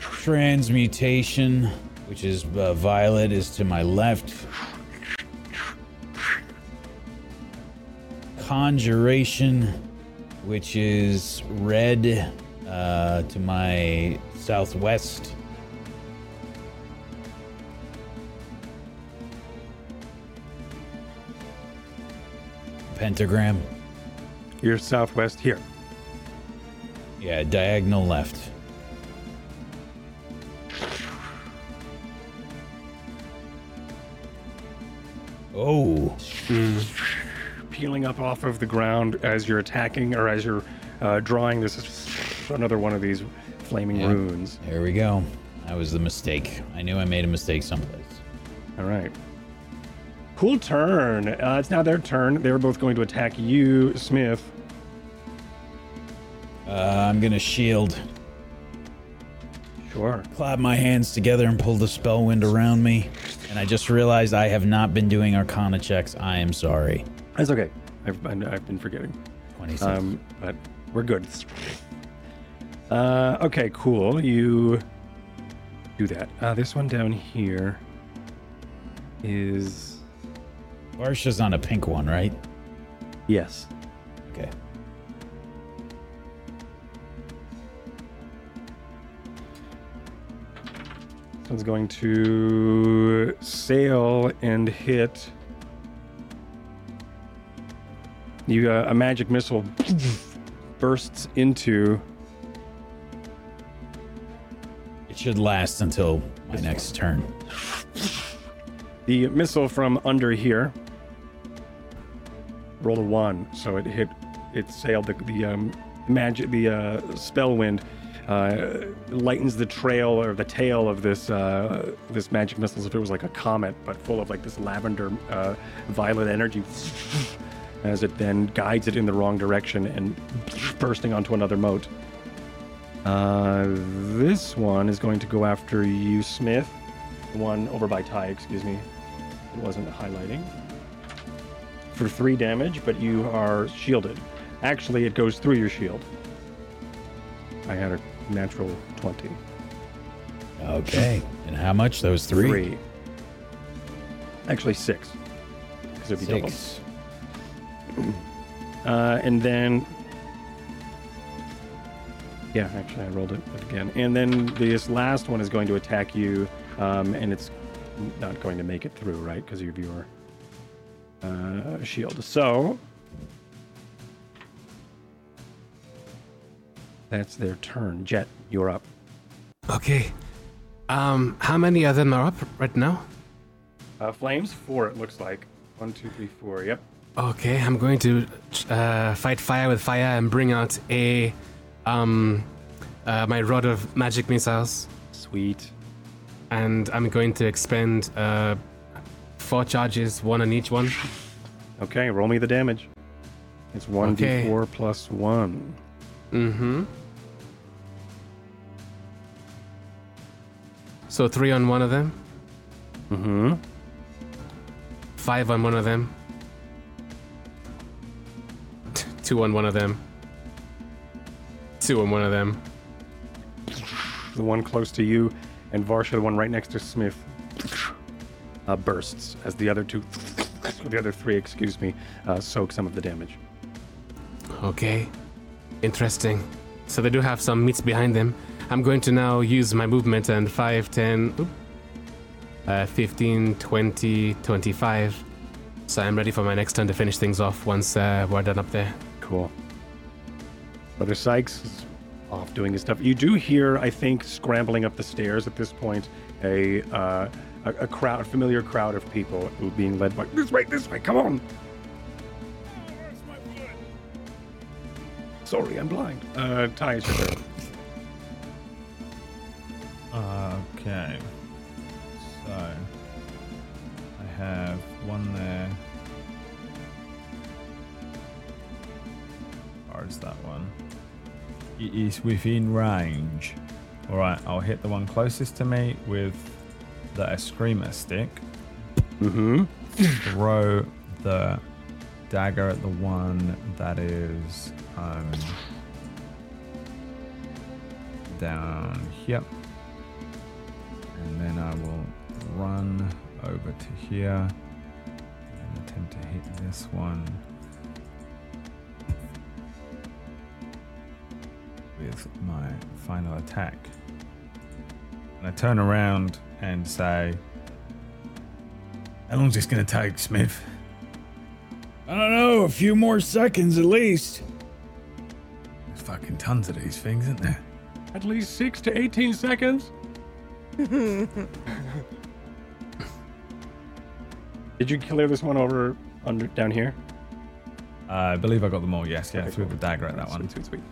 Transmutation, which is uh, violet, is to my left. Conjuration, which is red, uh, to my southwest. Pentagram. You're southwest here. Yeah, diagonal left. Oh, peeling up off of the ground as you're attacking or as you're uh, drawing this another one of these flaming Yeah. runes. there we go. That was the mistake. I knew I made a mistake someplace. All right. Cool turn. Uh, it's now their turn. They're both going to attack you, Smith. Uh, I'm gonna shield. Sure. Clap my hands together and pull the spell wind around me. And I just realized I have not been doing Arcana checks. I am sorry. That's okay. I've, I've been forgetting. 26. Um, but we're good. Uh, okay, cool. You do that. Uh, this one down here is Varsha's on a pink one, right? yes. Okay. This one's going to sail and hit. You uh, a magic missile bursts into It should last until my next turn. the missile from under here. Rolled a one, so it hit. It sailed the, the um, magic, the uh, spell wind, uh, lightens the trail or the tail of this uh, this magic missile as if it was like a comet, but full of like this lavender uh, violet energy. (laughs) As it then guides it in the wrong direction and (laughs) bursting onto another moat. Uh, this one is going to go after you, Smith. The one over by Ty, excuse me. It wasn't highlighting. For three damage, but you are shielded. Actually, it goes through your shield. I had a natural 20. Okay. And how much? Those three? Three. Actually, six. Because it'd be double. Six. (clears throat) Uh, and then. Yeah, actually, I rolled it again. And then this last one is going to attack you, um, and it's not going to make it through, right? Because of your uh, shield. So. That's their turn. Jet, you're up. Okay. Um, how many of them are up right now? Uh, flames, four, it looks like. One, two, three, four. Yep. Okay, I'm going to uh, fight fire with fire and bring out a um uh, my rod of magic missiles, Sweet. and I'm going to expend uh, four charges, one on each one. Okay, roll me the damage. It's 1d4 Okay. plus 1. Mm-hmm. So three on one of them, Mm-hmm. five on one of them, (laughs) two on one of them, two on one of them. The one close to you, and Varsha, the one right next to Smith, uh, bursts as the other two, the other three, excuse me, uh, soak some of the damage. Okay. Interesting. So they do have some meats behind them. I'm going to now use my movement and 5, 10, oop, uh, 15, 20, 25. So I'm ready for my next turn to finish things off once uh, we're done up there. Cool. Brother Sykes is off doing his stuff. You do hear, I think, scrambling up the stairs at this point, a uh, a, a crowd, a familiar crowd of people who being led by this way, this way, come on. Sorry, I'm blind. Uh, Ty, it's your turn. Okay. So I have one there. Or is that one? It is within range. Alright, I'll hit the one closest to me with the Eskrima stick. Mm-hmm. Throw the dagger at the one that is um, down here. And then I will run over to here and attempt to hit this one with my final attack. And I turn around and say, How long's this going to take, Smith? I don't know, a few more seconds at least. There's fucking tons of these things, isn't there? At least six to eighteen seconds. (laughs) Did you clear this one over under down here? Uh, I believe I got them all, yes. Yeah, Okay, threw cool. the dagger at that one. Sweet, sweet, sweet.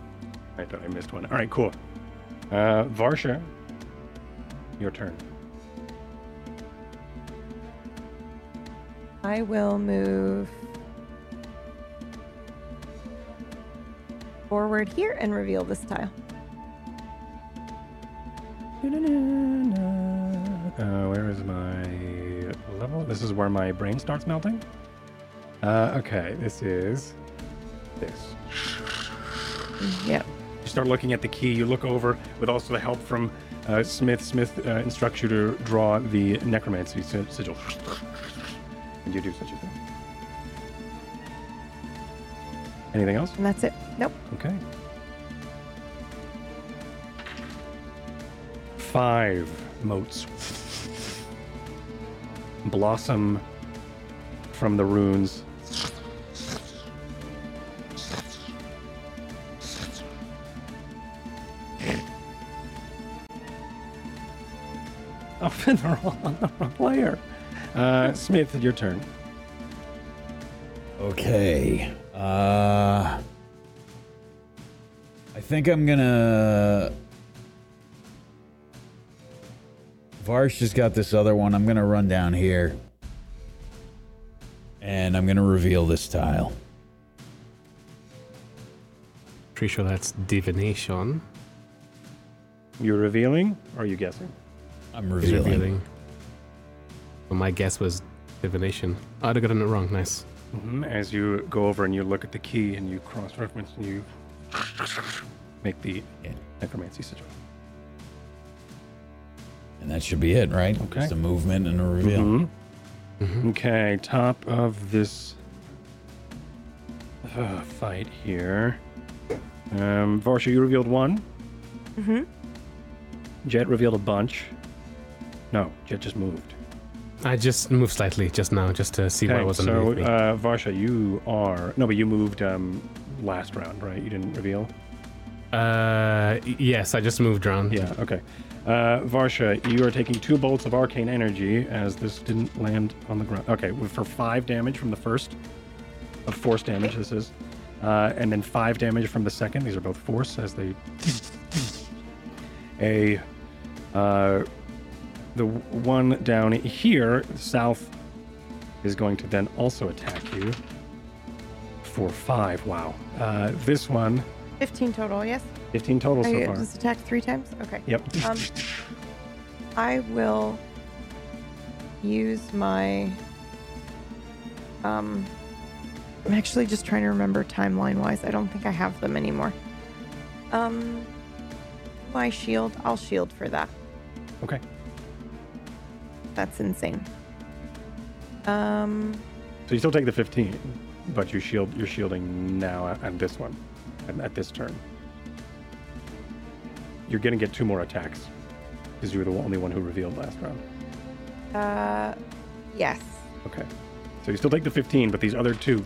I thought I missed one. All right, cool. Uh, Varsha, your turn. I will move forward here and reveal this tile. Uh, where is my level? This is where my brain starts melting. Uh, okay, this is this. Yep. You start looking at the key. You look over with also the help from uh, Smith. Smith uh, instructs you to draw the necromancy sigil, and you do such a thing. Anything else? And that's it. Nope. Okay. Five motes blossom from the runes. Oh, they're all on the wrong layer. Uh, Smith, your turn. Okay. Uh, I think I'm gonna. Varsh just got this other one. I'm gonna run down here, and I'm gonna reveal this tile. Pretty sure that's divination. You're revealing, or are you guessing? I'm revealing. revealing. Well, my guess was divination. I'd have gotten it wrong. Nice. hmm As you go over and you look at the key and you cross reference and you make the Yeah. necromancy sigil. And that should be it, right? Okay. Just a movement and a reveal. Mhm. Mhm. Okay, top of this uh, fight here. Um, Varsha, you revealed one. Mm-hmm. Jet revealed a bunch. No, Jet just moved. I just moved slightly just now, just to see what Okay, was so underneath me. uh, Varsha, you are no, but you moved um, last round, right? You didn't reveal. Uh, yes, I just moved around. Yeah. Okay. Uh, Varsha, you are taking two bolts of arcane energy as this didn't land on the ground. Okay, for five damage from the first, of force damage. This is, uh, and then five damage from the second. These are both force as they. (laughs) A, uh, the one down here south is going to then also attack you for five. Wow. Uh, this one, 15 total, yes? 15 total so I far. just attacked three times? Okay. Yep. Um, I will use my. Um, I'm actually just trying to remember timeline wise. I don't think I have them anymore. Um, my shield. I'll shield for that. Okay. That's insane. Um, So you still take the 15, but you shield you're shielding now at, at this one, at, at this turn. You're gonna get two more attacks because you were the only one who revealed last round. uh, yes. Okay. So you still take the 15, but these other two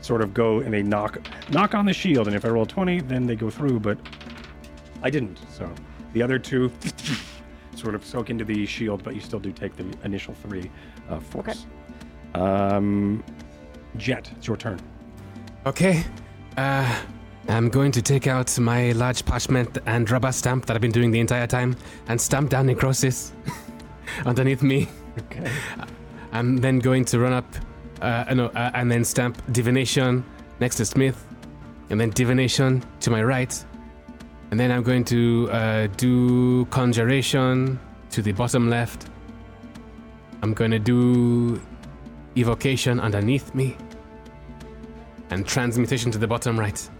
sort of go and they knock knock on the shield, and if I roll 20, then they go through. But I didn't, so the other two sort of soak into the shield, but you still do take the initial three uh, force. Um, Jet, it's your turn. Okay. Uh, I'm going to take out my large parchment and rubber stamp that I've been doing the entire time and stamp down necrosis (laughs) underneath me. Okay. I'm then going to run up, uh, no, uh, and then stamp divination next to Smith, and then divination to my right, and then I'm going to uh, do conjuration to the bottom left. I'm going to do evocation underneath me, and transmutation to the bottom right.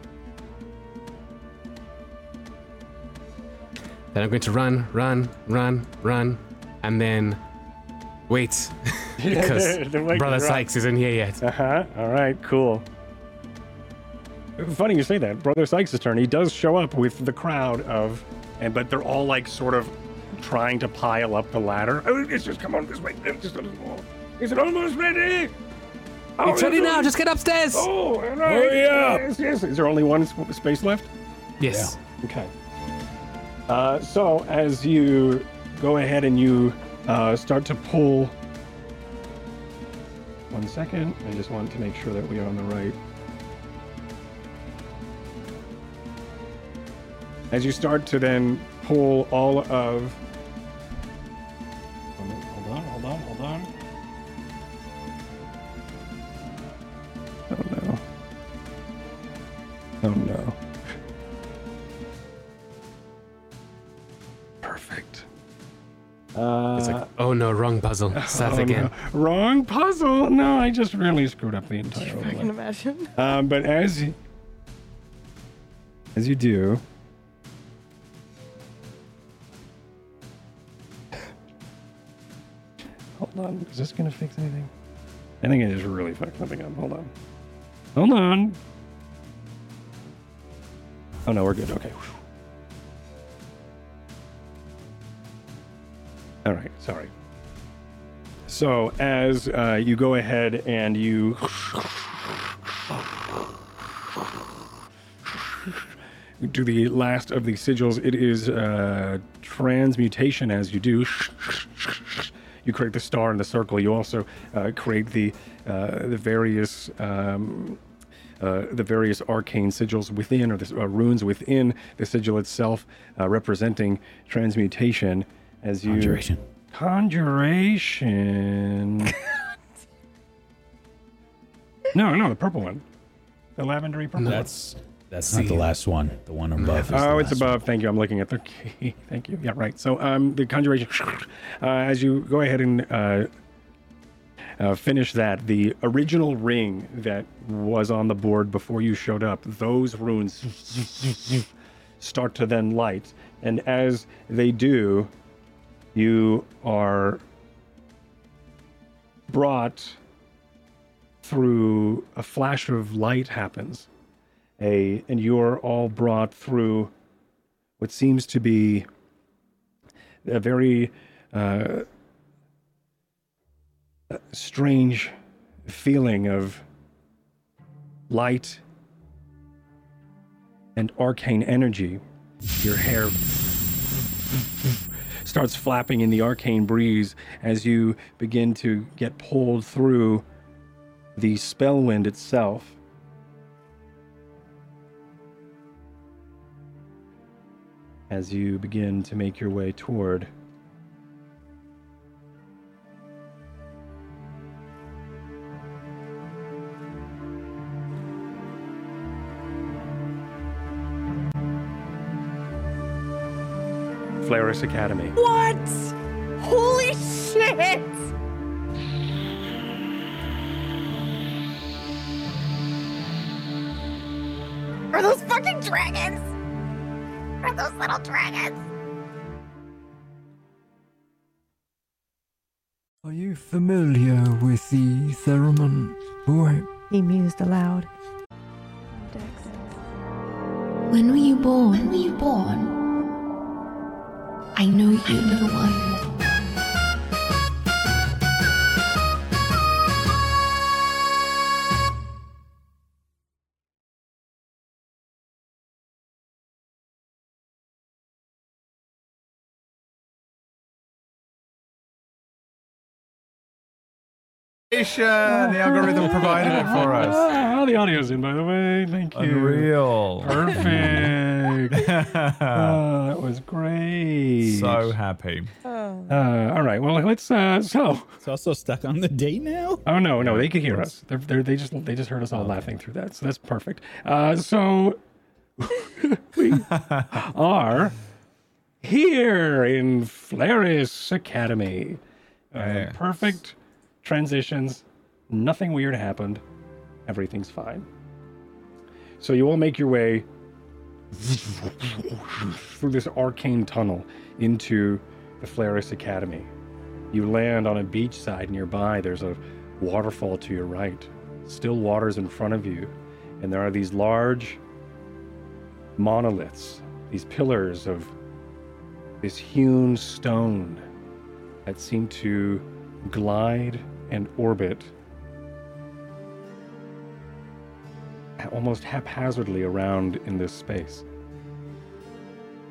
Then I'm going to run, run, run, run, and then wait (laughs) (laughs) because (laughs) Brother Sykes isn't here yet. Uh huh. All right. Cool. Funny you say that. Brother Sykes' turn. He does show up with the crowd of, and but they're all like sort of trying to pile up the ladder. Oh, it's just come on this way. It's just a little more. Is it almost ready? Oh, It's ready now. Just get upstairs. Oh, all right. Hurry up. Yes, yes. Is there only one space left? Yes. Okay. Uh, so as you go ahead and you uh, start to pull. One second. I just want to make sure that we are on the right. As you start to then pull all of. Hold on, hold on, hold on. Oh no. Oh no. Perfect. Uh, It's like, oh no, wrong puzzle. (laughs) Start oh, again. no. Wrong puzzle. No, I just really screwed up the entire I can imagine. Um, but as y- as you do, hold on. Is this gonna fix anything? I think it is really fucked up. Hold on. Hold on. Oh no, we're good. Okay. All right. Sorry. So as uh, you go ahead and you do the last of the sigils, it is uh, transmutation. As you do, you create the star and the circle. You also uh, create the uh, the various. Um, uh, the various arcane sigils within, or the uh, runes within the sigil itself, uh, representing transmutation. as you Conjuration. conjuration. (laughs) no, no, the purple one, the lavendery purple. one. That's that's not the last one. The one above. Is the Oh, it's last one. above. Thank you. I'm looking at the (laughs) key. Thank you. Yeah, right. So, um, the conjuration. (laughs) Uh, as you go ahead and uh, uh, finish that, the original ring that was on the board before you showed up, those runes (laughs) start to then light, and as they do, you are brought through a flash of light happens a and you're all brought through what seems to be a very uh, strange feeling of light and arcane energy. Your hair starts flapping in the arcane breeze as you begin to get pulled through the spell wind itself. As you begin to make your way toward Flaris Academy. What? Holy shit! Are those fucking dragons? Are those little dragons? Are you familiar with the Theremin boy? He mused aloud. When were you born? When were you born? I know you, little one. The algorithm (laughs) provided it for us. Ah, the audio's in, by the way. Thank you. Unreal. Perfect. (laughs) Ah, that was great. so happy. Oh. Uh, all right. Well, let's. Uh, so. It's also stuck on the date now. Oh no, no, they could hear us. They're, they're, they just they just heard us all laughing through that. So that's perfect. Uh, so (laughs) we are here in Flaris Academy. Uh, Yes. Perfect transitions. Nothing weird happened. Everything's fine. So you all make your way through this arcane tunnel into the Flaris Academy. You land on a beach side nearby. There's a waterfall to your right. Still waters in front of you. And there are these large monoliths, these pillars of this hewn stone that seem to glide and orbit almost haphazardly around in this space.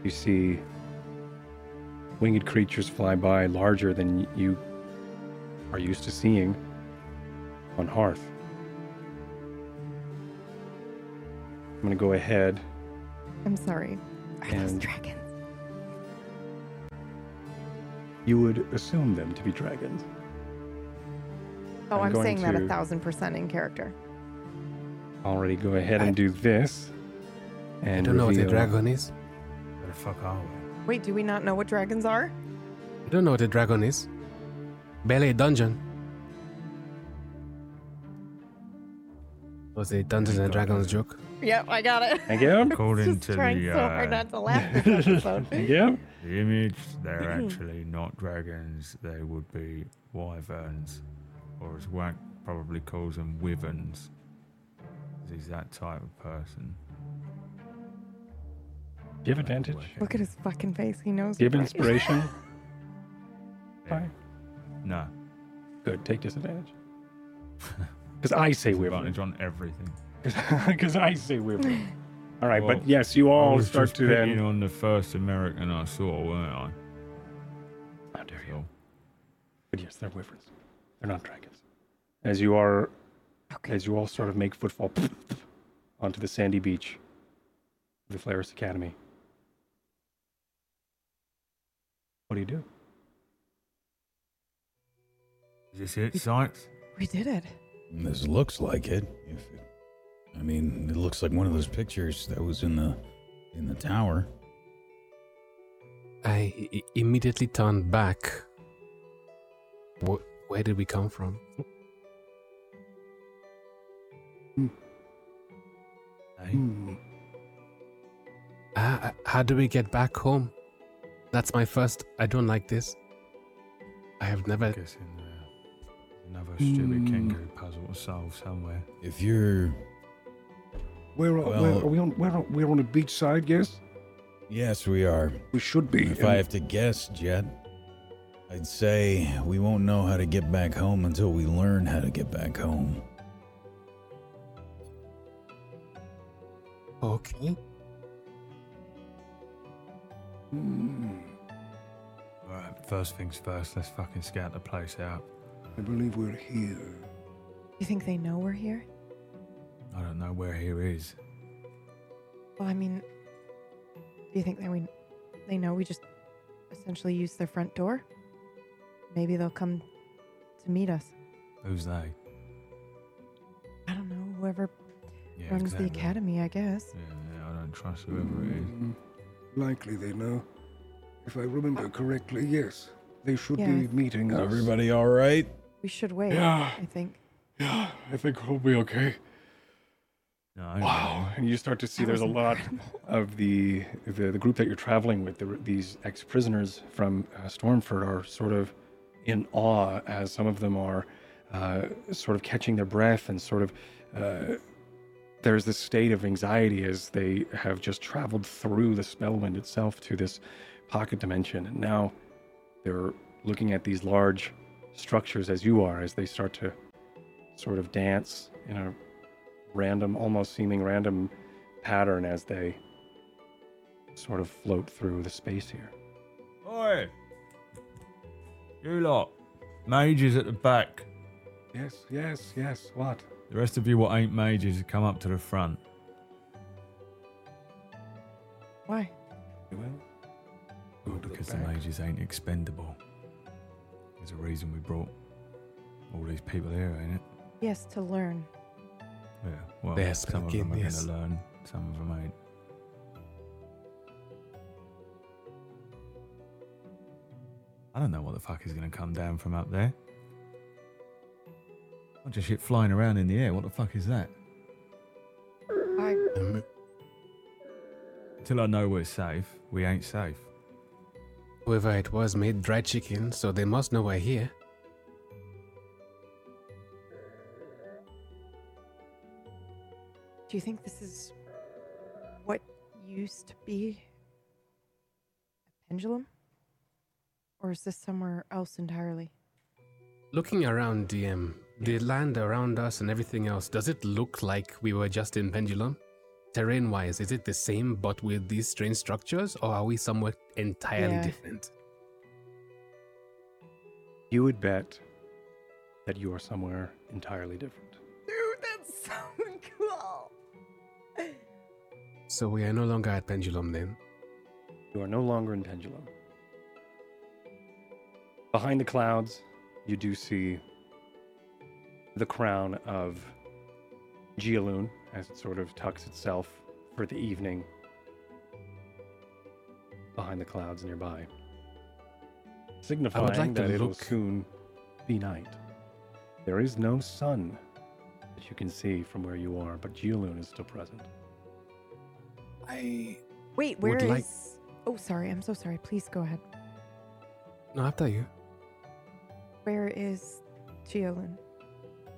You see winged creatures fly by larger than you are used to seeing on Hearth. I'm going to go ahead. I'm sorry. Are those dragons? You would assume them to be dragons. Oh, I'm I'm, saying that a thousand percent in character. Already go ahead and do this. I And don't know what a dragon is. Where the fuck are we? Wait, do we not know what dragons are? I don't know what a dragon is. Barely a dungeon. Was a Dungeons and Dragons joke? Yep, I got it. Thank you. (laughs) According Just to trying the, so hard uh, not to laugh this (laughs) episode. Thank you. The image, they're (clears throat) actually not dragons. They would be wyverns, or as Wack probably calls them, wyverns. 'Cause He's that type of person. Do you have advantage? Look at his fucking face. He knows. Do you have inspiration? Yeah. Fine. No. Good. Take disadvantage. (laughs) Because I say wyvern. Advantage on everything. (laughs) Because I say wyvern. (laughs) All right, Well, but yes, you I all was start just to picking then. on the first American I saw, weren't I? How dare you? But yes, they're wyverns. They're not dragons. As you are, Okay. as you all sort of make footfall (laughs) onto the sandy beach of the Flaris Academy. What do you do? Is this it, Sykes? We did it. This looks like it. If it, I mean, it looks like one of those pictures that was in the in the tower. I i- immediately turned back. Wh- where did we come from? Hey? Hmm. Uh, how do we get back home? That's my first. I don't like this. I have never. guessing uh, another stupid Hmm. Kenku puzzle to solve somewhere. If you're Where, are, where Well- are we on? Where are, we're on a beachside, yes? yes, we are. We should be. If and- I have to guess, Jet, I'd say we won't know how to get back home until we learn how to get back home. Okay. Hmm. Alright, first things first, let's fucking scout the place out. I believe we're here. You think they know we're here? I don't know where here is. Well, I mean, do you think that we they know we just essentially used their front door? Maybe they'll come to meet us. Who's they? I don't know. Whoever Yeah, runs exactly. the academy, I guess. Yeah, yeah, I don't trust whoever it is. Hmm. Likely they know. If I remember correctly, yes. They should Yeah, be I- meeting us. Everybody all right? We should wait. Yeah. I think. Yeah, I think we'll be okay. No, Wow. And you start to see That there's a was lot of the, the the group that you're traveling with, the, these ex-prisoners from uh, Stormford are sort of in awe as some of them are uh, sort of catching their breath and sort of uh, there's this state of anxiety as they have just traveled through the spellwind itself to this pocket dimension and now they're looking at these large structures as you are as they start to sort of dance in a random almost seeming random pattern as they sort of float through the space here Oi! You lot. Mages at the back. yes yes yes what The rest of you what ain't mages come up to the front. Why? you will Well, because the mages ain't expendable. There's a reason we brought all these people here, ain't it? Yes, to learn. Yeah. Well, Yes, some of them are yes. gonna learn, some of them ain't. I don't know what the fuck is gonna come down from up there. Bunch of shit flying around in the air. What the fuck is that? I Um, Till I know we're safe, we ain't safe. whoever it was made dried chicken, so they must know we're here. do you think this is what used to be a pendulum? Or is this somewhere else entirely? Looking around, DM, the land around us and everything else, does it look like we were just in Pendulum? Terrain wise, is it the same but with these strange structures, or are we somewhere entirely Yeah. different? you would bet that you are somewhere entirely different Dude, that's (laughs) so cool. So we are no longer at Pendulum then. You are no longer in Pendulum. Behind the clouds, you do see the crown of Gialoon as it sort of tucks itself for the evening behind the clouds nearby, signifying to that it will look- soon be night. There is no sun that you can see from where you are, but Gialoon is still present. I. Wait, Would where is? like- Oh, sorry. I'm so sorry. Please go ahead. No, after you. Where is Geolun?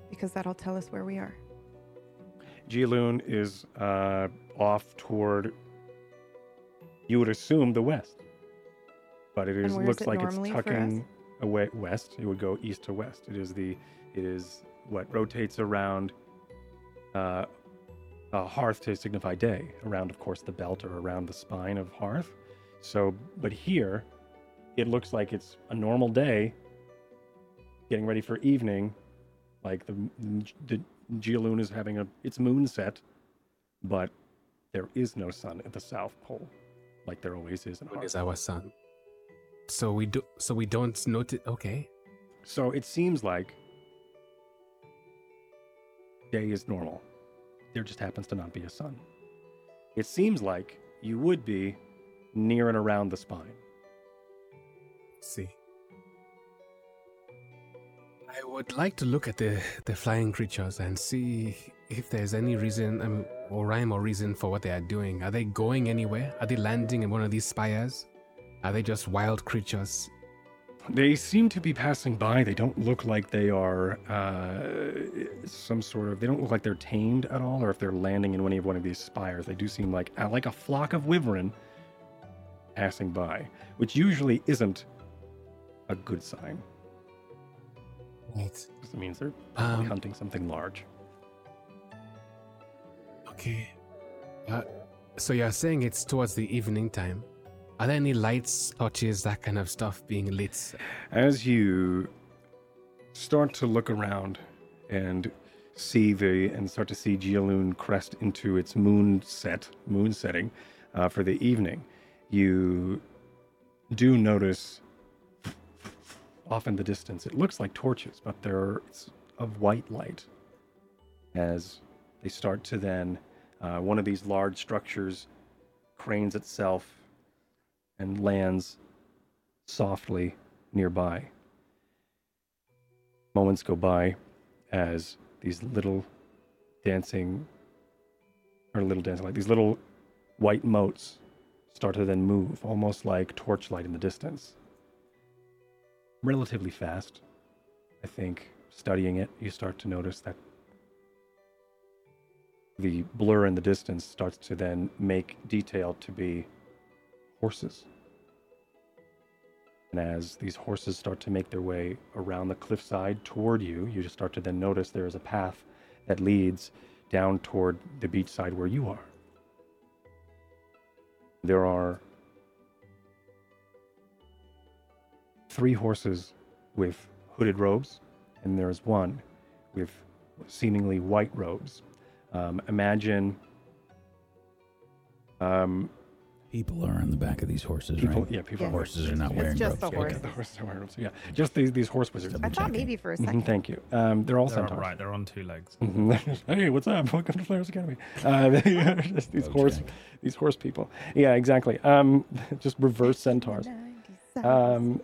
Because that'll tell us where we are. Gialoon is uh, off toward, you would assume, the west. But it is looks it like it's normally for us? tucking away west. It would go east to west. It is the, it is what rotates around uh, a hearth to signify day, around, of course, the belt or around the spine of hearth. So, but here, it looks like it's a normal day, getting ready for evening, like the the Gialoon is having a its moon set, but there is no sun at the south pole, like there always is in is our sun. So we do. So we don't notice. Okay. So it seems like day is normal. There just happens to not be a sun. It seems like you would be near and around the spine. see. Would like to look at the, the flying creatures and see if there's any reason I mean, or rhyme or reason for what they are doing. Are they going anywhere? Are they landing in one of these spires? Are they just wild creatures? They seem to be passing by. They don't look like they are uh, some sort of. They don't look like they're tamed at all, or if they're landing in any of one of these spires. They do seem like uh, like a flock of wyvern passing by, which usually isn't a good sign. Right. 'cause It means they're Um, hunting something large. Okay. Uh, so you're saying it's towards the evening time. Are there any lights, torches, that kind of stuff being lit? As you start to look around and see the and start to see Geoloon crest into its moon set, moon setting uh, for the evening, you do notice off in the distance. It looks like torches, but they're of white light. As they start to then, uh, one of these large structures cranes itself and lands softly nearby. Moments go by as these little dancing, or little dancing, like these little white motes start to then move, almost like torchlight in the distance. Relatively fast. I think studying it, you start to notice that the blur in the distance starts to then make detail to be horses. And as these horses start to make their way around the cliffside toward you, you just start to then notice there is a path that leads down toward the beachside where you are. There are three horses with hooded robes, and there's one with seemingly white robes. Um, imagine um, People are on the back of these horses, people, right? yeah, people. Yeah. are Horses are not It's wearing just robes. the Okay. horses. The horses are wearing robes, Yeah, just these these horse wizards. I thought checking. maybe for a Mhm, second. thank you. Um, they're all They're centaurs. right. They're on two legs. Mhm. (laughs) hey, what's up? Welcome to Flaris Academy. Uh, (laughs) just these Rogue horse, check. these horse people. Yeah, exactly. Um, (laughs) just reverse centaurs. Um,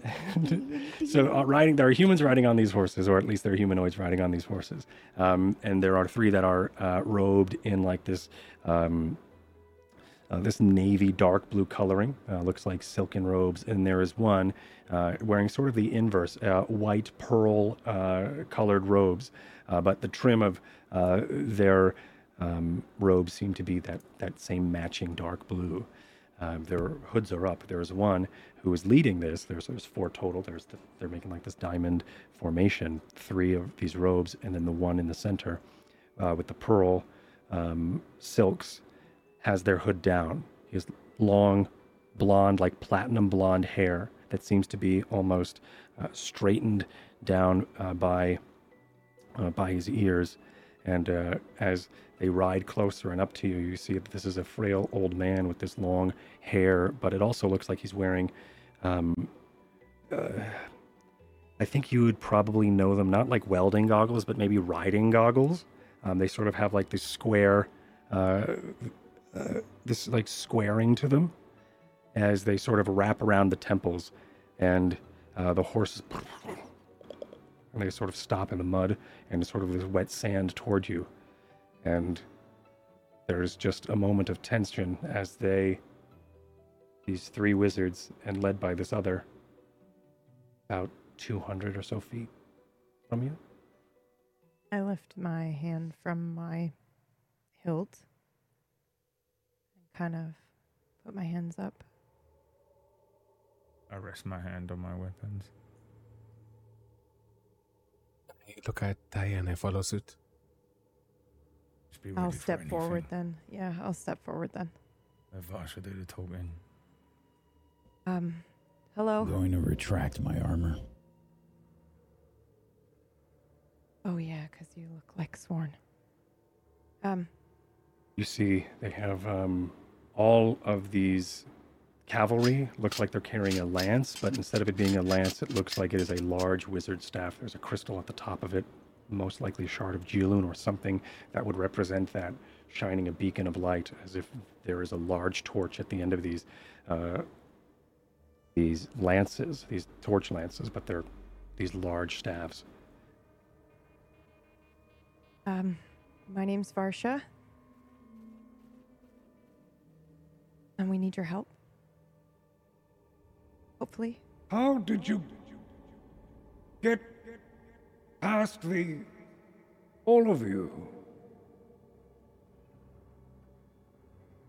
(laughs) so uh, riding, there are humans riding on these horses, or at least there are humanoids riding on these horses. Um, and there are three that are uh, robed in like this, um, uh, this navy dark blue coloring. Uh, looks like silken robes. And there is one uh, wearing sort of the inverse, uh, white pearl uh, colored robes. Uh, but the trim of uh, their um, robes seem to be that that same matching dark blue. Um, their hoods are up. There's one who is leading this. There's, there's four total. There's the, they're making like this diamond formation. Three of these robes, and then the one in the center uh, with the pearl um, silks has their hood down. He has long, blonde, like platinum blonde hair that seems to be almost uh, straightened down uh, by uh, by his ears. And uh, as they ride closer and up to you, you see that this is a frail old man with this long hair, but it also looks like he's wearing. Um, uh, I think you would probably know them, not like welding goggles, but maybe riding goggles. Um, they sort of have like this square, uh, uh, this like squaring to them as they sort of wrap around the temples, and uh, the horses and they sort of stop in the mud and sort of this wet sand toward you. And there's just a moment of tension as they, these three wizards, and led by this other, about 200 or so feet from you. I lift my hand from my hilt and kind of put my hands up. I rest my hand on my weapons. I look at Ty and I follow suit. I'll ready for step forward then. Yeah, I'll step forward then. Let Varsha do the talking. Um, hello. I'm going to retract my armor. Oh yeah, because you look like Sworn. Um, You see, they have um, all of these cavalry. Looks like they're carrying a lance, but instead of it being a lance, it looks like it is a large wizard staff. There's a crystal at the top of it, most likely a shard of Geoloon or something that would represent that, shining a beacon of light, as if there is a large torch at the end of these uh, these lances, these torch lances, but they're these large staffs. Um, my name's Varsha. And we need your help. Hopefully. How did you get past the. all of you?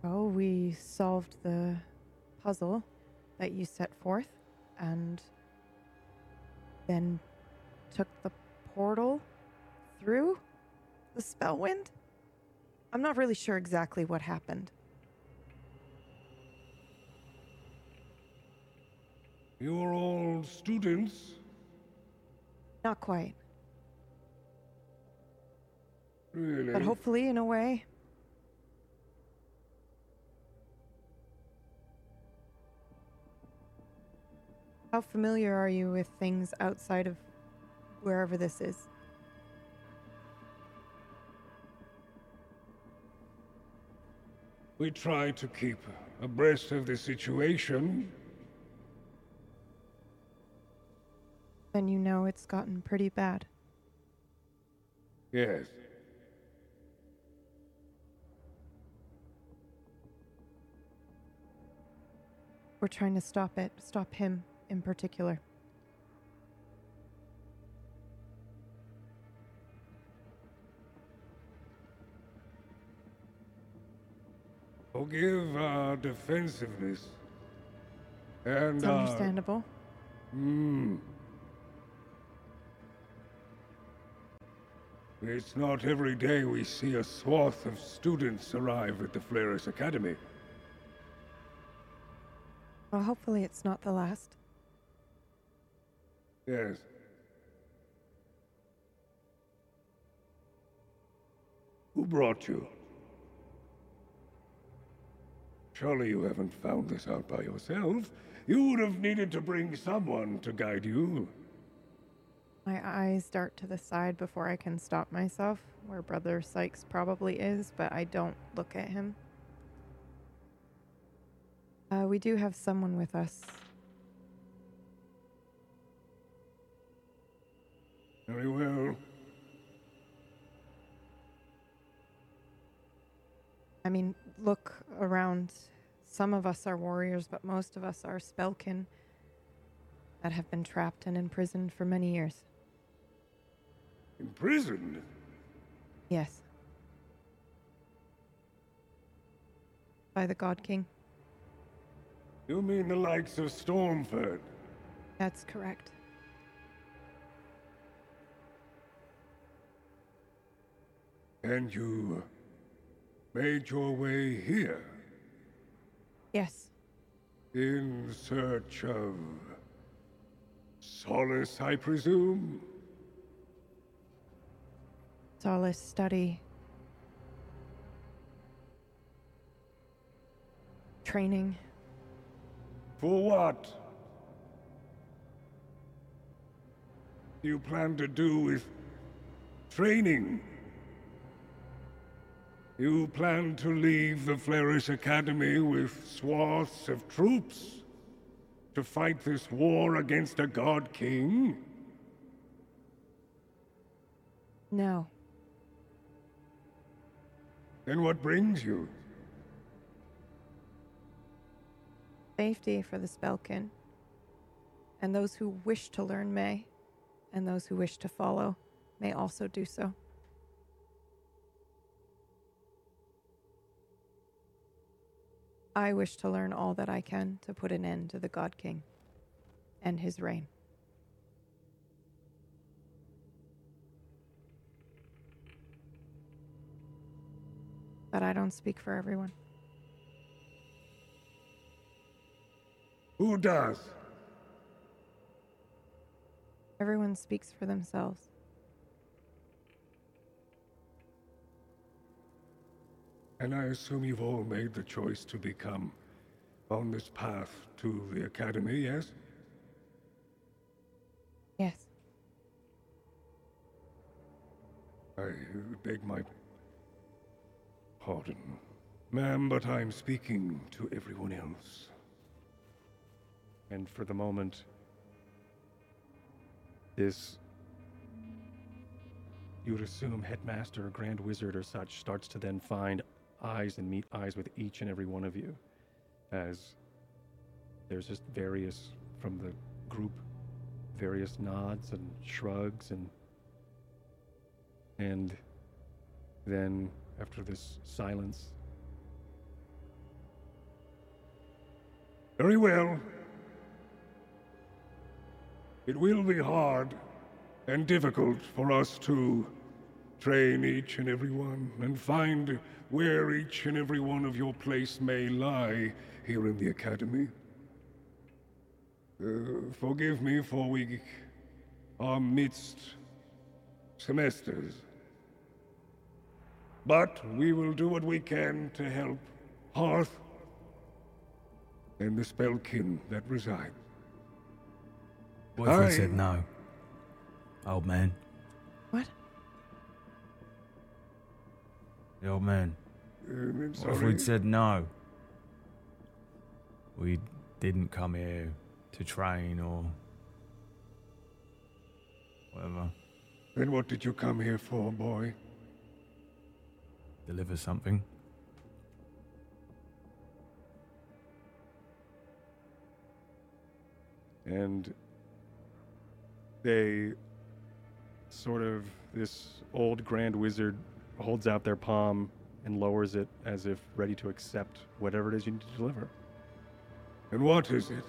Oh, we solved the puzzle that you set forth and then took the portal through the spellwind. I'm not really sure exactly what happened. You're all students? Not quite, Really? but hopefully, in a way. How familiar are you with things outside of wherever this is? We try to keep abreast of the situation. Then you know it's gotten pretty bad. Yes. We're trying to stop it, stop him in particular. Forgive our defensiveness. And It's understandable. Hmm. It's not every day we see a swath of students arrive at the Flaris Academy. Well, hopefully it's not the last. Yes. Who brought you? Surely you haven't found this out by yourself. You would have needed to bring someone to guide you. My eyes dart to the side before I can stop myself, where Brother Sykes probably is, but I don't look at him. Uh, we do have someone with us. Very well. I mean, look around. Some of us are warriors, but most of us are spellkin that have been trapped and imprisoned for many years. Imprisoned? Yes. By the God King. You mean the likes of Stormford? That's correct. And you made your way here Yes. in search of solace, I presume? Solace, study, training. For what? You plan to do with training? You plan to leave the Flaris Academy with swaths of troops to fight this war against a god king? No. Then what brings you? Safety for the Spellkin. And those who wish to learn may, and those who wish to follow may also do so. I wish to learn all that I can to put an end to the God King and his reign. But I don't speak for everyone. Who does? Everyone speaks for themselves. And I assume you've all made the choice to become on this path to the academy, yes? Yes. I beg my pardon, ma'am, but I'm speaking to everyone else. And for the moment, this you would assume headmaster, grand wizard, or such starts to then find eyes and meet eyes with each and every one of you, as there's just various from the group, various nods and shrugs and and then after this silence, Very well. It will be hard and difficult for us to train each and every one and find where each and every one of your place may lie here in the Academy. Uh, forgive me for we are midst semesters. But we will do what we can to help Hearth and the spellkin that reside. We I- said no? Old man. The old man. I'm What if we'd said no? We didn't come here to train or whatever. Then what did you come here for, boy? Deliver something. and they sort of this old grand wizard holds out their palm and lowers it as if ready to accept whatever it is you need to deliver. And what is it?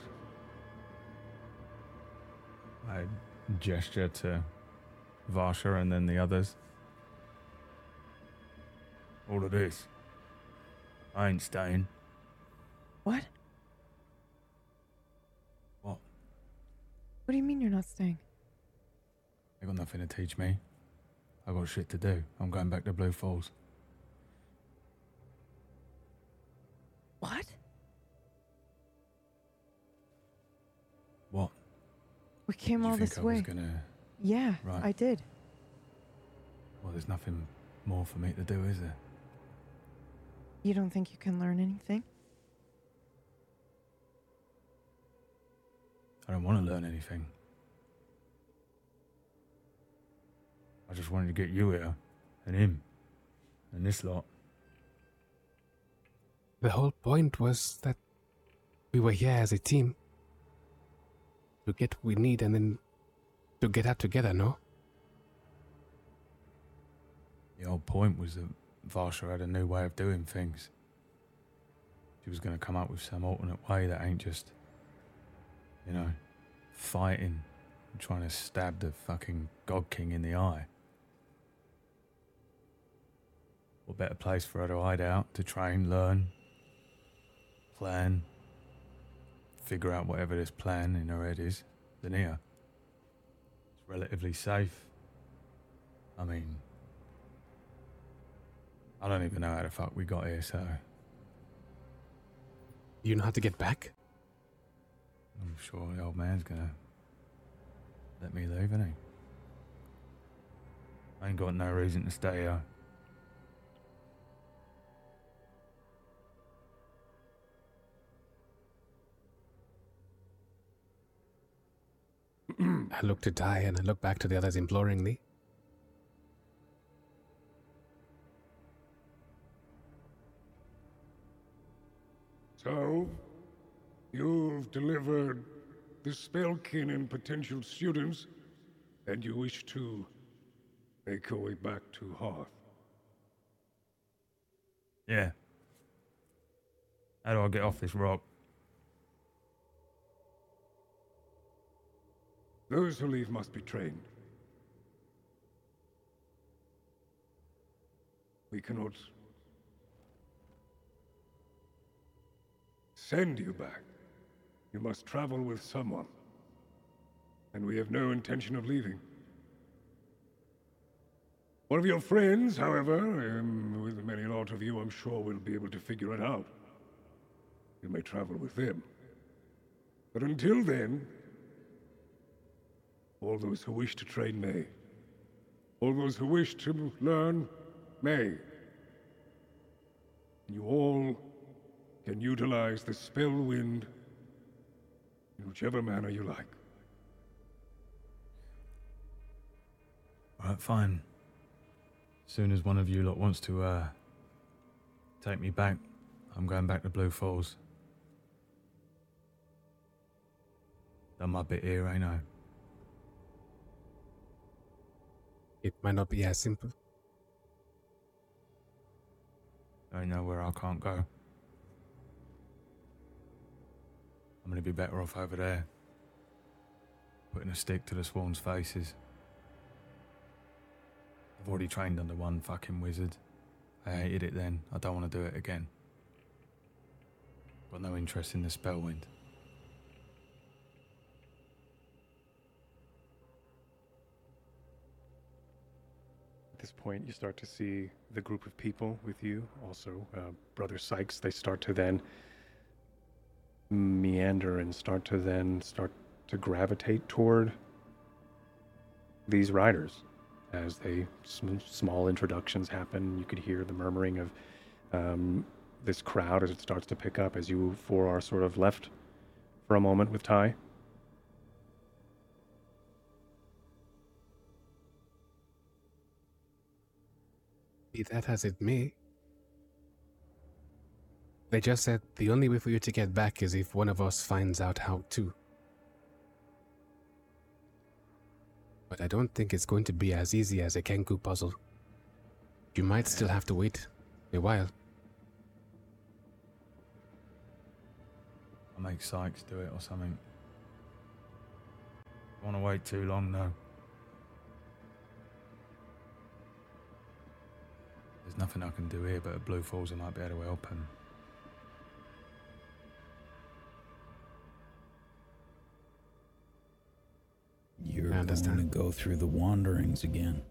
I gesture to Varsha and then the others. All of this. I ain't staying. What? What? What do you mean you're not staying? They got nothing to teach me. I got shit to do. I'm going back to Blue Falls. What? What? We came Did all this I way. gonna? Yeah, Right. I did. Well, there's nothing more for me to do, is there? You don't think you can learn anything? I don't want to learn anything. I just wanted to get you here, and him, and this lot. The whole point was that we were here as a team to get what we need and then to get out together, no? The whole point was that Varsha had a new way of doing things. She was going to come up with some alternate way that ain't just, you know, fighting and trying to stab the fucking God King in the eye. What better place for her to hide out, to train, learn, plan, figure out whatever this plan in her head is than here? It's relatively safe. I mean, I don't even know how the fuck we got here, so You know how to get back? I'm sure the old man's gonna let me leave, ain't he? I ain't got no reason to stay here. I look to Ty and I look back to the others imploringly. So, you've delivered the spellkin and potential students, and you wish to make your way back to Hearth. Yeah. How do I get off this rock? Those who leave must be trained. We cannot send you back. You must travel with someone. And we have no intention of leaving. One of your friends, however, um, with many a lot of you, I'm sure will be able to figure it out. you may travel with them. But until then, all those who wish to train may. All those who wish to learn may. You all can utilize the spell wind in whichever manner you like. Alright, fine. As soon as one of you lot wants to uh take me back, I'm going back to Blue Falls. Done my bit here, ain't I? It might not be as simple. I know where I can't go. I'm gonna be better off over there. Putting a stick to the swans' faces. I've already trained under one fucking wizard. I hated it then. I don't want to do it again. Got no interest in the spellwind. This point, you start to see the group of people with you, also uh, Brother Sykes. They start to then meander and start to then start to gravitate toward these riders as they sm- small introductions happen. You could hear the murmuring of um, this crowd as it starts to pick up as you four are sort of left for a moment with Ty. Be that as it may. They just said the only way for you to get back is if one of us finds out how to. But I don't think it's going to be as easy as a Kenku puzzle. You might still have to wait a while. I'll make Sykes do it or something. Don't want to wait too long, though. There's nothing I can do here, but at Blue Falls I might be able to help him. You're I going to go through the wanderings again.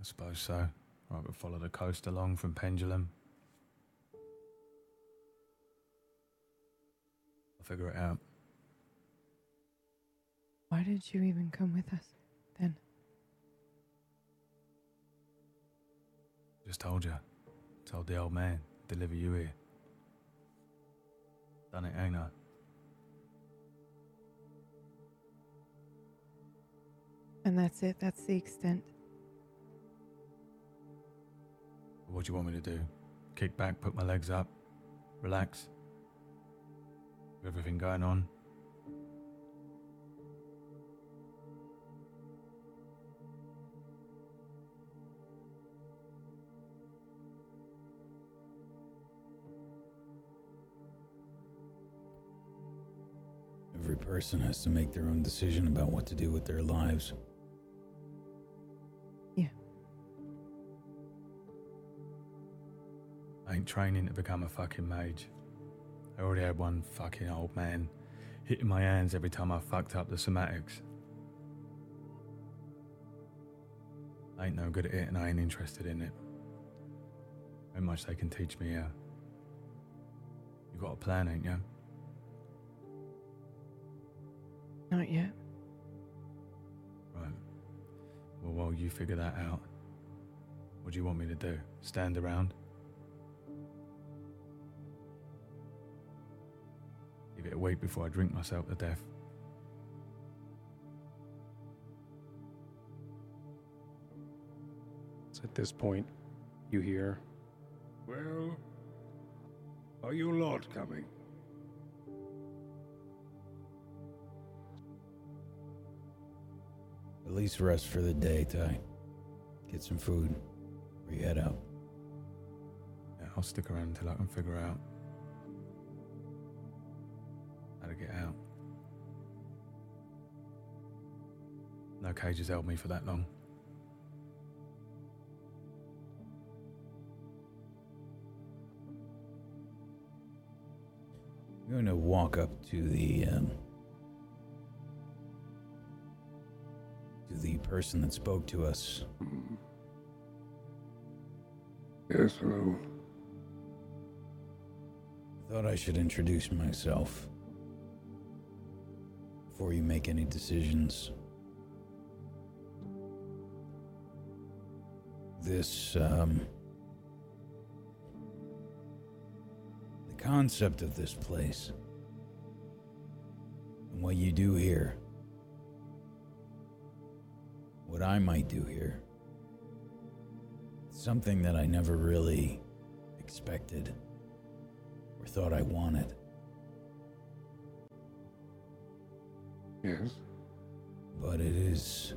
I suppose so. Right, we'll follow the coast along from Pendulum. I'll figure it out. Why did you even come with us Just told you. Told the old man. Deliver you here. Done it, ain't I? And that's it. That's the extent. What do you want me to do? Kick back, put my legs up, relax? With Everything going on? Every person has to make their own decision about what to do with their lives. Yeah. I ain't training to become a fucking mage. I already had one fucking old man hitting my hands every time I fucked up the somatics. I ain't no good at it and I ain't interested in it. How much they can teach me here. You got a plan, ain't you? Not yet. Right. Well, while you figure that out, what do you want me to do? Stand around? Give it a week before I drink myself to death. So at this point, you hear Well, are you lot coming? At least rest for the day, Ty. Get some food. Or you head out. Yeah, I'll stick around until I can figure out how to get out. No cages held me for that long. I'm going to walk up to the um, person that spoke to us. Yes, hello. Thought I should introduce myself before you make any decisions. This, um. The concept of this place and what you do here, what I might do here, something that I never really expected or thought I wanted. Yes. But it is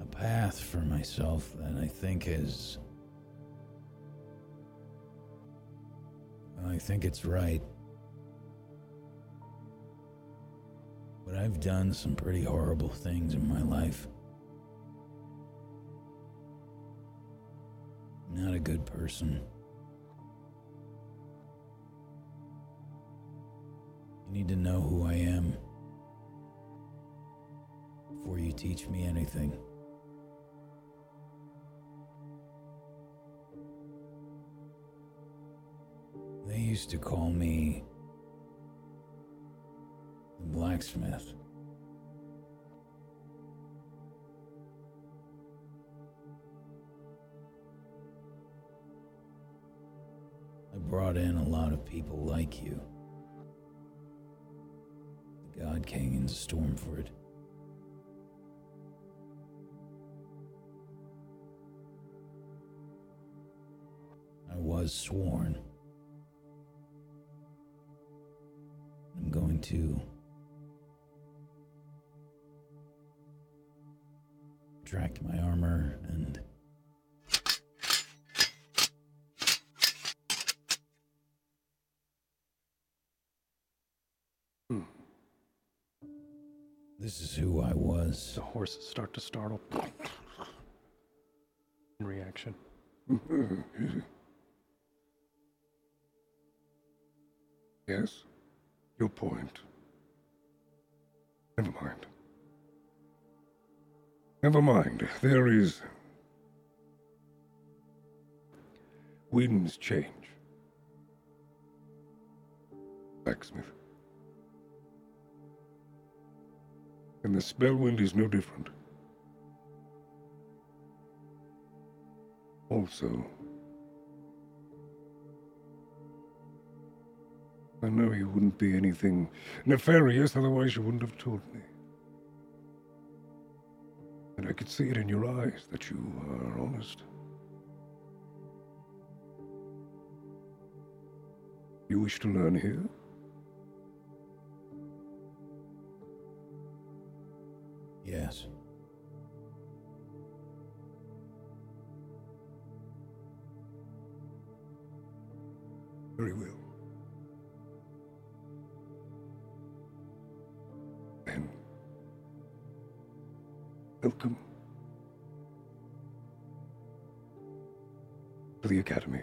a path for myself that I think is. I think it's right. But I've done some pretty horrible things in my life. Not a good person. You need to know who I am before you teach me anything. They used to call me blacksmith. I brought in a lot of people like you. The God King in Stormford. I was sworn. I'm going to retract my armor and This is who I was. The horses start to startle. In (laughs) reaction. (laughs) yes? Your point. Never mind. Never mind. There is. Winds change. Blacksmith. And the spell wind is no different. Also, I know you wouldn't be anything nefarious, otherwise you wouldn't have told me. And I could see it in your eyes that you are honest. You wish to learn here? Yes. Very well. Welcome to the Academy.